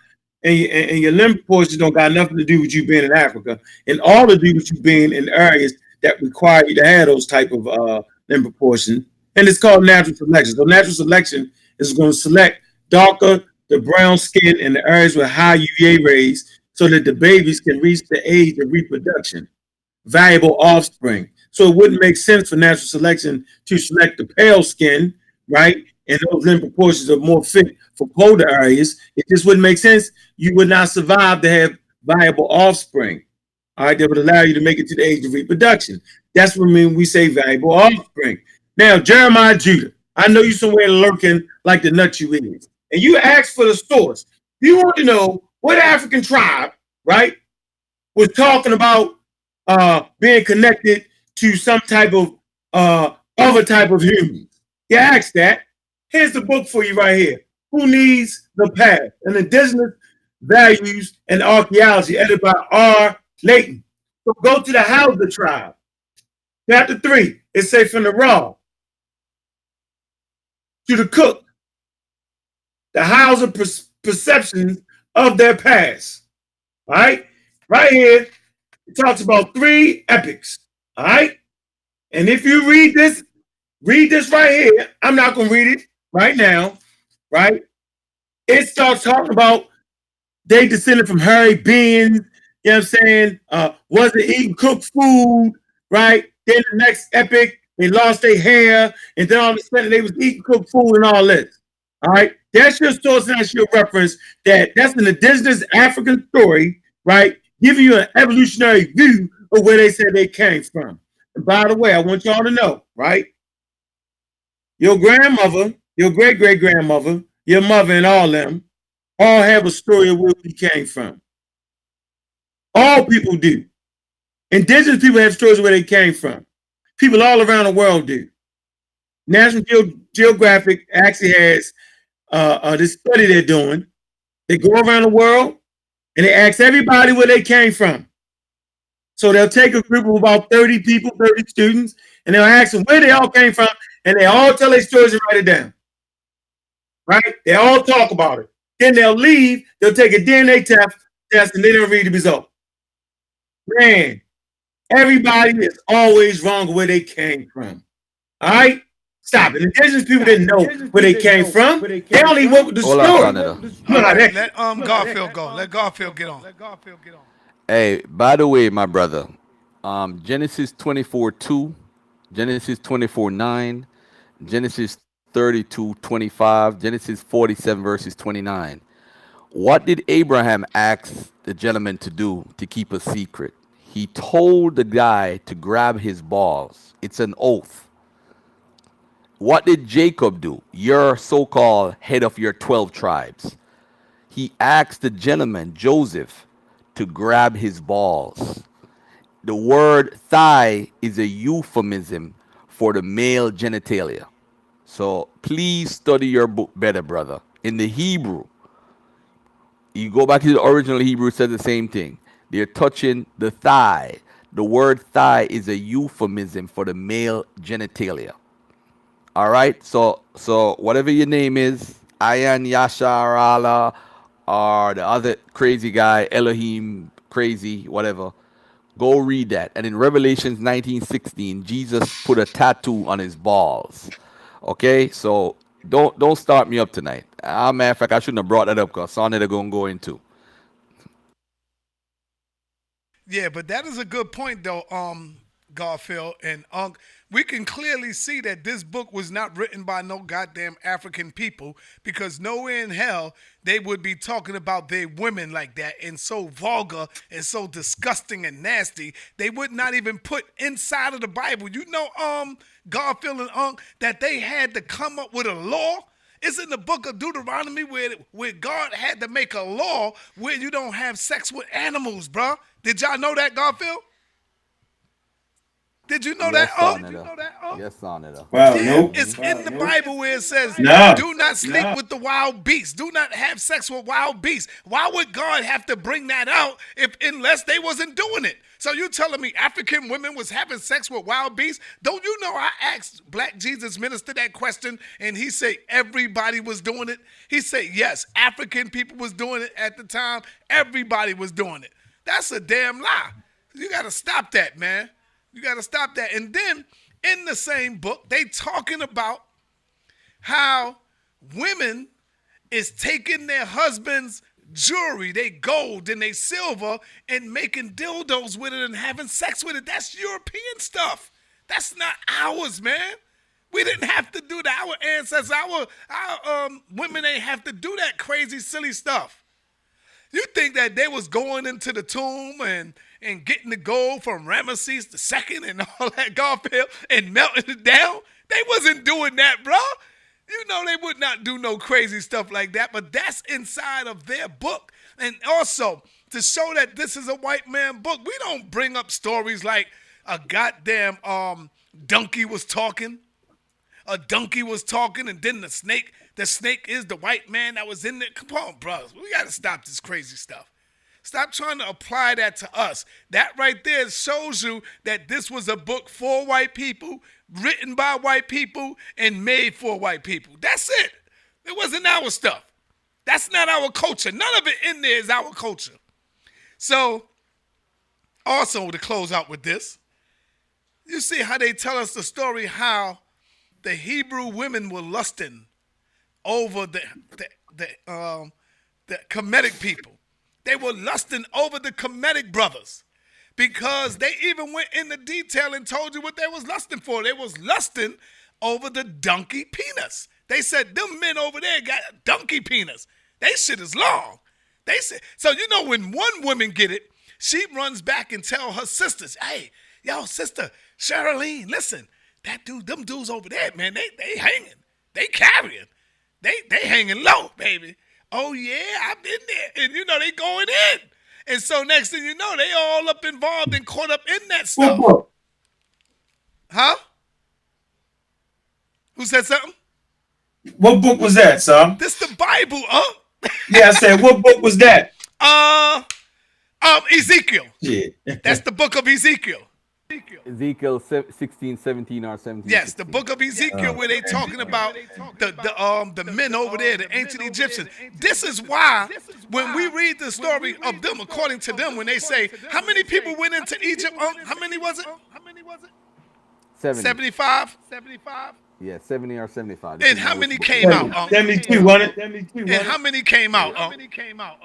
and your, and your limb proportions don't got nothing to do with you being in Africa, and all to do with you being in areas that require you to have those type of uh, limb proportion. and it's called natural selection. So natural selection is going to select darker the brown skin in the areas with high UVA rays so that the babies can reach the age of reproduction, valuable offspring. So it wouldn't make sense for natural selection to select the pale skin, right? And those limb proportions are more fit for colder areas. It just wouldn't make sense. You would not survive to have viable offspring. All right, that would allow you to make it to the age of reproduction. That's what I mean we say valuable offspring. Now, Jeremiah Judah, I know you somewhere lurking like the nut you is and you ask for the source, you want to know what African tribe, right, was talking about uh, being connected to some type of uh, other type of human. You ask that. Here's the book for you right here. Who needs the past? An indigenous values and archaeology, edited by R. Layton. So go to the Hausa tribe. Chapter three. It says from the raw to the cook the Hausa per- perceptions of their past. Right, right here, it talks about three epics. All right, and if you read this, read this right here. I'm not gonna read it right now. Right, it starts talking about they descended from hairy beings. You know what I'm saying? Uh, wasn't eating cooked food. Right. Then the next epic, they lost their hair, and then all of a sudden they was eating cooked food and all this. All right, that's your source, and that's your reference. That that's an indigenous African story, right? Giving you an evolutionary view of where they said they came from. And by the way, I want y'all to know, right? Your grandmother, your great great grandmother, your mother, and all them all have a story of where we came from. All people do. Indigenous people have stories of where they came from. People all around the world do. National Geo- Geographic actually has uh, uh, this study they're doing. They go around the world and they ask everybody where they came from. So they'll take a group of about 30 people, 30 students, and they'll ask them where they all came from, and they all tell their stories and write it down. Right? They all talk about it. Then they'll leave, they'll take a DNA test, test and then they'll read the result. Man, everybody is always wrong where they came from. All right? Stop it. Indigenous people didn't know where they came from. They only went with the Hold on, story. Canada. Nah, that- let um Garfield go. Let Garfield get on. Let Garfield get on. Hey, by the way, my brother, um, Genesis 24 2, Genesis 24 9, Genesis 32 25, Genesis 47 verses 29. What did Abraham ask the gentleman to do to keep a secret? He told the guy to grab his balls. It's an oath. What did Jacob do? Your so called head of your 12 tribes. He asked the gentleman, Joseph, to grab his balls. The word thigh is a euphemism for the male genitalia. So please study your book better, brother. In the Hebrew, you go back to the original Hebrew, it says the same thing. They're touching the thigh. The word thigh is a euphemism for the male genitalia. All right. So so whatever your name is, Ayan Yashar Allah or the other crazy guy, Elohim crazy, whatever. Go read that. And in Revelations 19:16, Jesus put a tattoo on his balls. Okay, so don't don't start me up tonight. Ah, matter of fact, I shouldn't have brought that up because Sonny they're gonna go into. Yeah, but that is a good point though, um, Garfield and Unc. We can clearly see that this book was not written by no goddamn African people because nowhere in hell they would be talking about their women like that and so vulgar and so disgusting and nasty. They would not even put inside of the Bible. You know, um, Garfield and Unc, that they had to come up with a law it's in the book of Deuteronomy where, where God had to make a law where you don't have sex with animals, bruh. Did y'all know that, Garfield? Did you know yes, that? Oh, Sonny, Yes, Sonny. though. Wow, yeah, nope. it's in the Bible where it says, No. "Do not sleep No. with the wild beasts. Do not have sex with wild beasts." Why would God have to bring that out if unless they wasn't doing it? So you telling me African women was having sex with wild beasts? Don't you know I asked Black Jesus minister that question and he said everybody was doing it? He said yes, African people was doing it at the time. Everybody was doing it. That's a damn lie. You got to stop that, man. You got to stop that. And then in the same book, they talking about how women is taking their husbands' jewelry, they gold and they silver, and making dildos with it and having sex with it. That's European stuff. That's not ours, man. We didn't have to do that. Our ancestors, our our um, women ain't have to do that crazy, silly stuff. You think that they was going into the tomb and and getting the gold from Ramesses the second and all that Garfield and melting it down? They wasn't doing that, bro. You know they would not do no crazy stuff like that, but that's inside of their book. And also to show that this is a white man book, we don't bring up stories like a goddamn um donkey was talking a donkey was talking, and then the snake, the snake is the white man that was in there. Come on, brothers. We got to stop this crazy stuff. Stop trying to apply that to us. That right there shows you that this was a book for white people, written by white people, and made for white people. That's it. It wasn't our stuff. That's not our culture. None of it in there is our culture. So, also to close out with this, you see how they tell us the story how the Hebrew women were lusting over the the, the um the Kemetic people. They were lusting over the Kemetic brothers because they even went into detail and told you what they was lusting for. They was lusting over the donkey penis. They said them men over there got donkey penis. They shit is long. They said so. You know when one woman get it, She runs back and tell her sisters, "Hey, yo, sister Sherilyn, listen, that dude, them dudes over there, man, they they hanging, they carrying, they they hanging low, baby. Oh yeah, I've been there, and you know they going in, and so next thing you know, they all up involved and caught up in that What stuff, book? huh? Who said something? What book was that, son? This the Bible, huh? Yeah, I said, what book was that? Uh, um, Ezekiel. Yeah. That's the book of Ezekiel. Ezekiel se- 16, 17, or 17. Yes, the book of Ezekiel, where they talking about the, the um the men over there, the ancient Egyptians. This is why when we read the story of them, according to them, when they say how many people went into Egypt, um, how many was it? 70. 75? 75? Yeah, 70 or 75. And how many came out? Um, Seventy-two, wasn't it? and how many came out? Um, came out?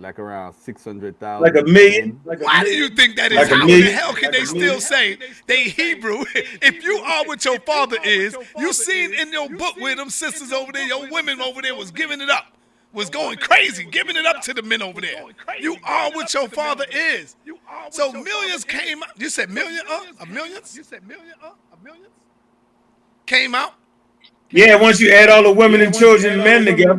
Like around 600,000. Like a million? Like a Why do you think that is? Like a How in the million? hell can Like they still say they Hebrew? If you are what your father is, you seen in your book where them sisters over there, your women over there was giving it up, was going crazy, giving it up to the men over there. You are what your father is. You are. So millions came out. You said million, uh, a millions? You said million, uh, a millions? Came out. Yeah, once you add all the women and children and men together.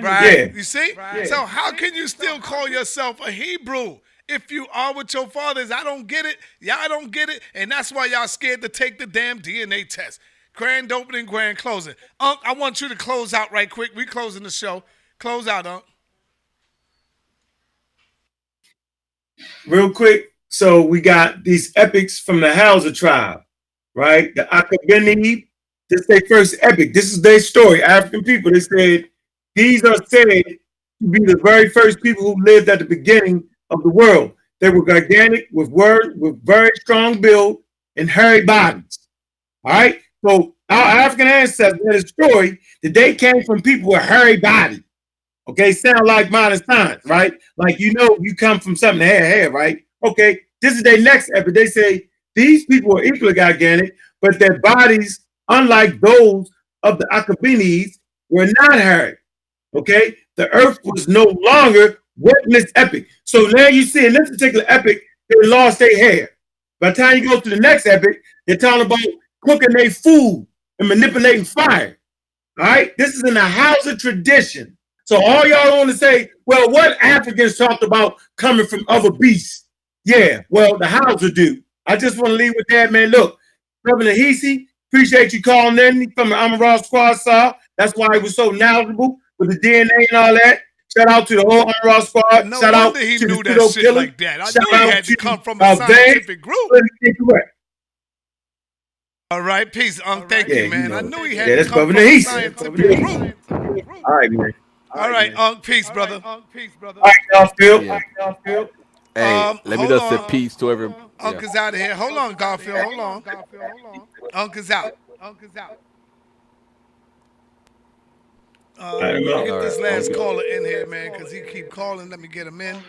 Right. Yeah. You see? So how can you still call yourself a Hebrew if you are with your fathers. I don't get it. Y'all don't get it. And that's why y'all scared to take the damn DNA test. Grand opening, grand closing. Unc, I want you to close out right quick. We closing the show. Close out, Unc. Real quick. So we got these epics from the Hausa tribe, right? The Akabeni. This is their first epic. This is their story. African people. They said these are said to be the very first people who lived at the beginning of the world. They were gigantic with word with very strong build and hairy bodies. All right. So our African ancestors had a story that they came from people with hairy bodies. Okay, sound like modern science, right? Like you know, you come from something had hair, right? Okay, this is their next epic. They say these people are equally gigantic, but their bodies, unlike those of the Akabinis, were not hairy. Okay, the earth was no longer wet this epic. So now you see in this particular epic, they lost their hair. By the time you go to the next epic, they're talking about cooking their food and manipulating fire. All right, this is in the Hausa tradition. So all y'all want to say, well, what Africans talked about coming from other beasts? Yeah, well, the Hausa do. I just want to leave with that, man. Look, Governor Heasy, appreciate you calling in from the Amaral Squad, sir. That's why he was so knowledgeable with the DNA and all that. Shout out to the whole Amaral Squad. No Shout out wonder he to knew the that shit killer. like that. I Shout knew he out had to come from a Vance. scientific group. All right, peace. Um, thank Yeah, you, you man. know. I knew he Yeah, had to that's come from Governor a scientific group. All right, man. All right, Unc, peace, brother. All right, y'all feel. Yeah. Y'all feel. Hey, Um, let me hold just say on. peace to every. Unc yeah. is out of here. Hold on, Garfield. Hold on. Unc is out. Unc is out. Uh, let me know. get this last okay. caller in here, man, because he keep calling. Let me get him in.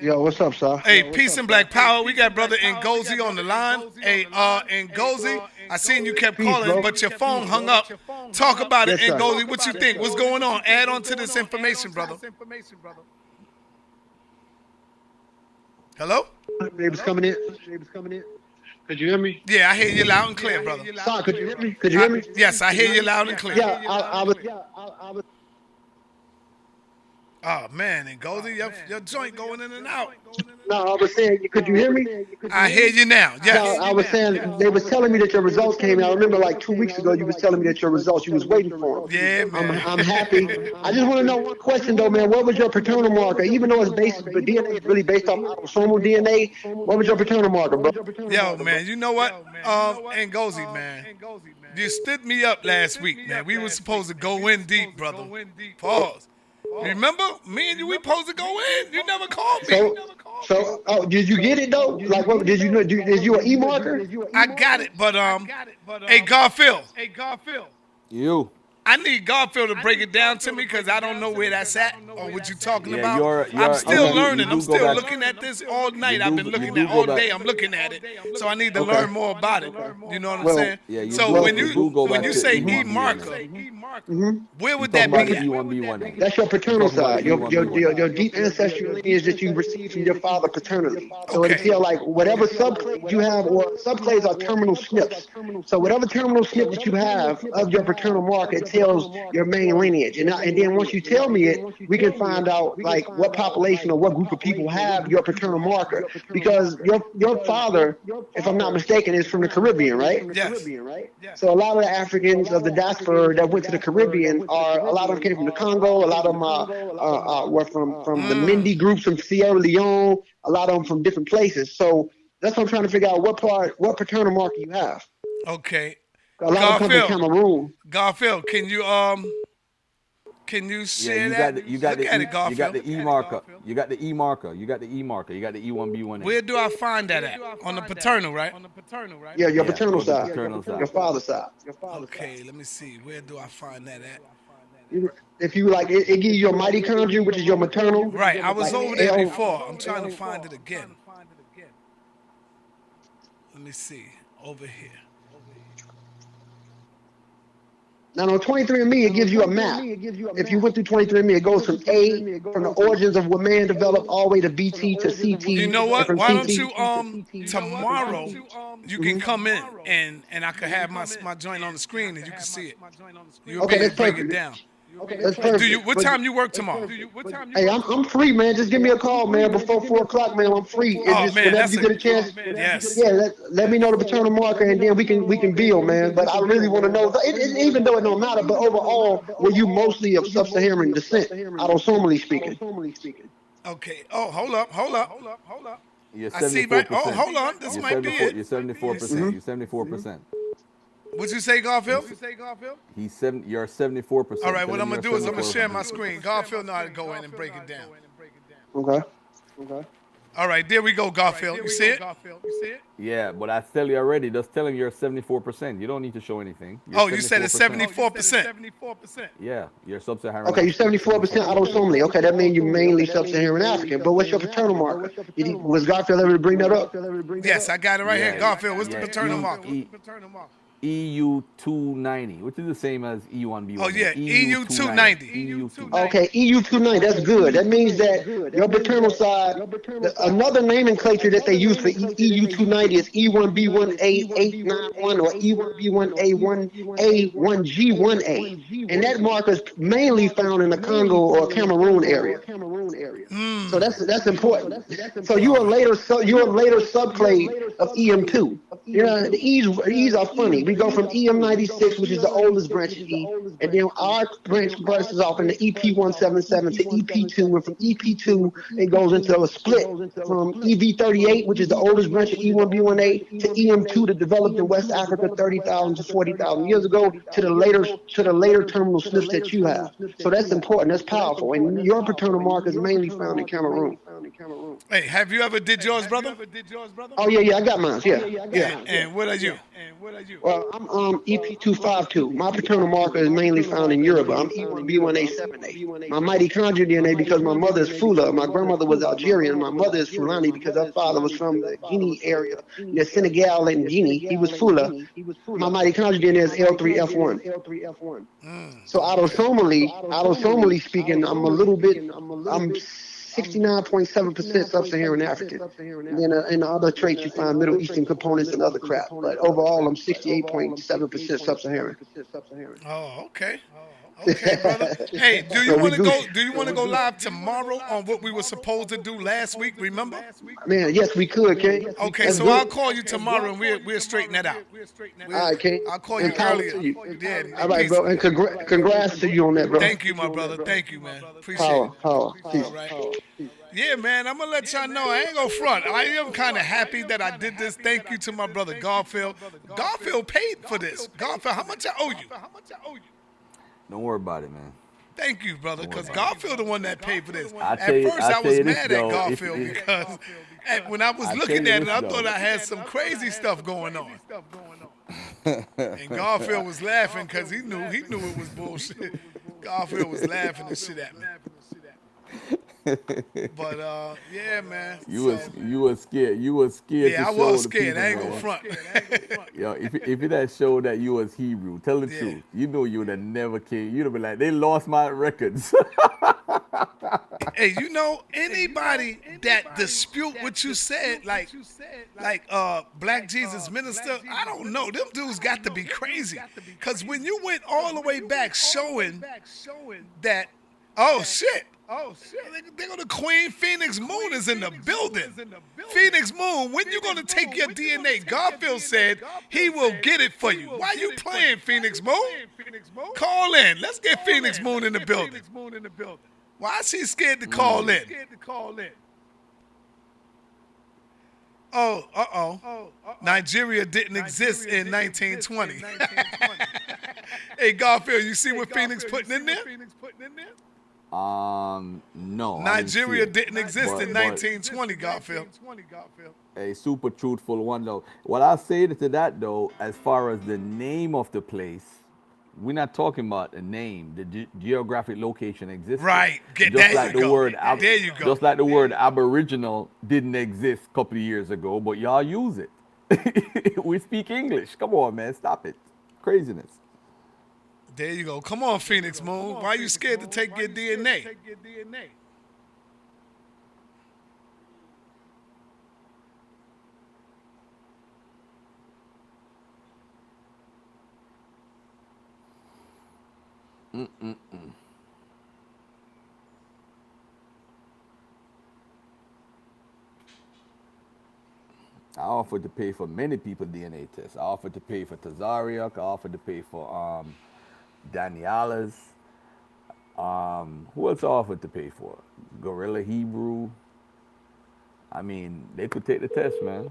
Yo, what's up, sir? Hey, peace and black power. We got brother Ngozi on the line. Hey, uh, Ngozi, I seen you kept calling, bro. but your phone hung up. Talk about it, Yes. Ngozi. What you think? What's going on? Add on to this information, brother. Hello? They was coming in. They was coming in. Could you hear me? Yeah, I hear you loud and clear, brother. Sir, could you hear me? Could you hear me? Yes, I hear you loud and clear. Yeah, I, I was. Yeah, I, I was. Oh man, Ngozi, your, your joint going in and out. No, I was saying, could you hear me? I hear you now. No, I was saying they was telling me that your results came out. I remember like two weeks ago you was telling me that your results you was waiting for them. Yeah, I'm. I'm happy. I just want to know one question though, man. What was your paternal marker? Even though it's based, but DNA is really based off autosomal DNA. What was your paternal marker, bro? Yo, man, you know what? Um, Ngozi, man. You stood me up last week, man. We were supposed to go in deep, brother. Pause. Remember? Me and you, we supposed to go in. You never called me. So, so, oh, did you get it though? Like, what did you know? Did, is you an E marker? I got it, but um, got it but hey Garfield, hey Garfield, You. I need Garfield to break it down to me because I don't know where that's at or what you're talking Yeah, about. you're- I'm still you- learning. you I'm still back- looking at this all night. You I've been looking at go all back- day. I'm looking at it. So I need to Okay. learn more about it. You know what I'm Well- saying? Yeah, you so do- when you you when you say E1B E and marker, hmm where would that be? at? the E1B1 then. That's your paternal side, your your, your, your deep ancestral lineage that you received from your father paternally. So Okay. it tell like whatever subclade you have, or subclades are terminal SNPs. So whatever terminal SNP that you have of your paternal marker, it tells your main lineage. And, and then once you tell me it, we can find out like what population or what group of people have your paternal marker. Because your your father, if I'm not mistaken, is from the Caribbean, right? Yes. Right. So a lot of the Africans of the diaspora that went to the Caribbean are a lot of them came from the Congo. A lot of them uh, uh, uh, were from from the Mende groups from Sierra Leone. A lot of them from different places. So that's what I'm trying to figure out what part, what paternal marker you have. Okay. A lot of them come from Garfield. Cameroon. Garfield, can you um can you Yeah, share you that? got the you got Look the e, it, you got the E marker. You got the E marker. You got the E marker. You got the E1B1. Where do I find that at? On the paternal, right? On the paternal, right? Yeah, your Yeah, paternal on the side, paternal side. your father's side. Okay, let me see. Where do I find that at? If you like, it, it gives you a mitochondria, which is your maternal. Right, I was like over there L- before. I'm trying to find it again. Let me see. Over here. Now on 23andMe, it gives you a map. If you went through 23andMe, it goes from A, from the origins of what man developed, all the way to BT to CT. You know what? Why don't you um tomorrow you can come in and and I could have my my joint on the screen and you can see it. You'll Okay, be able to break it perfect. Down. That's perfect. Do you what But- time you work tomorrow? Hey, I'm, I'm free, man. Just give me a call, man, before four o'clock, man. I'm free. And Oh, just man, whenever that's you a- get a chance, Yes. yeah, let, let me know the paternal marker, and then we can we can build, man. But I really want to know, it, it, even though it don't matter, but overall, were you mostly of sub-Saharan descent, autosomally speaking? Okay. Oh, hold up, hold up, hold up, hold up. You're I see 74%. right. Oh, hold on. This You're might be 74 it. You're 74 percent. Mm-hmm. You're 74 percent. What'd you say, Garfield? What'd you say, Garfield? He's seven. You're 74 percent. All right, what I'm gonna do is I'm gonna share my screen. Garfield know how to go in and break it down. Okay. Okay. All right, there we go, Garfield. You see it? Garfield. You see it? Yeah, but I tell you already. Just tell him you're 74 percent. You don't need to show anything. You're Oh, you said it's 74 percent. Oh, seventy-four percent. Yeah, you're sub-Saharan. Okay, you're 74% autosomally. Okay, that means you're mainly sub-Saharan African. But what's your paternal marker? Did was Garfield able to bring that up? Yes, I got it right Yeah, here. Garfield, what's the yeah, paternal E- marker? EU 290, which is the same as E E1B1. Oh, yeah, EU 290. EU 290. Okay, EU 290, that's good. That means that your paternal side, the, another nomenclature that they use for EU 290 is E E1B1A891 or E E1B1A1A1G1A. And that marker is mainly found in the Congo or Cameroon area. So that's that's important. So you're a later so you're a later subclade of EM2. You know, the E's E's are funny. We go from EM96, which is the oldest branch of E, and then our branch branches off into EP177 to EP2, and from EP2 it goes into a split from EV38, which is the oldest branch of E E1B1A, to EM2 that developed in West Africa 30,000 to 40,000 years ago, to the later to the later terminal SNPs that you have. So that's important. That's powerful. And your paternal marker is mainly found in Cameroon. Hey, have you ever did yours, brother? Oh yeah, yeah, I got mine. Yeah, yeah. And, and what are you? Well, I'm um EP252. My paternal marker is mainly found in Europe. I'm E E1B1A7A. My mitochondrial DNA because my mother is Fula. My grandmother was Algerian. My mother is Fulani because her father was from the Guinea area, near Senegal and Guinea. He was Fula. My mitochondrial DNA is L3F1. So autosomally, autosomally speaking, I'm a little bit, I'm 69.7% sub-Saharan African. And then uh, in the other traits, you find Middle Eastern components and other crap. But overall, I'm 68.7% sub-Saharan. Oh, okay. Okay, brother. Hey, do you So want to go? Do you want to go live tomorrow on what we were supposed to do last week? Remember? Man, yes, we could, King. Okay, That's so good. I'll call you tomorrow and we'll we'll straighten that out. All right, King. I'll call you And earlier. you. Yeah, All right, bro. And congra- congrats to you on that, bro. Thank you, my brother. Thank you, man. Appreciate Power, it. power. All right. Yeah, man, I'm gonna let y'all know. I ain't gonna front. I am kind of happy that I did this. Thank you to my brother Garfield. Garfield paid for this. Garfield, how much I owe you? How much I owe you? Don't worry about it, man. Thank you, brother, because Garfield the one that paid for this. I At tell you- first, I I was you this, mad though, at if- Garfield if- because at, when I was I looking at it, this, I though. thought I had some crazy stuff going on. And Garfield was laughing because he knew he knew it was bullshit. Garfield was laughing and shit at me. But uh, yeah, man. You was you was scared. You was scared. Yeah, to I show was the scared. I ain't people, gonna front. Yo, if if it had showed that you was Hebrew, tell the Yeah. truth. You know you would have never came. You'd have been like, they lost my records. hey, you know anybody that dispute what you said, like like uh Black Jesus Minister, I don't know. Them dudes got to be crazy. Cause when you went all the way back showing that, oh shit. Oh shit! They're gonna Queen Phoenix Moon is in the building. Phoenix Moon, when you gonna take your DNA? Garfield said he will get it for you. Why you playing Phoenix Moon? Call in. Let's get Phoenix Moon in the building. Why is she scared to call in? Oh, uh oh. Nigeria didn't exist in 1920. hey, Garfield, you see what Phoenix putting in there? Um, no. I didn't Nigeria didn't exist But- in 1920, Garfield. a super truthful one though. What I'll say to that though, as far as the name of the place, we're not talking about a name. The ge- geographic location exists. Right. Get- just there like you the go. word ab- There you go. Just like the word Aboriginal didn't exist a couple of years ago, but y'all use it. we speak English. Come on, man, stop it. Craziness. There you go. Come on, Phoenix Moon. Why are you scared to take your DNA? Mm-mm-mm. I offered to pay for many people DNA tests. I offered to pay for Tazariak. I offered to pay for um, Daniela's. Um, who else offered to pay for? Gorilla Hebrew. I mean, they could take the test, man.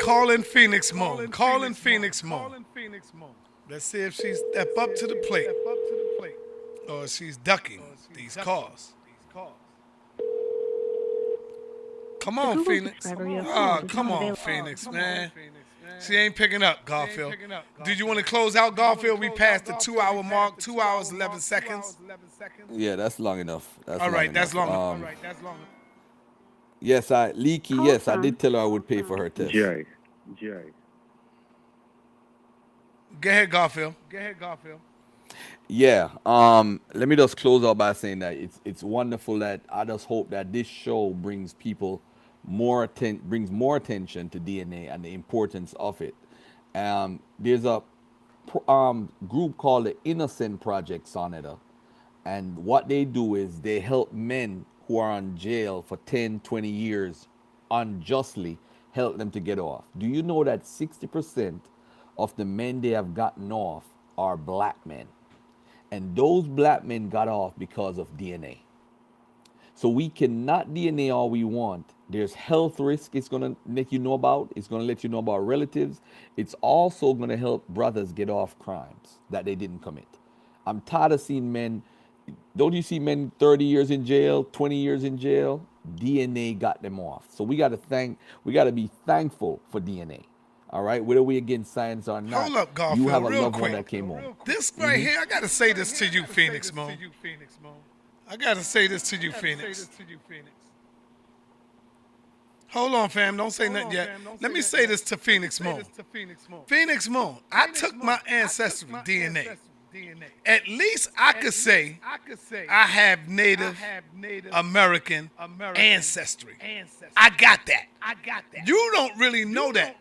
Call in Phoenix Moon. Call in Phoenix Moon. Let's see if she's step up to the plate. Or she's ducking these calls. Come on, Google Phoenix. subscriber you have Ah, come on, available. Phoenix, man. She ain't picking up, Garfield. Did you want to close out, Garfield? We passed the two hour mark, two hours, 11 seconds. Yeah, that's long enough. That's All right, that's long. enough. All Um, right, that's long. Yes, I Leaky. Yes, I did tell her I would pay for her test. Jay, Jay. Go ahead, Garfield. Go ahead, Garfield. Yeah. Um. Let me just close out by saying that it's it's wonderful that I just hope that this show brings people more atten- brings more attention to DNA and the importance of it. Um. There's a um group called the Innocence Project Sonata, and what they do is they help men who are on jail for 10, 20 years unjustly help them to get off. Do you know that 60% of the men they have gotten off are black men? And those black men got off because of DNA. So we cannot DNA all we want. There's health risk it's going to make you know about. It's going to let you know about relatives. It's also going to help brothers get off crimes that they didn't commit. I'm tired of seeing men. Don't you see men 30 years in jail, 20 years in jail? DNA got them off. So we got to thank, we got to be thankful for DNA. All right, whether we against science or not, Hold up, Garfield, you have a real loved quick. one that came on. This right Mhm. here, I gotta say this to you, Phoenix Moon. to you, Phoenix Moon. I gotta say this to you, Phoenix. Hold on, fam. Don't say nothing yet. Let me say this to Phoenix Moon. Phoenix Moon, I took my ancestry DNA. At least I could say I have Native American ancestry. I got that. I got that. You don't really know that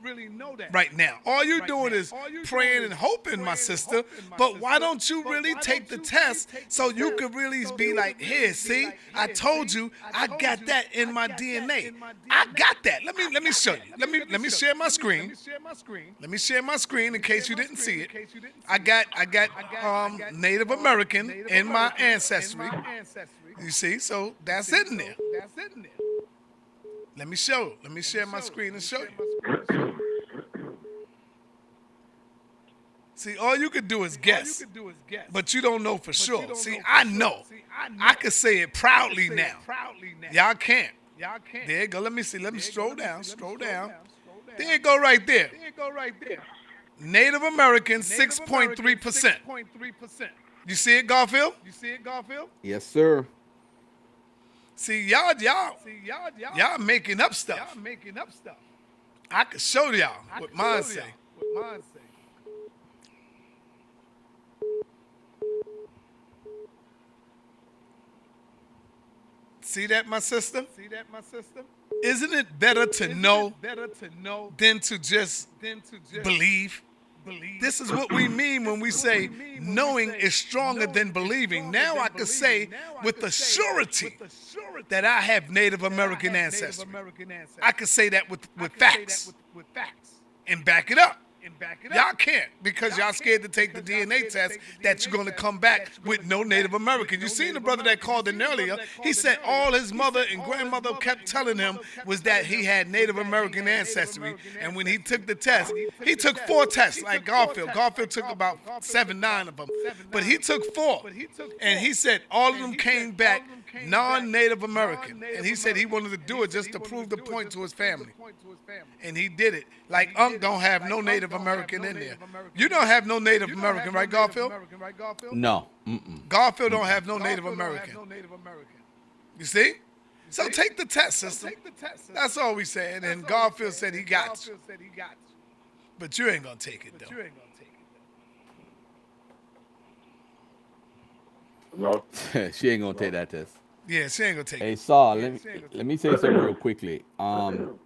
right now. All you're doing is praying and hoping, my sister. But why don't you really take the test so you could really be like, here, see, I told you I got that in my DNA. I got that. Let me let me show you. Let me let me share my screen. Let me share my screen in case you didn't see it. I got I got um, Native American in my ancestry. You see, so that's in there. Let me show. Let me share my screen and show you. See, all you could do is guess, but you don't know for sure. See, I know. I can say it proudly now. Y'all can't. There you go. Let me see. Let me stroll down. Stroll down. There you go, right there. There you go, right there. Native American, six point three percent. You see it, Garfield? You see it, Garfield? Yes, sir. See y'all, y'all, See, y'all, y'all, y'all making up stuff. y'all making up stuff. I can show y'all I what can mine say. What mine say. See that, my sister? See that, my sister? Isn't it better to Isn't know better to know than to just than to just believe? This is what we mean when we say knowing is stronger than believing. Now I can say with the surety that I have Native American ancestry. I can say that with, with facts and back it up. And back it Y'all up. can't because y'all scared to take the DNA test that you're going to come back with no Native American. You seen the brother that called in earlier. He said all his mother and grandmother kept telling him was that he had Native American ancestry. And when he took the test, he took four tests like Garfield. Garfield took about seven, nine of them. But he took four. And he said all of them came back non-Native American. And he said he wanted to do it just to prove the point to his family. And he did it. Like Unc don't have no Native American in there. You don't have no Native American, right, Garfield? No. Mm-mm. Garfield don't have no Native American. You see? So take the test, sister. That's all we saying. And Garfield said he got you. said he got you. But you ain't gonna take it though. you ain't gonna take it. No. she ain't gonna take that test. Yeah, she ain't gonna take Hey it. Hey Saul, let me let me say something real quickly. Um,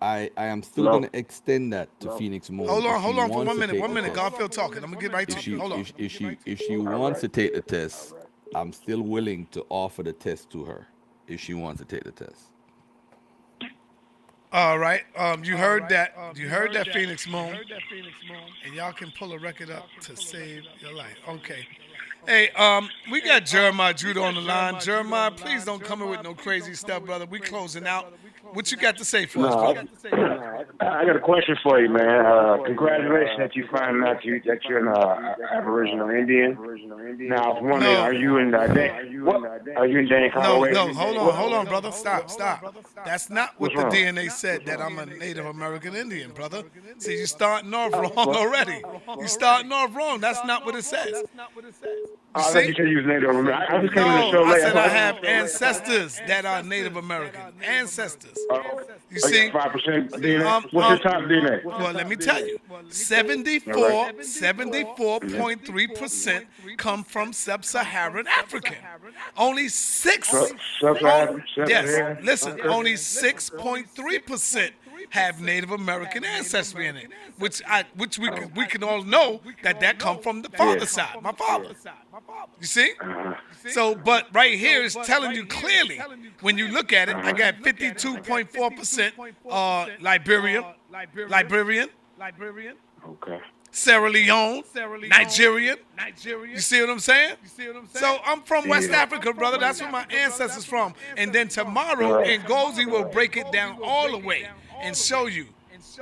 I I am still No. gonna extend that to Phoenix Moon. Hold on, hold on for one minute. One minute. test. Garfield talking. I'm gonna get right If to she you. Hold on. if, if she if she wants to take the test, I'm still willing to offer the test to her if she wants to take the test. All right. Um, you heard that. Um, You heard that Phoenix you Moon. heard that Phoenix Moon. And y'all can pull a record up to save your life. Okay. Hey, um, we got Jeremiah Judah on the line. Jeremiah, please don't come in with no crazy stuff, brother. We closing out. What you got to say for us, No, brother? I got a question for you, man. Uh, congratulations that you find out you that you're an uh, Aboriginal Indian. Now, I was wondering, No. are you in uh, Dan- what? Are you in Dan No, Conway? no, hold on, hold on, brother. Stop, stop. That's not what What's the wrong? DNA said that I'm a Native American Indian, brother. See, you're starting off wrong already. You're starting off wrong. That's not what it says. That's not what it says. I you said you was Native American. I I just came in the show No, I said I have ancestors that are Native American. Ancestors. You see? five percent DNA. Um, What's um, your top DNA? Well, let me tell you. 74, 74.3% come from sub-Saharan African. Only 6 Sub- Sub-Saharan- Yes, listen, only 6.3% have Native American ancestry in it, which I which we can, we can all know that that come from the father side, my father. You see? So, but right here is telling you clearly when you look at it, I got 52.4% uh, Liberian, Liberian, Liberian, Okay. Sierra Leone, Sierra Leone, Nigerian. Nigerian. You see what I'm saying? You see what I'm saying? So? I'm from West Yeah. Africa, brother. That's where my ancestors from. And then tomorrow, Right. Ngozi will break it down all the way and show you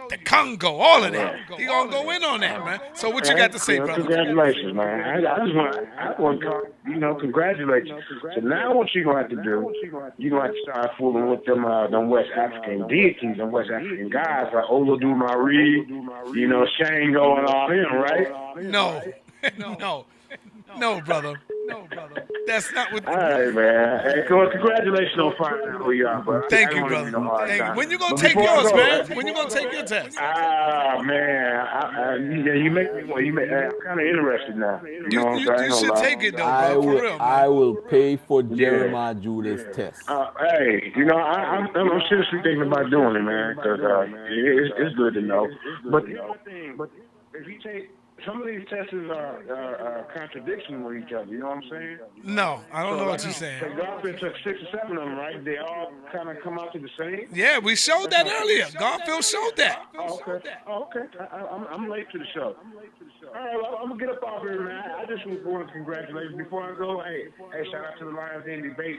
the Congo, all of that. He gonna go in on that, man. So what you got to say, brother? Congratulations, man. I, I just want, I want to, you know, congratulate you. So now what you gonna have to do? You gonna have to start fooling with them, uh, them West African deities and West African guys like Olodumare, you know, Shango and all them, right? No, no, no, brother. No, brother. That's not what. All right, man. Hey, well, congratulations on finding out who you are, bro. Thank I you, don't wanna brother. give you no Thank you. time. When you gonna But take yours, go, man? When you gonna take your test? Ah man, I, I, you, you make me. Well, you make. I'm kind of interested now. You, know what I'm you- you should gonna take it, though, I bro, for will real. I will pay for Jeremiah Judah's test. Uh, hey, you know, I, I'm, I'm seriously thinking about doing it, man, because uh, it, it's, it's good to know. But the other thing, but if you take some of these tests are, are, uh, are uh, uh, contradiction with each other. You know what I'm saying? No, I don't know what you're So saying. Garfield took six or seven of them, right? They all kind of come out to the same. Yeah, we showed that earlier. Garfield showed that. Oh, okay. Oh, okay. I, I, I'm, I'm late to the show. All right, well, I'm gonna get up off here, man. I just want to congratulate you. Before I go, hey, hey, shout out to the Lions Den Debate.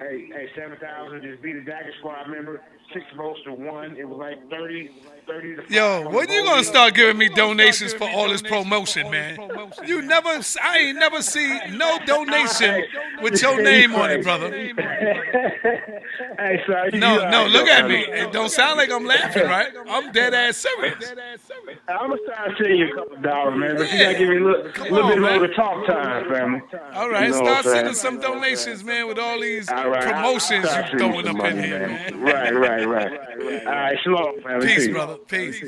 Hey, hey, seven thousand just beat a Dagger Squad member. Six votes to one. It was like 30, 30 to. Yo, when you gonna start giving me donations for all this promotion, man. You never, I ain't never see no donation with your name on it, brother. hey, son. you No, no, look at me. It don't sound like I'm laughing, right? I'm dead ass serious. I'm gonna start sending you a couple dollars, man, but you gotta give me a little, little bit more to talk time, family. All right, You know start sending some donations, man, with all these right, promotions you throwing up in here, man. Right, right, right. All right, shalom, family. Peace, brother. Peace.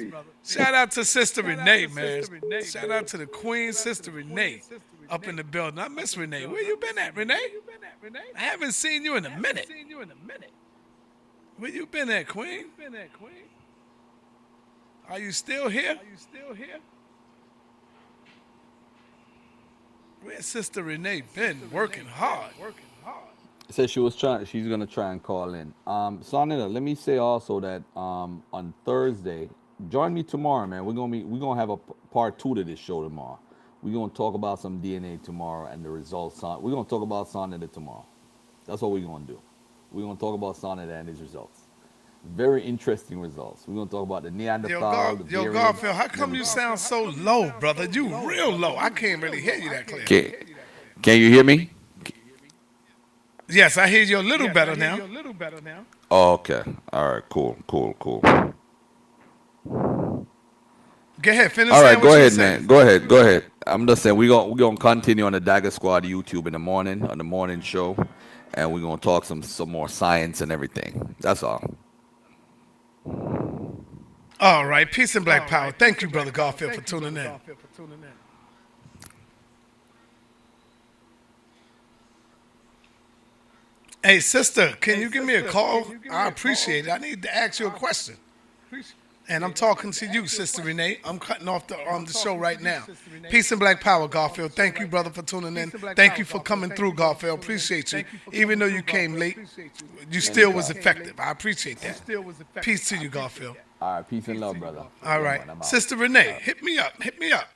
Shout out to Sister Renee, man. Shout out to the Queen Sister Renee up in the building. I miss Renee. Where you been at, Renee? I haven't seen you in a minute. Where you been at, Queen? Been at, Queen? Are you still here? Are you still here? Where's Sister Renee been? Working hard. Working hard. Said she was trying she's gonna try and call in. Um Sonita, let me say also that um on thursday join me tomorrow man. We're gonna be we're gonna have a p- part two to this show tomorrow. We're gonna talk about some dna tomorrow and the results on we're gonna talk about Sonita tomorrow. That's what we're gonna do. We're gonna talk about Sonita and his results. Very interesting results. We're gonna talk about the neanderthal Yo, Gar- the yo Garfield, how come you sound so low, brother? You real low. I can't really hear you that clear. can, can you hear me Yes, I hear you a little better now. A little better oh, okay all right cool cool cool Go ahead, finish All saying right, what go ahead, said. man. Go ahead, go ahead. I'm just saying we're gonna we're gonna continue on the Dagger Squad YouTube in the morning on the morning show, and we're gonna talk some some more science and everything. That's all. All right, peace and black power. Thank you, brother Garfield, for tuning in. Hey, sister, can you give me a call? I appreciate it. I need to ask you a question. And I'm talking to you, Sister Renee. I'm cutting off the on um, the show right now. Peace and black power, Garfield. Thank you, brother, for tuning in. Thank you for coming through, Garfield. Appreciate you. Even though you came late, you still was effective. I appreciate that. Peace to you, Garfield. All right, peace and love, brother. All right, Sister Renee, hit me up. Hit me up.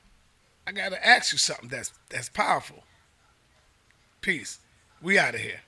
I gotta ask you something that's that's powerful. Peace. We out of here.